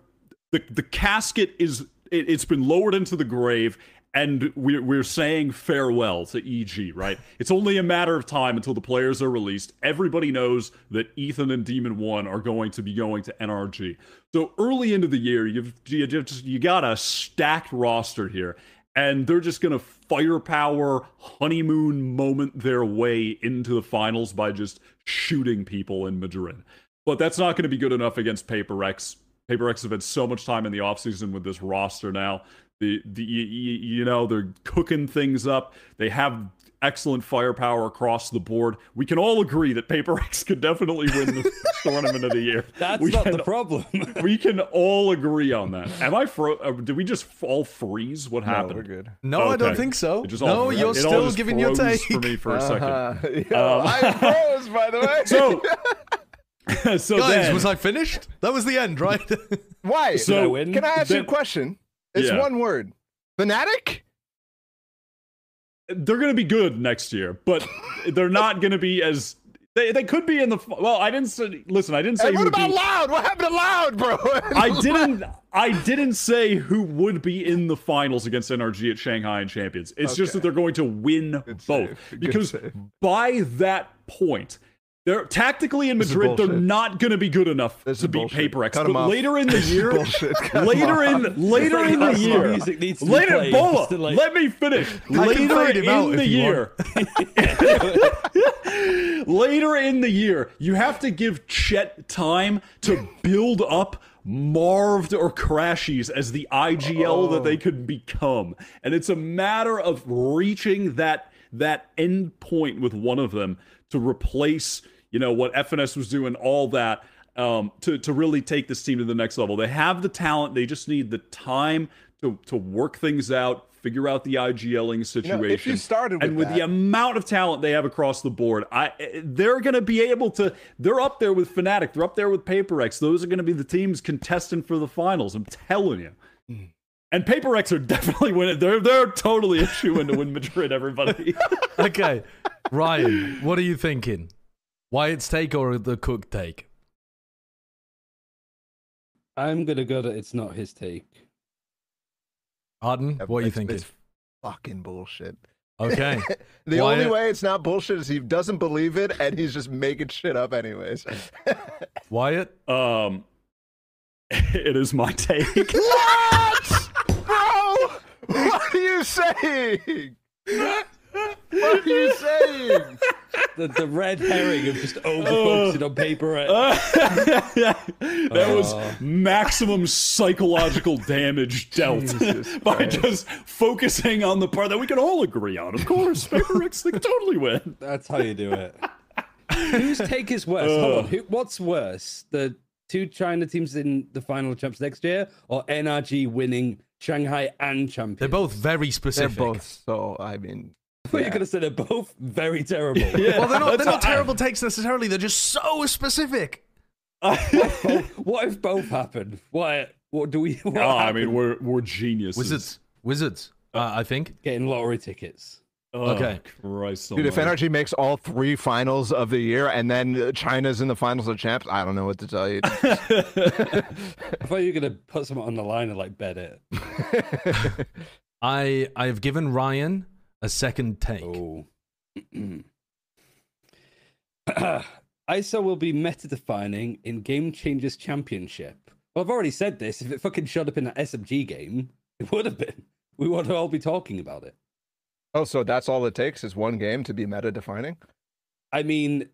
the the casket is it, it's been lowered into the grave. And we're, we're saying farewell to EG, right? It's only a matter of time until the players are released. Everybody knows that Ethan and Demon One are going to be going to NRG. So early into the year, you've you just you got a stacked roster here, and they're just gonna firepower honeymoon moment their way into the finals by just shooting people in Madrid. But that's not going to be good enough against Paper Rex. Paper Rex have had so much time in the offseason with this roster now the, the you, you know they're cooking things up. They have excellent firepower across the board. We can all agree that Paper Rex could definitely win the <laughs> tournament of the year. That's we not can, the problem. <laughs> we can all agree on that. Am I fro? Uh, did we just all freeze? What No, happened? we're good. No, I don't think so. Just No, it you're all still just giving your take. for me for a second. Uh-huh. Yo, Um, I froze, by the way. <laughs> So, so Guys, then, was I finished? That was the end, right? why? So- Did I win? Can I ask you a question? It's Yeah. one word. Fnatic? they're going to be good next year, but <laughs> they're not going to be as. They, they could be in the. Well, I didn't say. Listen, I didn't say Hey, what about be- Loud? What happened to Loud, bro? <laughs> I didn't. I didn't say who would be in the finals against NRG at Shanghai and Champions. It's just that they're going to win Good both save. Because by that point. They're tactically in Madrid. They're not going to be good enough This to beat bullshit. Paper Rex. Cut But later in the year, bullshit. Cut 'em later in later in the year, music needs to later Bola, just to, like- let me finish. <laughs> Later fade him out in the year, <laughs> later in the year, you have to give Chet time to build up Marved or Crashies as the IGL that they could become. And it's a matter of reaching that that end point with one of them to replace, you know, what FNS was doing, all that. Um, to to really take this team to the next level, they have the talent. They just need the time to to work things out, figure out the IGLing know, situation. if you started with and with that- the amount of talent they have across the board, I they're going to be able to. They're up there with Fnatic. They're up there with Paper Rex. Those are going to be the teams contesting for the finals. I'm telling you. Hmm. And Paper Rex are <laughs> definitely winning. They're they're totally a shoe in to win Madrid. Everybody. <laughs> okay. Ryan, what are you thinking? Wyatt's take or the cook take? I'm gonna go that it's not his take. Arden, what are you It's- thinking? It's fucking bullshit. Okay. <laughs> The Why- only way it's not bullshit is he doesn't believe it and he's just making shit up anyways. <laughs> Wyatt? um, <laughs> it is my take. what? Bro! What are you saying? What are you saying? <laughs> The, the red herring of just over focusing oh. on paper. <laughs> that was Oh. maximum psychological damage dealt <laughs> by Christ. just focusing on the part that we can all agree on. Of course, Paper Rex they could totally win. That's how you do it. Whose take is worse? Hold on. Who, what's worse? The two China teams in the final champs next year, or NRG winning Shanghai and champions? They're both very They're specific. both so, I mean. <laughs> I thought you yeah. could have said they're both very terrible. <laughs> yeah. Well, they're not, they're not terrible takes necessarily. They're just so specific. <laughs> what if both happen? What? What do we? What Oh, I mean, we're we're geniuses. Wizards. Wizards, uh, I think. getting lottery tickets. Oh, Okay. Christ Dude, if almighty. NRG makes all three finals of the year and then uh, China's in the finals of champs, I don't know what to tell you. I thought you were gonna put someone on the line and like bet it. I I have given Ryan a second take. Oh. <clears throat> ISO will be meta defining in Game Changers Championship. Well, I've already said this. If it fucking showed up in that SMG game, it would have been. We would all be talking about it. oh, so that's all it takes is one game to be meta defining? I mean,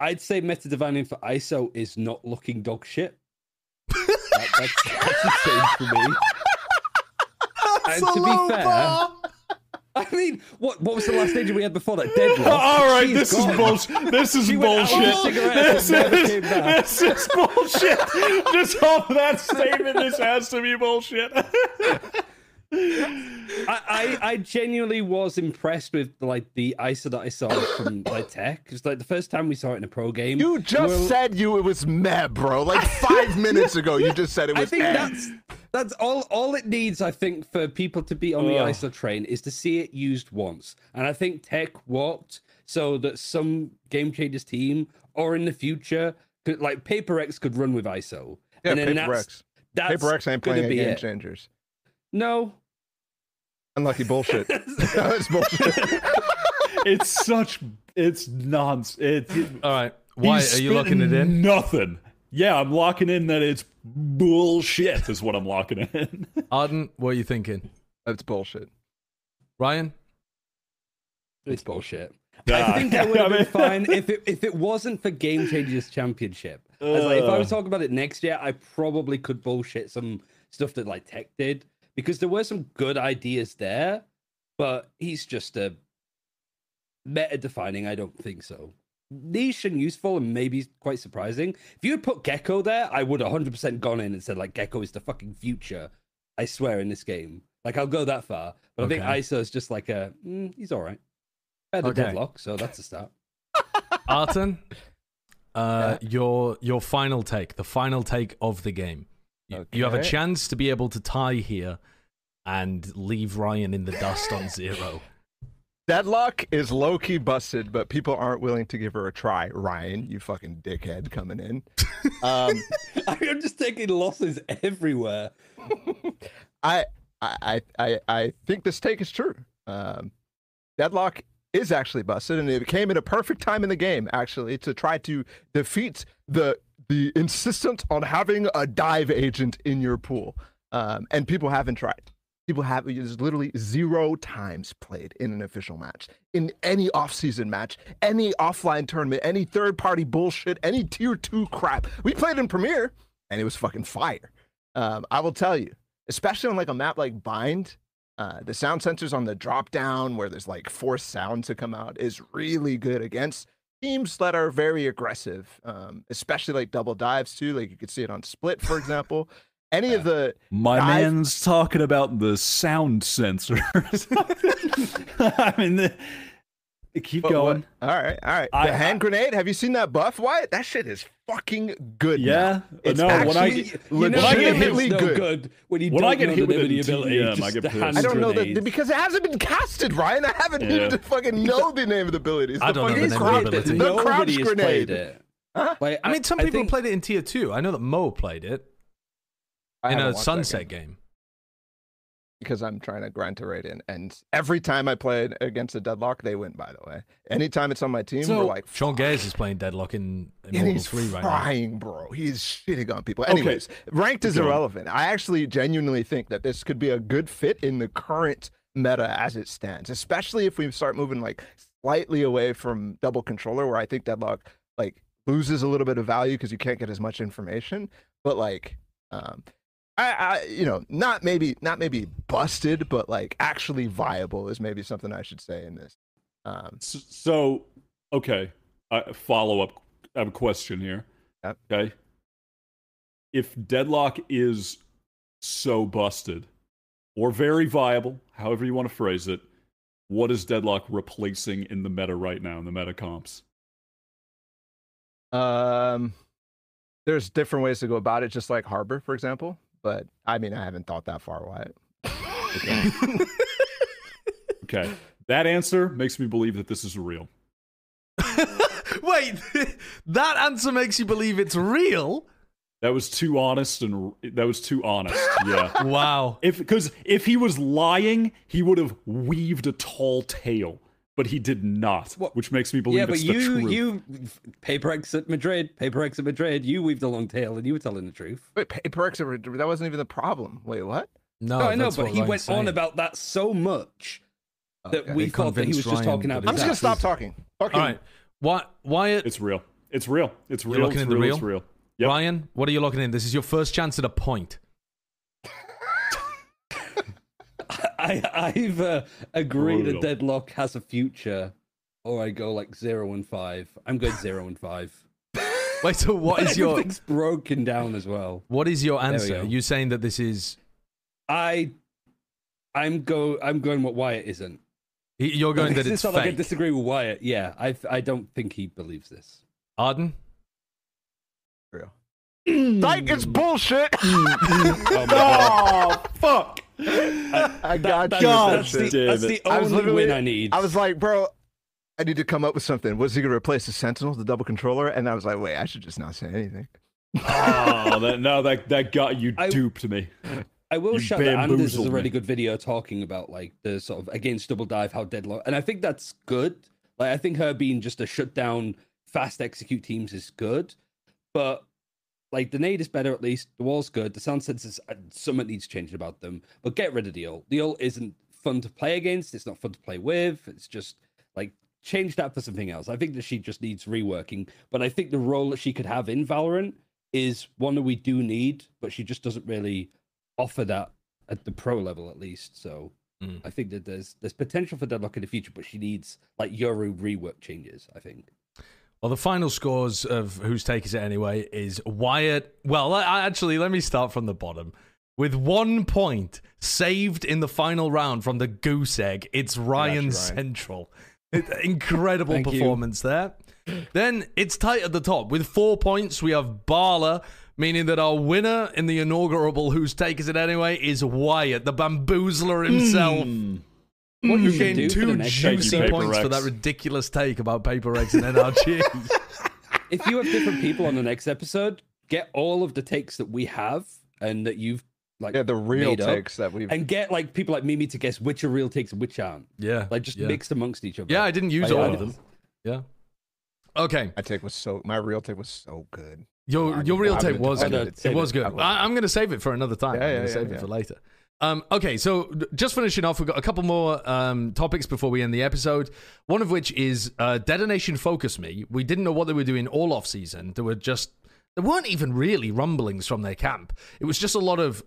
I'd say meta defining for ISO is not looking dog shit. <laughs> That- that's, that's a change for me. And to be fair, <laughs> I mean, what what was the last danger we had before that? Deadlock. <laughs> All right, this is gone. bullshit. This is <laughs> She went out with bullshit. This is, this is bullshit. Just off that statement, this has to be bullshit. I, I, I genuinely was impressed with like the ISO that I saw from like tech. Because like the first time we saw it in a pro game, You just well, said you it was meh, bro. Like <laughs> five minutes ago, you just said it was. I think that's that's all all it needs. I think for people to be on the Ugh. ISO train is to see it used once, and I think tech worked so that some game changers team or in the future, could, like Paper Rex could run with ISO. Yeah, and then Paper that's, X. that's Paper Rex ain't playing Game it. Changers. No, Unlucky bullshit. <laughs> That's bullshit. <laughs> it's such it's nonsense. It, it, All right. Why are you locking it in? Nothing. Yeah, I'm locking in that it's bullshit. Is what I'm locking in. <laughs> Arden, what are you thinking? That's bullshit. Ryan? It's bullshit. Yeah. I think I would have been fine if it if it wasn't for Game Changers Championship. I was like, if I was talking about it next year, I probably could bullshit some stuff that like Tech did because there were some good ideas there, but he's just a meta defining. I don't think so. Niche and useful and maybe quite surprising. If you had put Gekko there, I would 100% gone in and said like Gekko is the fucking future. I swear in this game. Like I'll go that far, but I think Okay. ISO is just like a mm, he's all right. Better Okay. deadlock, so that's a start. Arden? <laughs> Uh, your your final take, the final take of the game. You, you have a chance to be able to tie here and leave Ryan in the dust on zero. <laughs> Deadlock is low key busted, but people aren't willing to give her a try. Ryan, you fucking dickhead coming in. <laughs> Um, <laughs> I'm just taking losses everywhere. I, I, I, I think this take is true. Um, Deadlock is actually busted, and it came at a perfect time in the game, actually, to try to defeat the the insistence on having a dive agent in your pool. Um, and people haven't tried. People have there's literally zero times played in an official match, in any off-season match, any offline tournament, any third-party bullshit, any tier two crap. We played in Premier, and it was fucking fire. Um, I will tell you, especially on like a map like Bind, uh, the sound sensors on the drop down where there's like forced sound to come out is really good against teams that are very aggressive, um, especially like double dives too. Like you could see it on Split, for example. Any of the My Dive- man's talking about the sound sensors. <laughs> I mean, the, keep what- going. what- all right, all right. I- the hand grenade. Have you seen that buff? Why That shit is fucking good. now. Yeah, it's no. When I actually get, You know, when I get hit- legitimately no good. good. when you When don't I get know hit with it in nibity ability. TM, I get the pissed. hand I don't know that because it hasn't been casted, Ryan. I haven't Yeah. needed to fucking know the name of the abilities. I The don't know fucking the name of the crouch- ability. The Nobody crouch has grenade. Huh? Like, I mean, some people think- played it in tier two. I know that Mo played it I in a watched that sunset game. Because I'm trying to grind to rate in. And every time I play it against a deadlock, they win. By the way, anytime it's on my team, So, we're like, Sean fuck. Gares is playing Deadlock in Immortal he's 3 right now. bro. He's shitting on people. Okay. Anyways, ranked is irrelevant. I actually genuinely think that this could be a good fit in the current meta as it stands, especially if we start moving like slightly away from double controller, where I think Deadlock like loses a little bit of value because you can't get as much information. But like, um, I, I, you know, not maybe not maybe busted, but like actually viable is maybe something I should say in this. Um, So, okay, uh, follow up. I have a question here. Yep. Okay, if Deadlock is so busted or very viable, however you want to phrase it, what is Deadlock replacing in the meta right now in the meta comps? Um, there's different ways to go about it, just like Harbor, for example. But I mean, I haven't thought that far, Wyatt. Mm. <laughs> Okay, that answer makes me believe that this is real. <laughs> Wait, <laughs> that answer makes you believe it's real? That was too honest, and that was too honest. Yeah. Wow. If because if he was lying, he would have weaved a tall tale, but he did not, What? which makes me believe Yeah, but it's the you, truth. you, paper Rex at Madrid, paper Rex at Madrid. You weaved a long tail, and you were telling the truth. Wait, paper Rex, that wasn't even the problem. Wait, what? No, No, I know, but what he Ryan's went on about that so much that Okay. we thought that he was convinced just Ryan talking out I'm just gonna stop talking. Fucking. All right. Why, Wyatt, It's real. It's real. It's real. You're real. looking It's in the real. It's real? real. Yep. Ryan, what are you looking in? This is your first chance at a point. I, I've uh, agreed Brutal. a deadlock has a future, or I go like zero and five. I'm going zero and five. <laughs> Wait, so what is your Everything's broken down as well. what is your answer? go. Are you saying that this is I, I'm go. I'm going what Wyatt isn't. you're going that It's it's not like I fake? disagree with Wyatt. Yeah, I I don't think he believes this. Arden? Real. Like it's bullshit. <laughs> Oh. <laughs> Oh fuck! I got That's, you. God that's, That's the, that's the only literally- win I need. I was like, bro, I need to come up with something. Was he gonna replace the Sentinel, the double controller? And I was like, wait, I should just not say anything. Oh, <laughs> that no, that that got you I- duped me. I I will You shout that Anders has bamboozled a really good video talking about like the sort of against double dive how deadlock, and I think that's good. Like I think her being just a shut down, fast execute teams is good, but like the nade is better at least. The wall's good. The sound sensors, uh, something needs changing about them. But get rid of the ult. The ult isn't fun to play against. It's not fun to play with. It's just like change that for something else. I think that she just needs reworking. But I think the role that she could have in Valorant is one that we do need, but she just doesn't really offer that at the pro level at least. So Mm. I think that there's there's potential for deadlock in the future, but she needs like Yoru rework changes. I think. Well, the final scores of whose take is it anyway is Wyatt. Well, actually, let me start from the bottom. With one point saved in the final round from the goose egg, it's Ryan Ryan. Central. Incredible Thank you. performance there. Then it's tight at the top. With four points, we have Barla, meaning that our winner in the inaugural Whose Take Is It Anyway is Wyatt, the bamboozler himself. Hmm. What you You should gained do two the next Thank you, juicy Paper points for that ridiculous take about Paper Rex and NRG. <laughs> if you have different people on the next episode, get all of the takes that we have and that you've like Yeah, the real made up, takes that we've. and get like people like Mimi to guess which are real takes and which aren't. yeah. Like just yeah. mixed amongst each other. Yeah, I didn't use Like, all of them. Yeah. Okay. My take was so. My real take was so good. Your your real I'm tape gonna was good. it. It, was good. I, am going to save it for another time. Yeah, I'm yeah, going to yeah, save it yeah. for later. Um, okay, so just finishing off, we've got a couple more um, topics before we end the episode. One of which is uh, Detonation Focus Me. We didn't know what they were doing all off season. There were just there weren't even really rumblings from their camp. It was just a lot of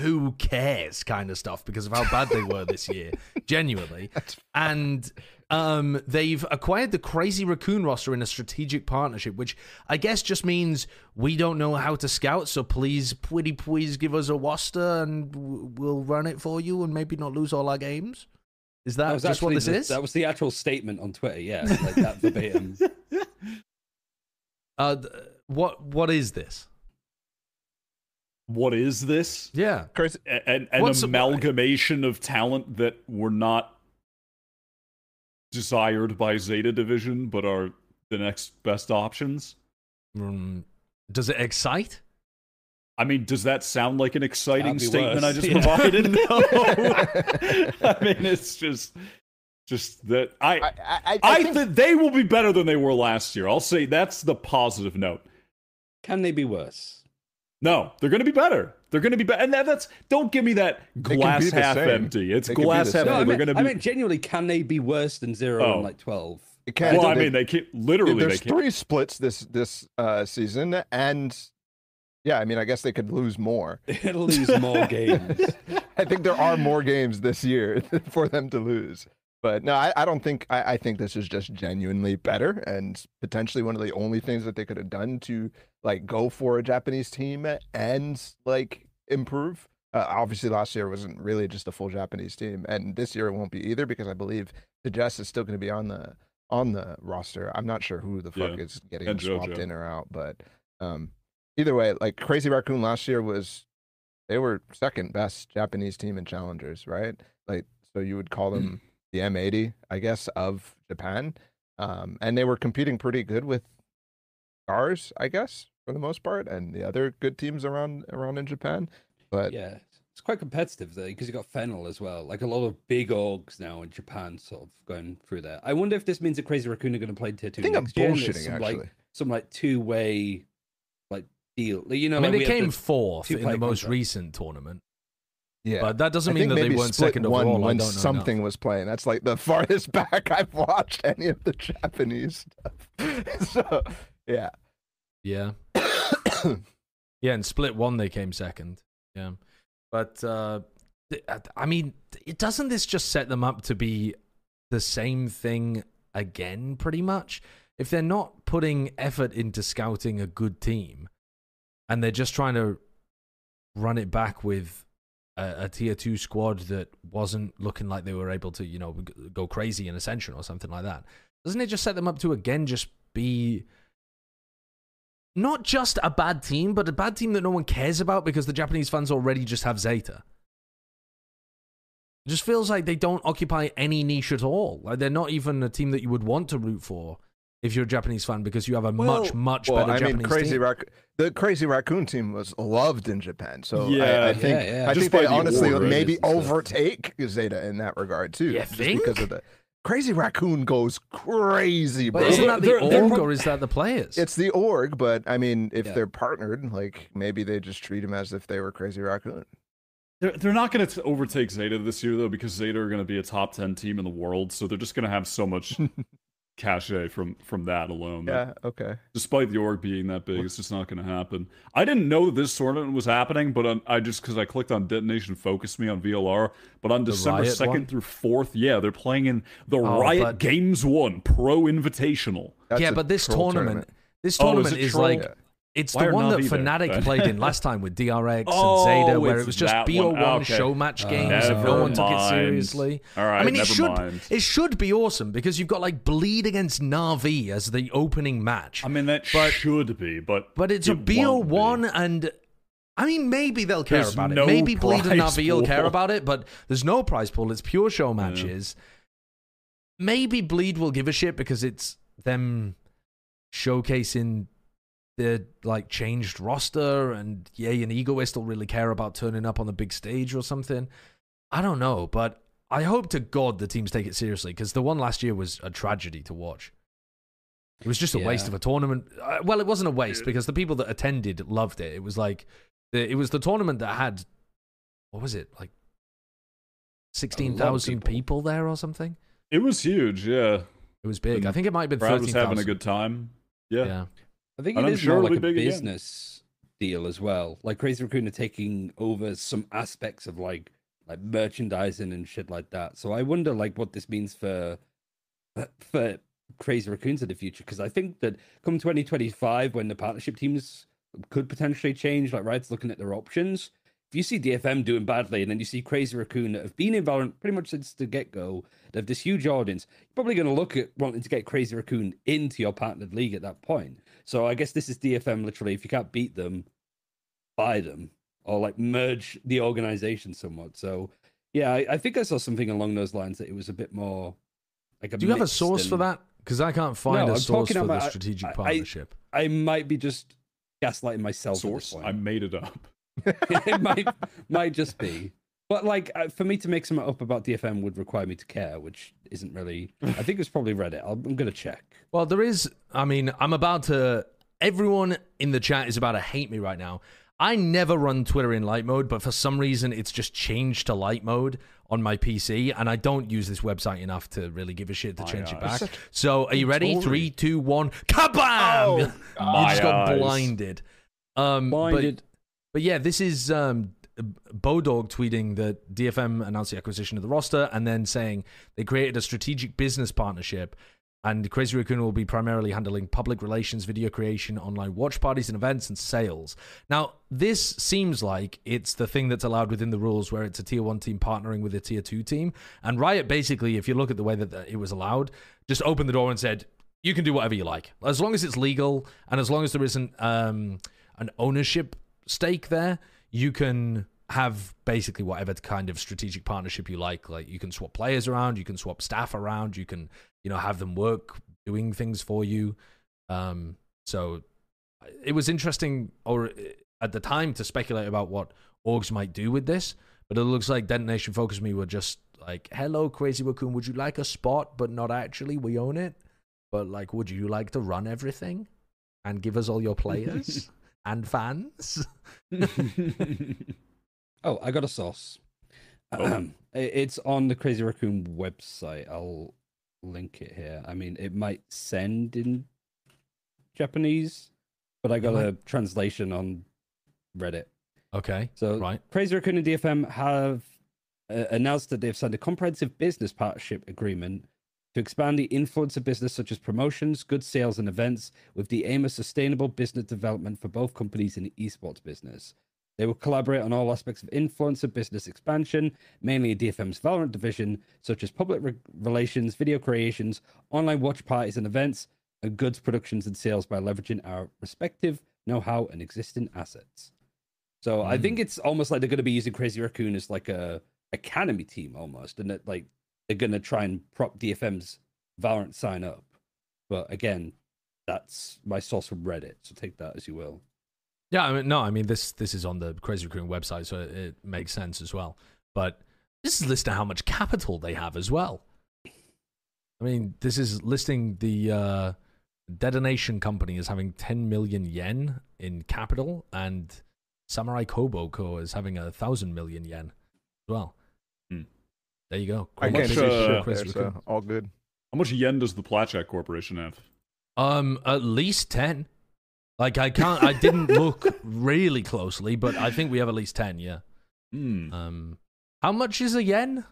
who cares kind of stuff because of how bad they were this year, <laughs> genuinely. And um, they've acquired the Crazy Raccoon roster in a strategic partnership, which I guess just means we don't know how to scout. So please, pretty please, give us a roster and we'll run it for you and maybe not lose all our games. Is that, That was just what this the- is? That was the actual statement on Twitter. Yeah, like that verbatim. <laughs> Uh, th- what what is this? What is this? Yeah, Crazy. A- An, an amalgamation of talent that we're not desired by Zeta Division, but are the next best options. Mm, does it excite? I mean, does that sound like an exciting statement worse. I just <laughs> Yeah. provided? <laughs> No. <laughs> I mean, it's just, just that I, I, I, I, I, think, think they will be better than they were last year. I'll say that's the positive note. Can they be worse? No, they're going to be better. They're going to be better, and that, that's don't give me that glass half same. empty. It's They glass half same. No, I empty. They're going I to be. meant genuinely, can they be worse than zero Oh. and like twelve? it can, well, I mean, they can't literally. there's they can't. three splits this this uh, season, and yeah, I mean, I guess they could lose more. It'll <laughs> lose more games. <laughs> I think there are more games this year <laughs> for them to lose. But no, I, I don't think I, I think this is just genuinely better and potentially one of the only things that they could have done to like go for a Japanese team and like improve. Uh, obviously, last year wasn't really just a full Japanese team, and this year it won't be either because I believe the Jess is still going to be on the on the roster. I'm not sure who the fuck Yeah, is getting and swapped JoJo. in or out, but um, either way, like Crazy Raccoon last year was they were second best Japanese team in challengers, right? Like so you would call them the M80, I guess, of Japan. Um, and they were competing pretty good with Stars, I guess, for the most part, and the other good teams around around in Japan. But yeah, it's quite competitive though because you got Fennel as well. Like a lot of big orgs now in Japan, sort of going through there. I wonder if this means that Crazy Raccoon are going to play tier two I think I'm next year. bullshitting some, actually. Like, some like two way like deal. You know, I mean, like they came the- fourth in the most contract. recent tournament, yeah. but that doesn't I mean that they weren't second one overall. When something enough. was playing. That's like the <laughs> farthest back I've watched any of the Japanese stuff. <laughs> so yeah. Yeah. <coughs> yeah, and split one they came second. Yeah. But uh I mean, it doesn't this just set them up to be the same thing again pretty much? If they're not putting effort into scouting a good team and they're just trying to run it back with a, a tier 2 squad that wasn't looking like they were able to, you know, go crazy in Ascension or something like that. Doesn't it just set them up to again just be not just a bad team, but a bad team that no one cares about because the Japanese fans already just have Zeta. It just feels like they don't occupy any niche at all. Like they're not even a team that you would want to root for if you're a Japanese fan because you have a Well- much much Well, better I mean, crazy team. Rac- the crazy raccoon team was loved in Japan. So Yeah. I, I think Yeah, yeah. I Just think they the honestly order, maybe and stuff. overtake Zeta in that regard too. You just think? because of the crazy raccoon goes crazy, bro. But isn't that the they're- they're org or is that the players? It's the org, but I mean, if Yeah. they're partnered, like maybe they just treat him as if they were Crazy Raccoon. They're, they're not going to overtake Zeta this year though, because Zeta are going to be a top ten team in the world, so they're just going to have so much <laughs> cachet from from that alone. that Yeah. Okay. despite the org being that big, it's just not going to happen. I didn't know this tournament was happening, but on, I just because I clicked on Detonation Focus Me on VLR. But on December second through fourth, yeah, they're playing in the Oh, Riot but- Games One Pro Invitational. That's yeah, but this troll tournament, this Oh, is tournament it is, troll? like Yeah. It's Why the one that Navi there, Fnatic Ben? played in <laughs> last time with DRX Oh, and Zeta, where it was just BO1 one. Okay. show match Uh, games and no one took it seriously. All right, I mean, it should mind. it should be awesome because you've got like Bleed against Navi as the opening match, I mean, that But- should be, but but it's a it be. BO1 and. I mean, maybe they'll care There's about no it. Maybe Bleed and Navi will care about it, but there's no prize pool. It's pure show matches. Maybe Bleed will give a shit because it's them showcasing the like changed roster and yay and egoist will really care about turning up on the big stage or something. I don't know but i hope to god the teams take it seriously because the one last year was a tragedy to watch. It was just a waste of a tournament. Uh, well it wasn't a waste because the people that attended loved it. It was like the, it was the tournament that had what was it like 16,000 people. people there or something? It was huge. Yeah, it was big. I think it might have been Brad was 13,000 having a good time. Yeah, yeah I think it I'm is sure more like a big again. business deal as well. Like Crazy Raccoon are taking over some aspects of like like merchandising and shit like that. So I wonder like what this means for uh, for Crazy Raccoons in the future because I think that come 2025 when the partnership teams could potentially change, like Riot's looking at their options. If you see DFM doing badly and then you see Crazy Raccoon that have been in Valorant pretty much since the get go, they have this huge audience, you're probably going to look at wanting to get Crazy Raccoon into your partnered league at that point. So I guess this is DFM literally. If you can't beat them, buy them or like merge the organization somewhat. So yeah, I, I think I saw something along those lines that it was a bit more like a. Do you have a mixed source for that? Because I can't find No, a I'm source talking for the about- strategic I- I- partnership. I might be just gaslighting myself. at this source. point. I made it up. <laughs> it might might just be. But like uh, for me to make something up about DFM would require me to care, which isn't really. I think it's probably Reddit. I'll, I'm gonna check. Well, there is. I mean, I'm about to. Everyone in the chat is about to hate me right now. I never run Twitter in light mode, but for some reason, it's just changed to light mode on my PC, and I don't use this website enough to really give a shit to My change it eyes. back. <laughs> So, are you ready? Totally. Three, two, one, kabam! Oh, <laughs> you just got eyes. blinded. Um, but- Blinded. but yeah, this is um, Bodog tweeting that DFM announced the acquisition of the roster and then saying they created a strategic business partnership. And Crazy Raccoon will be primarily handling public relations, video creation, online watch parties and events, and sales. Now, this seems like it's the thing that's allowed within the rules where it's a tier one team partnering with a tier two team. And Riot basically, if you look at the way that it was allowed, just opened the door and said, you can do whatever you like. As long as it's legal and as long as there isn't um, an ownership stake there, you can have basically whatever kind of strategic partnership you like. Like you can swap players around, you can swap staff around, you can, you know, have them work doing things for you. Um, so it was interesting or at the time to speculate about what orgs might do with this, but it looks like Detonation Focus Me were just like, "Hello, Crazy Raccoon, would you like a spot, but not actually? We own it, but like, would you like to run everything and give us all your <laughs> players and fans?" <laughs> Oh, I got a source. Oh. It's on the Crazy Raccoon website. I'll link it here. I mean, it might send in Japanese, but I got might- a translation on Reddit. Okay, So, right. Crazy Raccoon and DFM have uh, announced that they've signed a comprehensive business partnership agreement to expand the influence of business such as promotions, goods sales, and events with the aim of sustainable business development for both companies in the esports business. They will collaborate on all aspects of influence of business expansion, mainly DFM's Valorant division, such as public re- relations, video creations, online watch parties and events, and goods productions and sales by leveraging our respective know-how and existing assets. So I think hmm. it's almost like they're going to be using Crazy Raccoon as like a academy team almost, and that like they're going to try and prop DFM's Valorant sign up. But again, that's my source from Reddit, so take that as you will. Yeah, I mean, no, I mean this this is on the Crazy Raccoon website, so it, it makes sense as well. But this is listing how much capital they have as well. I mean, this is listing the uh, detonation company as having 10 million yen in capital, and Samurai Kobo Co. is having a thousand million yen as well. There you go. I much, can't see uh, shit Crazy there, so all good. How much yen does the Plat Chat Corporation have? Um, at least ten. Like I can't. I didn't <laughs> look really closely, but I think we have at least ten. Yeah. Hmm. Um, how much is a yen?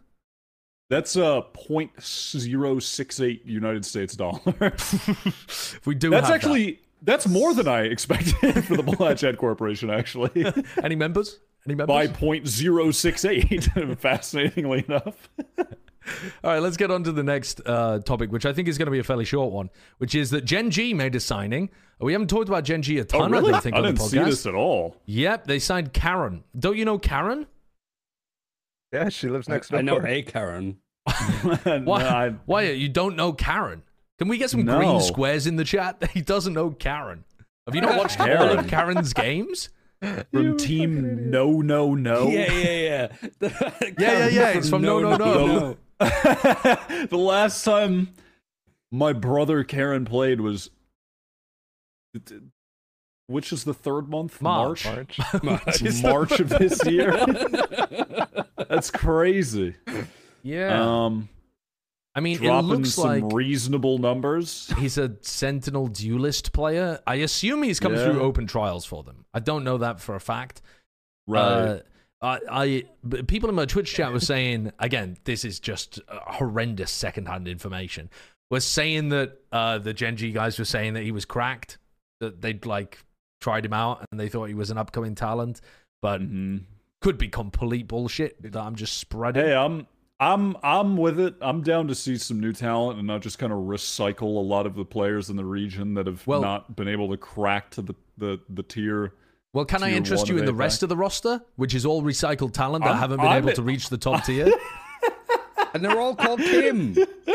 That's uh point zero six eight United States dollar. <laughs> we do. that's have actually that's more than I expected <laughs> for the Plat Chat Corporation. Actually, any members. Any by point zero six eight. <laughs> Fascinatingly enough. <laughs> All right, let's get on to the next uh, topic, which I think is going to be a fairly short one, which is that Gen G made a signing. We haven't talked about Gen G a ton, oh, really? I don't think, I on didn't see podcast. this at all. Yep, they signed Karon. Don't you know Karon? Yeah, she lives I, next door. I know a Karen. <laughs> No, Why? I- Why you don't know Karon? Can we get some No. green squares in the chat? He doesn't know Karon. Have you not watched all of Karon's games? <laughs> from Team No No No. <laughs> Yeah, yeah, yeah. <laughs> Yeah, yeah, yeah, it's from No, No, No. the last time my brother Karon played was which is the third month? March. March. March. March. March of this year. That's crazy. Yeah. Um, I mean, it dropping looks some like reasonable numbers. he's a Sentinel duelist player. I assume he's come Yeah. through open trials for them. I don't know that for a fact. Right. Uh, I, I but people in my Twitch chat were saying again, this is just uh, horrendous secondhand information. Was saying that uh, the Gen G guys were saying that he was cracked, that they'd like tried him out and they thought he was an upcoming talent, but Mhm. could be complete bullshit that I'm just spreading. Hey, I'm I'm I'm with it. I'm down to see some new talent and not just kind of recycle a lot of the players in the region that have Well- not been able to crack to the the, the tier. well, can I interest you in the rest of the roster, which is all recycled talent that I'm- haven't been I'm- able to reach the top tier? <laughs> and they're all called Kim. <laughs>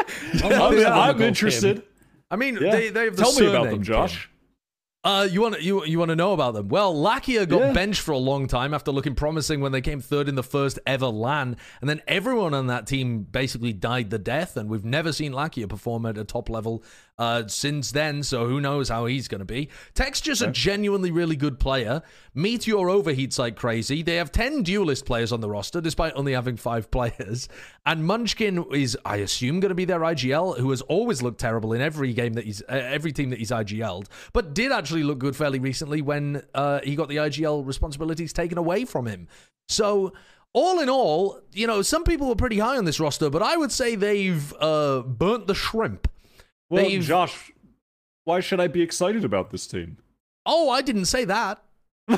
I'm, most of I'm called Kim. interested. I mean, Yeah. they, they have the Tell me about surname them, Kim. Uh, you want you you want to know about them? Well, Lakia got Yeah. benched for a long time after looking promising when they came third in the first ever LAN, and then everyone on that team basically died the death, and we've never seen Lakia perform at a top level uh, since then. So who knows how he's going to be? Tech's just a genuinely really good player. Meteor overheats like crazy. They have ten duelist players on the roster, despite only having five <laughs> players. And Munchkin is, I assume, going to be their IGL, who has always looked terrible in every game that he's, uh, every team that he's IGL'd, but did actually look good fairly recently when uh, he got the IGL responsibilities taken away from him. So. All in all, you know, some people were pretty high on this roster, but I would say they've uh, burnt the shrimp. Well, They've- Josh, why should I be excited about this team? Oh, I didn't say that. <laughs>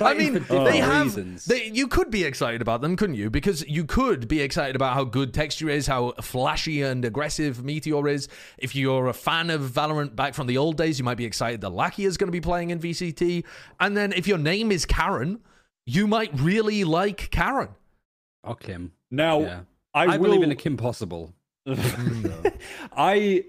I mean, for they have. reasons. They, you could be excited about them, couldn't you? Because you could be excited about how good Texture is, how flashy and aggressive Meteor is. If you're a fan of Valorant back from the old days, you might be excited that Lakia is going to be playing in VCT. And then if your name is Karon, you might really like Karon. oh, Kim. Now, Yeah. I, I, will. believe in a Kim possible. <laughs> I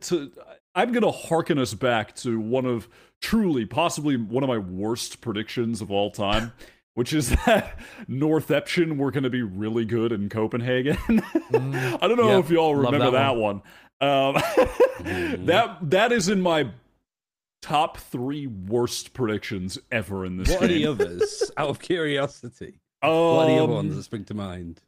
to I'm gonna hearken us back to one of truly, possibly one of my worst predictions of all time, <laughs> which is that Northeption were gonna be really good in Copenhagen. <laughs> I don't know yeah, if y'all remember that that one. Um, that that is in my top three worst predictions ever in this What are the game. others? Out of curiosity. What are the other Um, ones that spring to mind?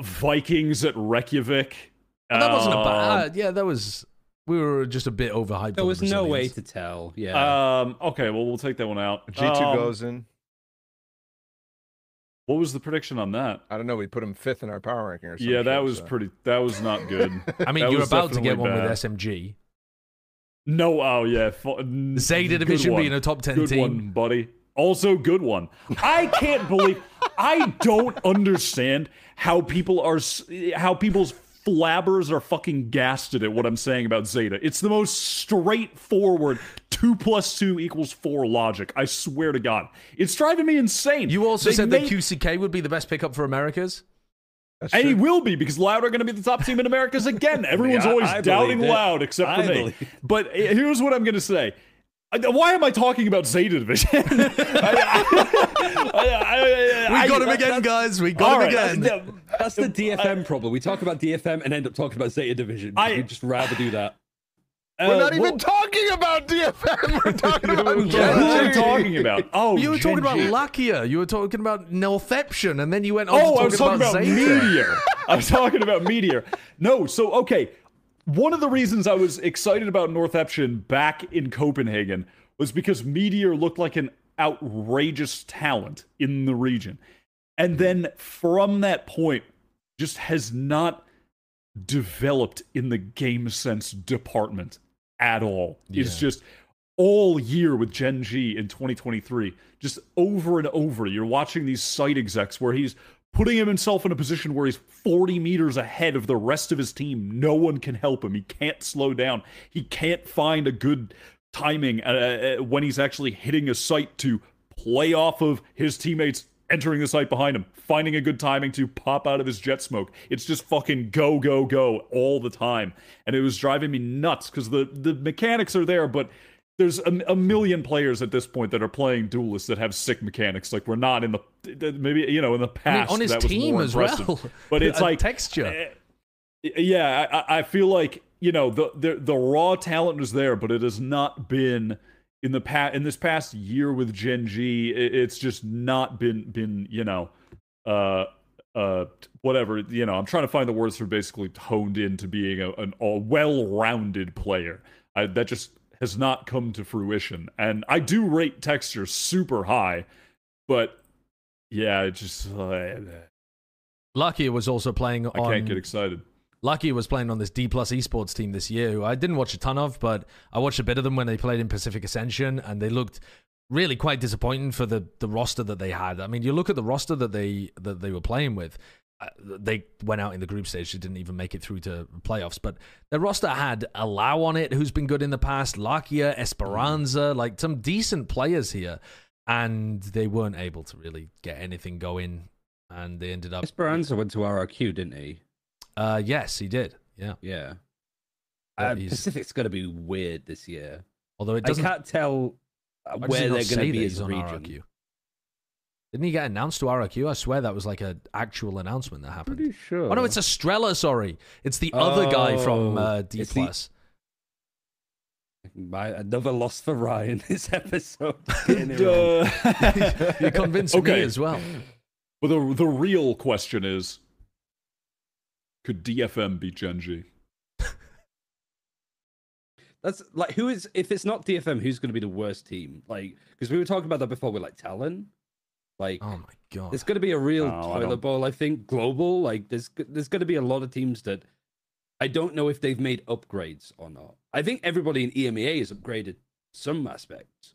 Vikings at Reykjavik. But that wasn't a Um, bad. yeah, that was. We were just a bit overhyped. There was the no way to tell. Yeah. Um. Okay. Well, we'll take that one out. G2 Um, goes in. What was the prediction on that? I don't know. We put him fifth in our power ranking or. Yeah, that was pretty. That was not good. <laughs> I mean, That you're about to get one bad. with SMG. no. Oh yeah. fu- n- Zeta good Division one. being a top 10 good team. one, buddy. Also, good one. I can't believe. I don't understand how people are. How people's flabbers are fucking gasted at what I'm saying about Zeta. It's the most straightforward two plus two equals four logic. I swear to God, it's driving me insane. You also They said made- that QCK would be the best pickup for Americas. That's and he will be because Loud are going to be the top team in Americas again. <laughs> Everyone's I- always I doubting. Loud except for I me. believe- But uh, here's what I'm going to say. Why am I talking about Zeta Division? <laughs> I- I- I- We I- got him I- again, guys. We got All him right, again. That's the, DFM problem. We talk about DFM and end up talking about Zeta Division. I- We'd just rather do that. We're uh, not even what- talking about DFM. We're <laughs> talking about What am I Gen G. talking about? Oh, You were talking about Gen G. Lakia. You were talking about Northeption, and then you went on Oh, to I was talking about, Zeta. Meteor. I was talking about Meteor. No, so okay. One of the reasons I was excited about Northeption back in Copenhagen was because Meteor looked like an outrageous talent in the region. And then from that point, just has not developed in the game sense department at all. It's just all year with Gen G in 2023, just over and over. You're watching these site execs where he's putting himself in a position where he's 40 meters ahead of the rest of his team. No one can help him. He can't slow down. He can't find a good timing uh, uh, when he's actually hitting a site to play off of his teammates entering the site behind him, finding a good timing to pop out of his jet smoke. It's just fucking go, go, go all the time. And it was driving me nuts because the, the mechanics are there, but there's a, a million players at this point that are playing duelists that have sick mechanics. Like we're not in the maybe you know in the I mean, past on his that was team more as impressive. well. But it's <laughs> like texture. eh, yeah, I, I feel like you know the, the the raw talent is there, but it has not been in the past in this past year with Gen G. It, it's just not been been you know, uh, uh, whatever you know. I'm trying to find the words for basically honed into being a, an a well-rounded player. I, that just has not come to fruition, and I do rate texture super high, but yeah, it just uh, Lakia was also playing I on. can't get excited. Lakia was playing on this D plus esports team this year, who I didn't watch a ton of, but I watched a bit of them when they played in Pacific Ascension, and they looked really quite disappointing for the the roster that they had. I mean, you look at the roster that they that they were playing with. Uh, They went out in the group stage. They didn't even make it through to playoffs. But their roster had Allow on it, who's been good in the past, Lakia, Esperanza, like some decent players here. And they weren't able to really get anything going. And they ended up. Esperanza went to RRQ, didn't he? Uh, yes, he did. Yeah. Yeah. Uh, he's- Pacific's going to be weird this year. Although it doesn't. I can't tell uh, Why does he where they're going to be as a region. RRQ? Didn't he get announced to RRQ? I swear that was like an actual announcement that happened. Pretty sure. Oh no, it's Estrella. Sorry, it's the other guy from Oh, uh, D it's the- plus. My, another loss for Ryan <laughs> this episode. <laughs> Getting <laughs> it. You convinced me Okay. as well. But the the real question is, could DFM beat Gen G? That's like who is if it's not DFM, who's going to be the worst team? Like because we were talking about that before with like Talon. Like Oh my god. it's going to be a real No, I toilet don't- bowl. I think global. Like there's there's going to be a lot of teams that I don't know if they've made upgrades or not. I think everybody in EMEA has upgraded some aspects.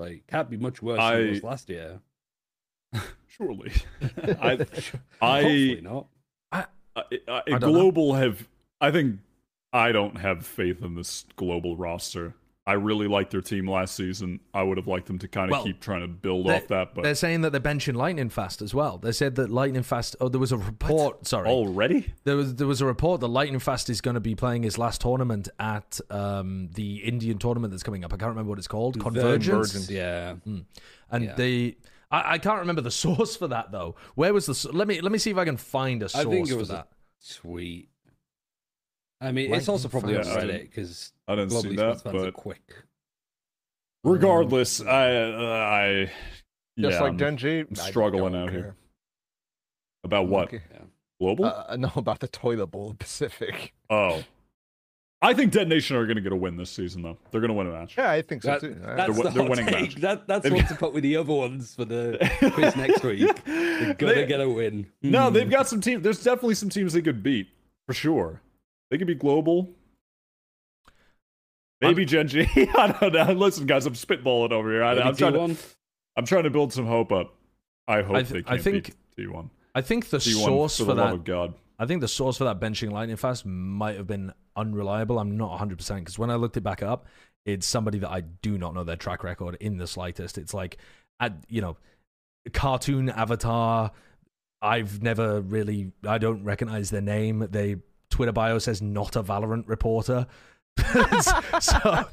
Like can't be much worse than it was last year. <laughs> Surely, <laughs> I, I, Hopefully not. I, I, I don't know. global have. I think I don't have faith in this global roster. I really liked their team last season. I would have liked them to kind of Well, keep trying to build they- off that, but They're saying that they're benching Lightning Fast as well. They said that Lightning Fast. Oh, there was a report. Sorry, already. there was there was a report that Lightning Fast is going to be playing his last tournament at um, the Indian tournament that's coming up. I can't remember what it's called. Convergence. Convergence. Yeah. and Yeah. they I, I can't remember the <laughs> source for that though where was the let me let me see if i can find a source think it for was a- that Sweet. I mean, it's also probably on fast. Reddit because I didn't global see esports that, fans are but quick. regardless, I, uh, I, Just yeah, like I'm Gen G. I'm I struggling don't out here. about what Okay. global. Uh, no, about the toilet bowl of Pacific. <laughs> oh, I think Detonation are going to get a win this season, though. They're going to win a match. Yeah, I think so That- too. I- that's wi- the they're hot winning take. match. That, that's They've what to put with the other ones for the <laughs> quiz next week. They're gonna They- get a win. No, Hmm. they've got some teams. There's definitely some teams they could beat for sure. They could be global. Maybe Gen G. <laughs> I don't know. Listen, guys, I'm spitballing over here. I, I'm, trying to. I'm trying to build some hope up. I hope I th- they I think- beat T1. i think the T1 source for for that God. i think the source for that benching lightning fast might have been unreliable i'm not 100% because when i looked it back up it's somebody that i do not know their track record in the slightest it's like at you know cartoon avatar I've never really. I don't recognize their name. They Twitter bio says not a Valorant reporter. <laughs> so, so <laughs> I'm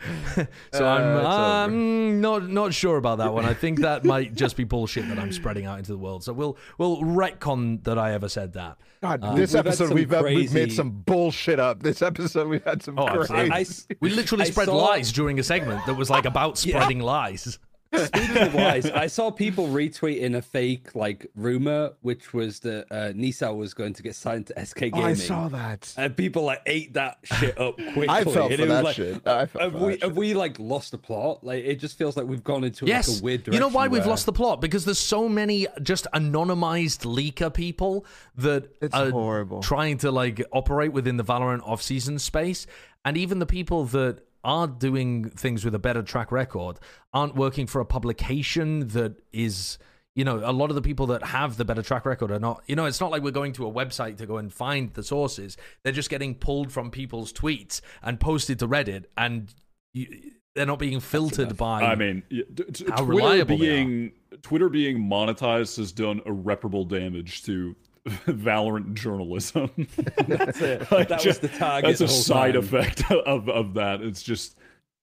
Uh, it's um, not not sure about that one. I think that might just be bullshit that I'm spreading out into the world. So we'll we'll retcon that I ever said that. God, Uh, this we've episode we've, uh, we've made some bullshit up. This episode we've had some Oh, crazy. absolutely. I, I s- We literally I spread saw- lies during a segment that was like about <laughs> Yeah. spreading lies. Speaking of lies, I saw people retweeting a fake like rumor, which was that uh, Nisa was going to get signed to SK Oh, Gaming. I saw that. and people like ate that shit up <laughs> quickly. I felt and for that like, shit. I felt have for we that have we like lost the plot? Like it just feels like we've gone into Yes. like a weird you know why we've lost the plot? Because there's so many just anonymized leaker people that It's are horrible. trying to like operate within the Valorant off-season space, and even the people that are doing things with a better track record aren't working for a publication that is. You know, a lot of the people that have the better track record are not. You know, it's not like we're going to a website to go and find the sources. They're just getting pulled from people's tweets and posted to Reddit, and you, they're not being filtered by. I mean, y- d- t- How Twitter reliable they are. being Twitter being monetized has done irreparable damage to <laughs> Valorant journalism. <laughs> That's it. Like, that was just- the target. That's a whole side time. effect <laughs> of of that. It's just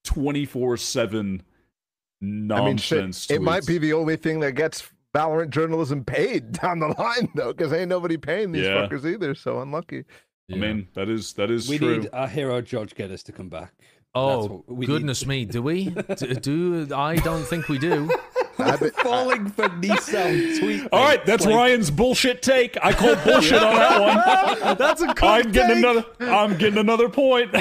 twenty four seven I mean, shit, nonsense. it might be the only thing that gets Valorant journalism paid down the line, though, because ain't nobody paying these Yeah. fuckers either. So unlucky. I mean, that is that is We true. need our hero George Geddes to come back. Oh what we need. goodness me, do we? do, do I don't think we do. I bet- falling for Nisa on tweet. All right, that's Like, Ryan's bullshit take. I call bullshit on that one. <laughs> That's a good I'm getting take. another. I'm getting another point. <laughs> All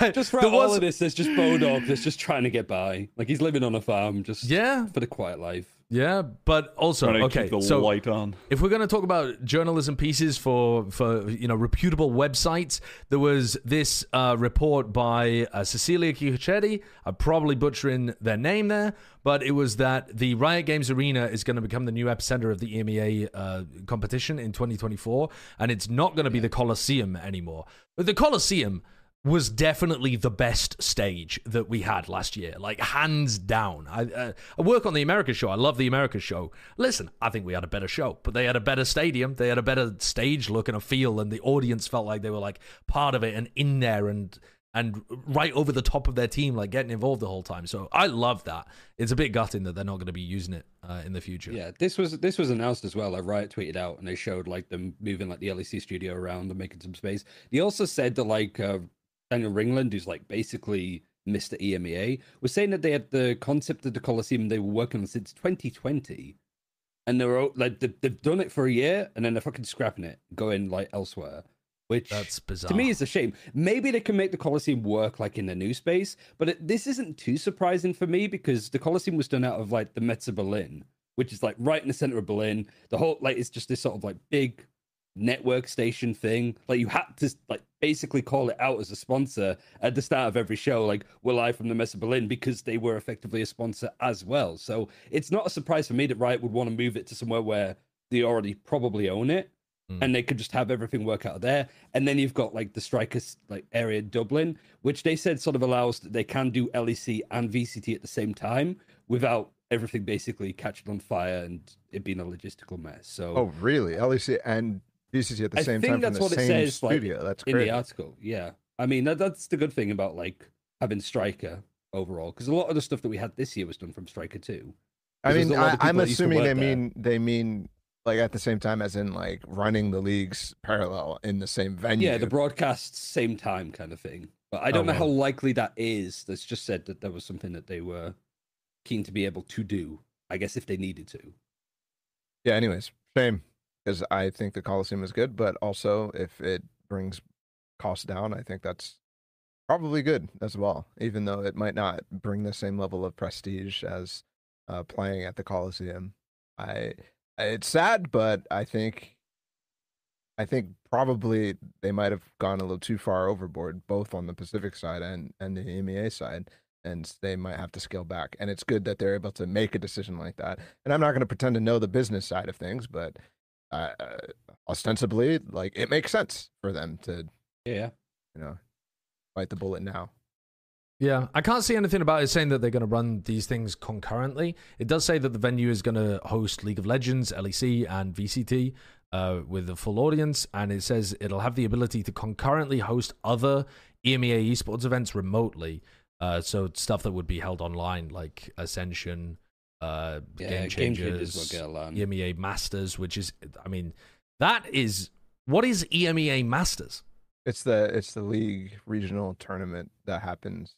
right, Just there throughout all was- of this, there's just Bodog that's just trying to get by. Like he's living on a farm, just Yeah, for the quiet life. Yeah, but also okay. So light on. if we're going to talk about journalism pieces for for you know reputable websites, there was this uh, report by uh, Cecilia Chicochetti. I'm probably butchering their name there, but it was that the Riot Games Arena is going to become the new epicenter of the EMEA uh, competition in 2024, and it's not going to be the Colosseum anymore. The Coliseum was definitely the best stage that we had last year, like hands down. I, uh, I work on the America show. I love the America show. Listen, I think we had a better show, but they had a better stadium. They had a better stage look and a feel, and the audience felt like they were like part of it and in there and and right over the top of their team, like getting involved the whole time. So I love that. It's a bit gutting that they're not going to be using it uh, in the future. Yeah, this was this was announced as well. Like Riot tweeted out, and they showed like them moving like the LEC studio around and making some space. They also said that like uh, Daniel Ringland, who's like basically Mr. EMEA, was saying that they had the concept of the Coliseum they were working on since 2020, and they were like they, they've done it for a year, and then they're fucking scrapping it, going like elsewhere. Which That's bizarre. to me is a shame. Maybe they can make the Coliseum work like in the new space, but it, this isn't too surprising for me because the Coliseum was done out of like the Messe of Berlin, which is like right in the center of Berlin. The whole like it's just this sort of like big network station thing. Like you had to like basically call it out as a sponsor at the start of every show, like we're live from the Messe of Berlin because they were effectively a sponsor as well. So it's not a surprise for me that Riot would want to move it to somewhere where they already probably own it Mm. and they could just have everything work out there. And then you've got like the strikers like area Dublin, which they said sort of allows that they can do LEC and VCT at the same time without everything basically catching on fire and it being a logistical mess. So oh, really? LEC and At the I same think time that's from what the it same says, like, studio. that's in great. the article, yeah. I mean that, that's the good thing about like having Striker overall, because a lot of the stuff that we had this year was done from Striker too. I mean, I, of people I'm that used to assuming they there. mean they mean like at the same time, as in like running the leagues parallel in the same venue. Yeah, the broadcasts same time kind of thing. But I oh, don't know wow. how likely that is. That's just said that there was something that they were keen to be able to do. I guess if they needed to. yeah. Anyways, shame because I think the Coliseum is good, but also if it brings costs down, I think that's probably good as well. Even though it might not bring the same level of prestige as uh, playing at the Coliseum. I it's sad, but I think I think probably they might have gone a little too far overboard, both on the Pacific side and and the EMEA side, and they might have to scale back. And it's good that they're able to make a decision like that. And I'm not going to pretend to know the business side of things, but uh, uh, ostensibly, like it makes sense for them to Yeah. you know bite the bullet now. Yeah, I can't see anything about it saying that they're going to run these things concurrently. It does say that the venue is going to host League of Legends, LEC, and VCT uh, with a full audience, and it says it'll have the ability to concurrently host other EMEA esports events remotely. Uh, so stuff that would be held online, like Ascension, uh, Yeah, Game Game Changers, Changers will get a LAN. EMEA Masters, which is, I mean, that is what is EMEA Masters? It's the it's the league regional tournament that happens.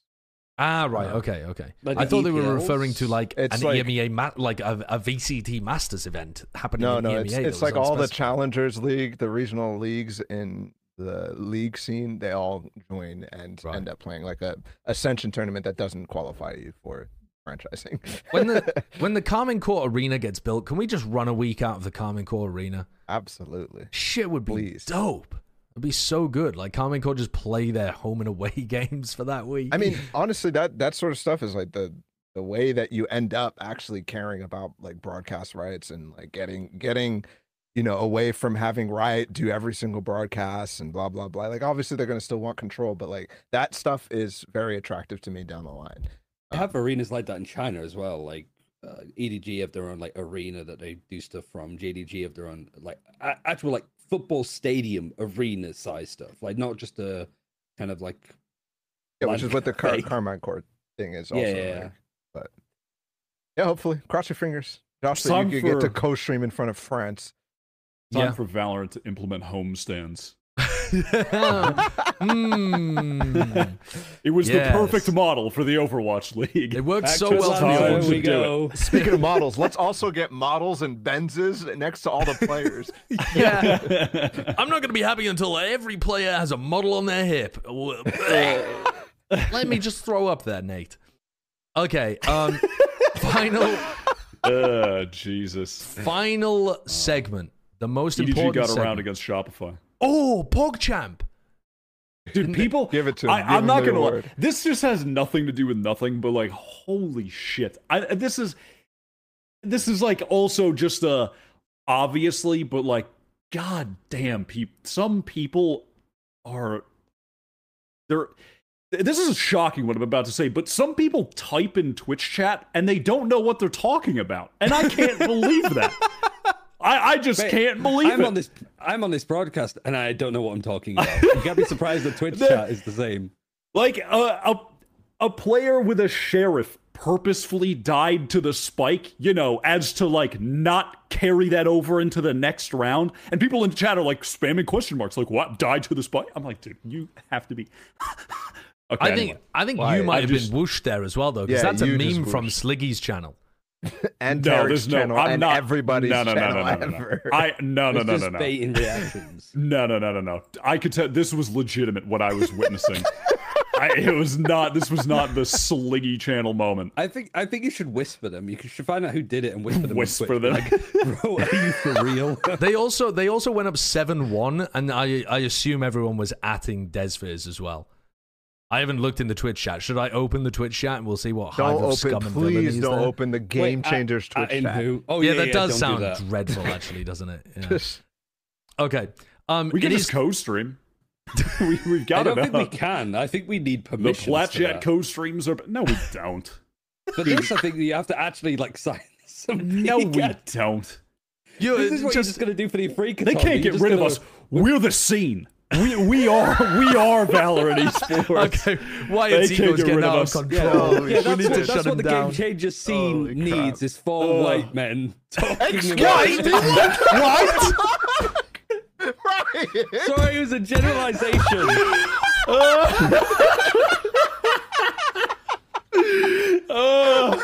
Ah, right. Uh, Okay, okay. Like I the thought they were referring to like It's an like- EMEA, ma- like a, a VCT Masters event happening No, in no, EMEA. it's it's like all the challengers league, the regional leagues in the league scene. They all join and Right. end up playing like a ascension tournament that doesn't qualify you for franchising. when the <laughs> when the Karmine Corp Arena gets built, can we just run a week out of the Karmine Corp Arena? Absolutely. Shit would be Please. dope. It'd be so good. Like Karmine Corp just play their home and away <laughs> games for that week. I mean, honestly, that that sort of stuff is like the the way that you end up actually caring about like broadcast rights and like getting getting you know away from having Riot do every single broadcast and blah blah blah. Like obviously they're gonna still want control, but like that stuff is very attractive to me down the line. They have arenas like that in China as well. Like uh, EDG have their own like arena that they do stuff from. JDG have their own like a- actual like football stadium arena size stuff. Like not just a kind of like Yeah, which is what the <laughs> Car- Karmine Corp thing is also. Yeah, yeah, yeah. like. But yeah, hopefully, cross your fingers, Josh, that you can get to co-stream in front of France. Time Yeah. for Valorant to implement homestands. Mm. It was Yes. the perfect model for the Overwatch League. It works Back so well. For the There Overwatch. we go. Speaking of models, let's also get models and Benzes next to all the players. <laughs> Yeah. I'm not going to be happy until every player has a model on their hip. Let me just throw up there, Nate. Okay. Um. final. uh, Jesus. Final segment. The most EDG important. got segment. around against Shopify. Oh, PogChamp. <laughs> Dude, people Give it to him. I, Give I'm him not gonna lie. This just has nothing to do with nothing, but like, holy shit! I this is this is like also just a obviously, but like, god damn, people. Some people are they're. This is shocking what I'm about to say, but some people type in Twitch chat and they don't know what they're talking about, and I can't believe that. <laughs> I, I just Mate, can't believe I'm it. on this. I'm on this broadcast, and I don't know what I'm talking <laughs> about. You can't be surprised that Twitch <laughs> The- chat is the same. Like a, a a player with a sheriff purposefully died to the spike, you know, as to like not carry that over into the next round. And people in chat are like spamming question marks, like what died to the spike? I'm like, dude, you have to be. <laughs> okay, I anyway. think I think Why? you might I have just- been whooshed there as well, though, because Yeah, that's a meme from whooshed. Sliggy's channel. <laughs> and no, Derek's there's no. channel I'm and not everybody's no, no, no, channel no, no, no, ever. no. <laughs> I no no It's no just no no. baiting reactions. <laughs> No, no, no, no, no. I could tell this was legitimate what I was witnessing. I, it was not. This was not the Sliggy channel moment. I think I think you should whisper them. You should find out who did it and whisper them. Whisper them. Like, bro, are you for real? They also they also went up seven one, and I I assume everyone was atting Desviz as well. I haven't looked in the Twitch chat. Should I open the Twitch chat and we'll see what hive don't of scum open, and villainy please is don't there? open the Game Wait, at- Changers at Twitch in chat. who? Oh yeah, yeah, that yeah, does don't sound do that. dreadful, <laughs> actually, doesn't it? Yeah. Just- Okay. Um, We can it just is- co-stream. <laughs> we, we've I got don't think we can. I think we need The permission. Plat Chat co-streams are. No, we don't. For this, I think you have to actually like sign <laughs> something. No, we don't. You- This is uh, what you're just- just gonna do for the free. They can't get rid of us. We're the scene. We we are we are Valorant <laughs> esports. Okay, Wyatt's They can't ego's get getting out of us. control. Yeah, we that's, need what, to that's what the down. game changer scene oh, Holy crap. needs is four white men talking Excuse about. me? what? <laughs> Right. Sorry, it was a generalization. <laughs> Oh,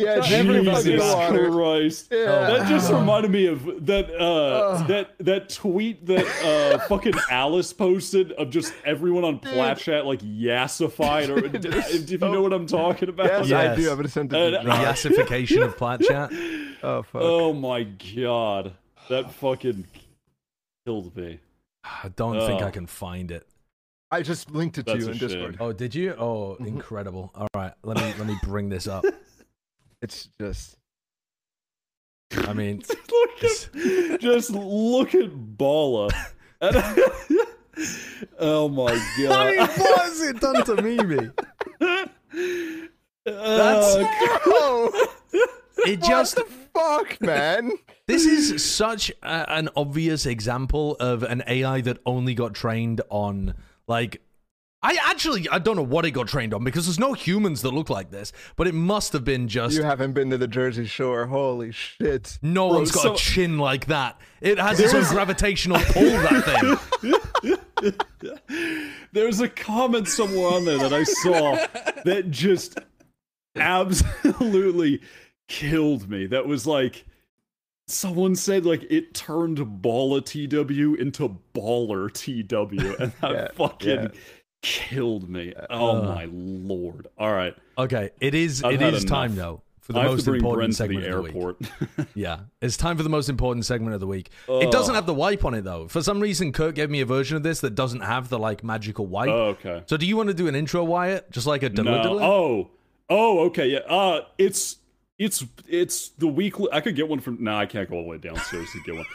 yeah, Jesus Jesus. Christ. Yeah. That just reminded me of that uh that that tweet that uh <laughs> fucking Alice posted of just everyone on Platchat like yassified or <laughs> Dude, if, you so- know what I'm talking about. Yes, I do. I'm gonna send it Uh, to The Josh. yassification of plat chat. <laughs> Oh fuck. Oh my god. That fucking killed me. I don't think Oh. I can find it. I just linked it to you a in shame. Discord. Oh, did you? Oh, incredible. All right, let me let me bring this up. It's just I mean, <laughs> look at, just look at Bala. <laughs> And- <laughs> Oh my I mean, god. what has it done to Mimi? That's Oh, It what just the fuck, man? This is such a, an obvious example of an AI that only got trained on like I actually I don't know what it got trained on because there's no humans that look like this, but it must have been just You haven't been to the Jersey Shore. Holy shit. no Bro, one's got so- a chin like that. It has its own gravitational pull. That thing. <laughs> There's a comment somewhere on there that I saw that just absolutely killed me. That was like someone said like it turned baller TW into baller TW and that Yeah, fucking yeah. Killed me. Oh Uh. my lord. All right. Okay, it is. It had time though for the I most important Bren to segment the of the week. <laughs> Yeah, it's time for the most important segment of the week. It doesn't have the wipe on it though. For some reason, Kurt gave me a version of this that doesn't have the like magical wipe. oh, okay. So do you want to do an intro, Wyatt? Just like a No. Oh. Oh, okay. Yeah. Uh it's it's it's the weekly I could get one from No, I can't go all the way downstairs to get one.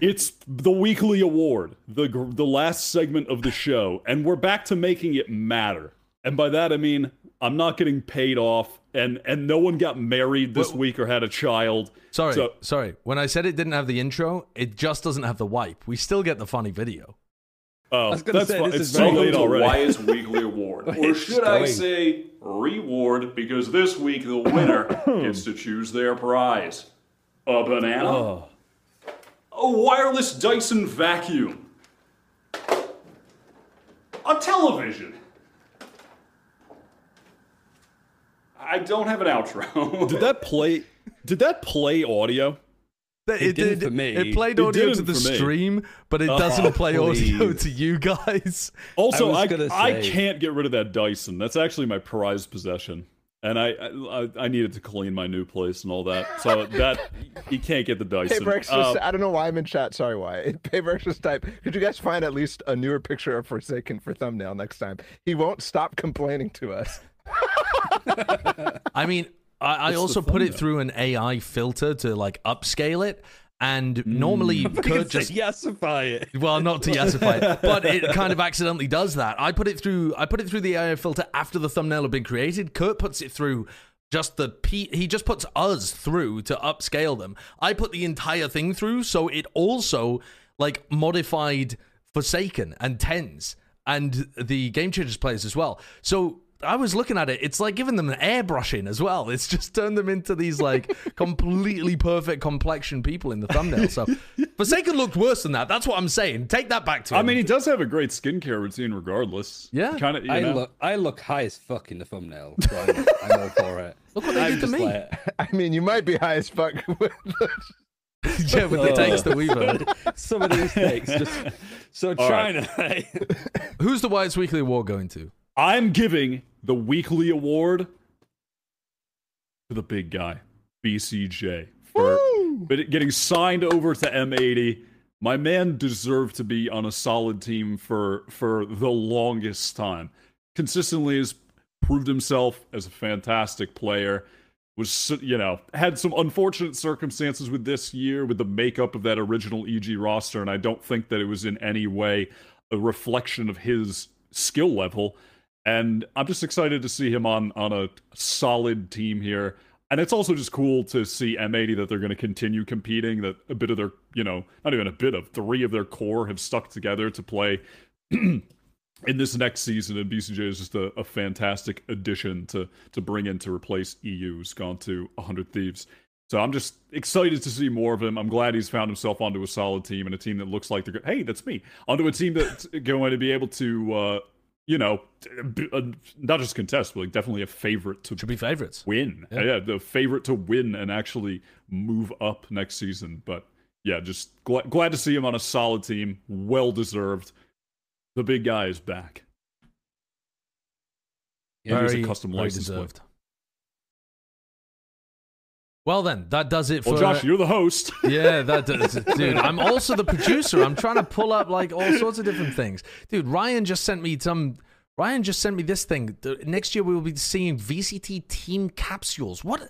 It's the weekly award, the the last segment of the show, and we're back to making it matter. And by that I mean I'm not getting paid off, and and no one got married this Well- week or had a child. Sorry, So- sorry. When I said it didn't have the intro, it just doesn't have the wipe. We still get the funny video. Oh, was gonna that's say, fine. this It's is so very- late Welcome to already. Wyatt's Weekly Award. <laughs> or should I say reward, because this week the winner gets to choose their prize. A banana, Oh. A wireless Dyson vacuum, a television. I don't have an outro. Did that play did that play audio? It, did for me. It played It audio to the stream, but it Oh, doesn't play audio to you guys. Also, was I, I, can't get rid of that Dyson. That's actually my prized possession. And I, I I needed to clean my new place and all that. So that you can't get the <laughs> Dyson. Payberx just, Uh, I don't know why I'm in chat. Sorry, why. <laughs> Payberx just type. Could you guys find at least a newer picture of Forsaken for thumbnail next time? He won't stop complaining to us. <laughs> I mean, I, I also put it through an AI filter to like upscale it. And mm. normally <laughs> Kurt just yesify it. Well, not to yassify it, <laughs> but it kind of accidentally does that. I put it through. I put it through the AI filter after the thumbnail had been created. Kurt puts it through just the P. He just puts us through to upscale them. I put the entire thing through, so it also like modified Forsaken and Tens and the Game Changers players as well. So. I was looking at it. It's like giving them an airbrushing as well. It's just turned them into these like <laughs> completely perfect complexion people in the thumbnail. So Forsaken looked worse than that. That's what I'm saying. Take that back to him. I mean, he does have a great skincare routine, regardless. Yeah. kind of. I know. look, I look high as fuck in the thumbnail. So I'm, I'm all for it. <laughs> Look what they I'm did to just me. like- <laughs> I mean, you might be high as fuck. with the- yeah, with the oh. takes that we've heard. some of these takes just so All right. China. right? Who's the Wyatt's Weekly Award going to? I'm giving the weekly award to the big guy, BCJ, for but getting signed over to M80. My man deserved to be on a solid team for for the longest time. Consistently has proved himself as a fantastic player. Was you know had some unfortunate circumstances with this year with the makeup of that original EG roster, and I don't think that it was in any way a reflection of his skill level. And I'm just excited to see him on on a solid team here. And it's also just cool to see M80 that they're going to continue competing. That a bit of their, you know, not even a bit of three of their core have stuck together to play <clears throat> in this next season. And BCJ is just a, a fantastic addition to to bring in to replace eeiu, who's gone to 100 Thieves. So I'm just excited to see more of him. I'm glad he's found himself onto a solid team and a team that looks like they're hey, that's me onto a team that's <laughs> going to be able to, uh, you know, uh, not just contest, but like definitely a favorite to Should be favorites. win. Yeah. Yeah. the favorite to win and actually move up next season. But yeah, just glad, glad to see him on a solid team. Well deserved. The big guy is back. He's Very, a custom license deserved. Well then, that does it for. Well, Josh, you're the host. <laughs> yeah, that does, dude. <laughs> I'm also the producer. I'm trying to pull up like all sorts of different things, dude. Ryan just sent me some. Ryan just sent me this thing. Next year we will be seeing VCT team capsules. What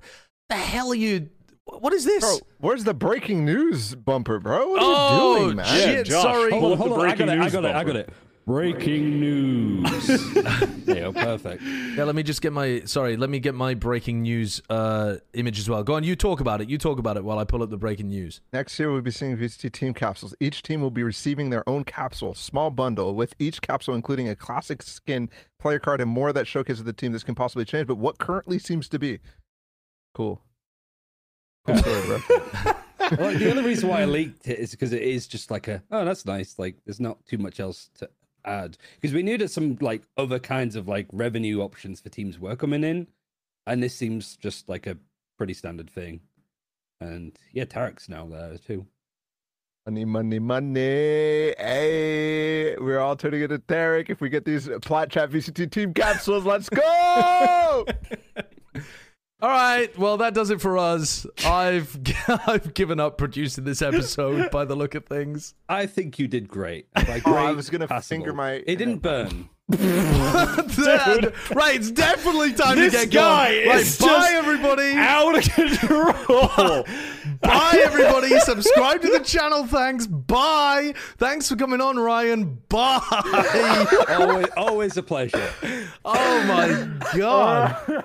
the hell are you? What is this? Bro, where's the breaking news bumper, bro? What are oh, you doing, man? Yeah, shit! Josh, sorry. pull Hold on, the hold on. I got breaking it. I news got it. I got it. Breaking news. <laughs> yeah, perfect. Yeah, let me just get my sorry. Let me get my breaking news uh, image as well. Go on, you talk about it. You talk about it while I pull up the breaking news. Next year, we'll be seeing VCT team capsules. Each team will be receiving their own capsule, small bundle, with each capsule including a classic skin, player card, and more that showcases the team. This can possibly change, but what currently seems to be cool. Cool story, bro. <laughs> <laughs> well, the only reason why I leaked it is because it is just like a oh that's nice. Like there's not too much else to add because we knew that some like other kinds of like revenue options for teams were coming in, and this seems just like a pretty standard thing. And yeah, Tarik's now there too. Money, money, money. Hey, we're all turning into Tarek if we get these Plat Chat VCT team capsules. Let's go! <laughs> All right, well that does it for us. I've <laughs> I've given up producing this episode <laughs> by the look of things. I think you did great. And by Oh, I was gonna finger my- It didn't burn. <laughs> Dude, right, it's definitely time This to get guy going. Right, is bye just everybody. Out of control. Bye everybody. Subscribe to the channel. Thanks. Bye. Thanks for coming on, Ryan. Bye. always, always a pleasure. oh my god.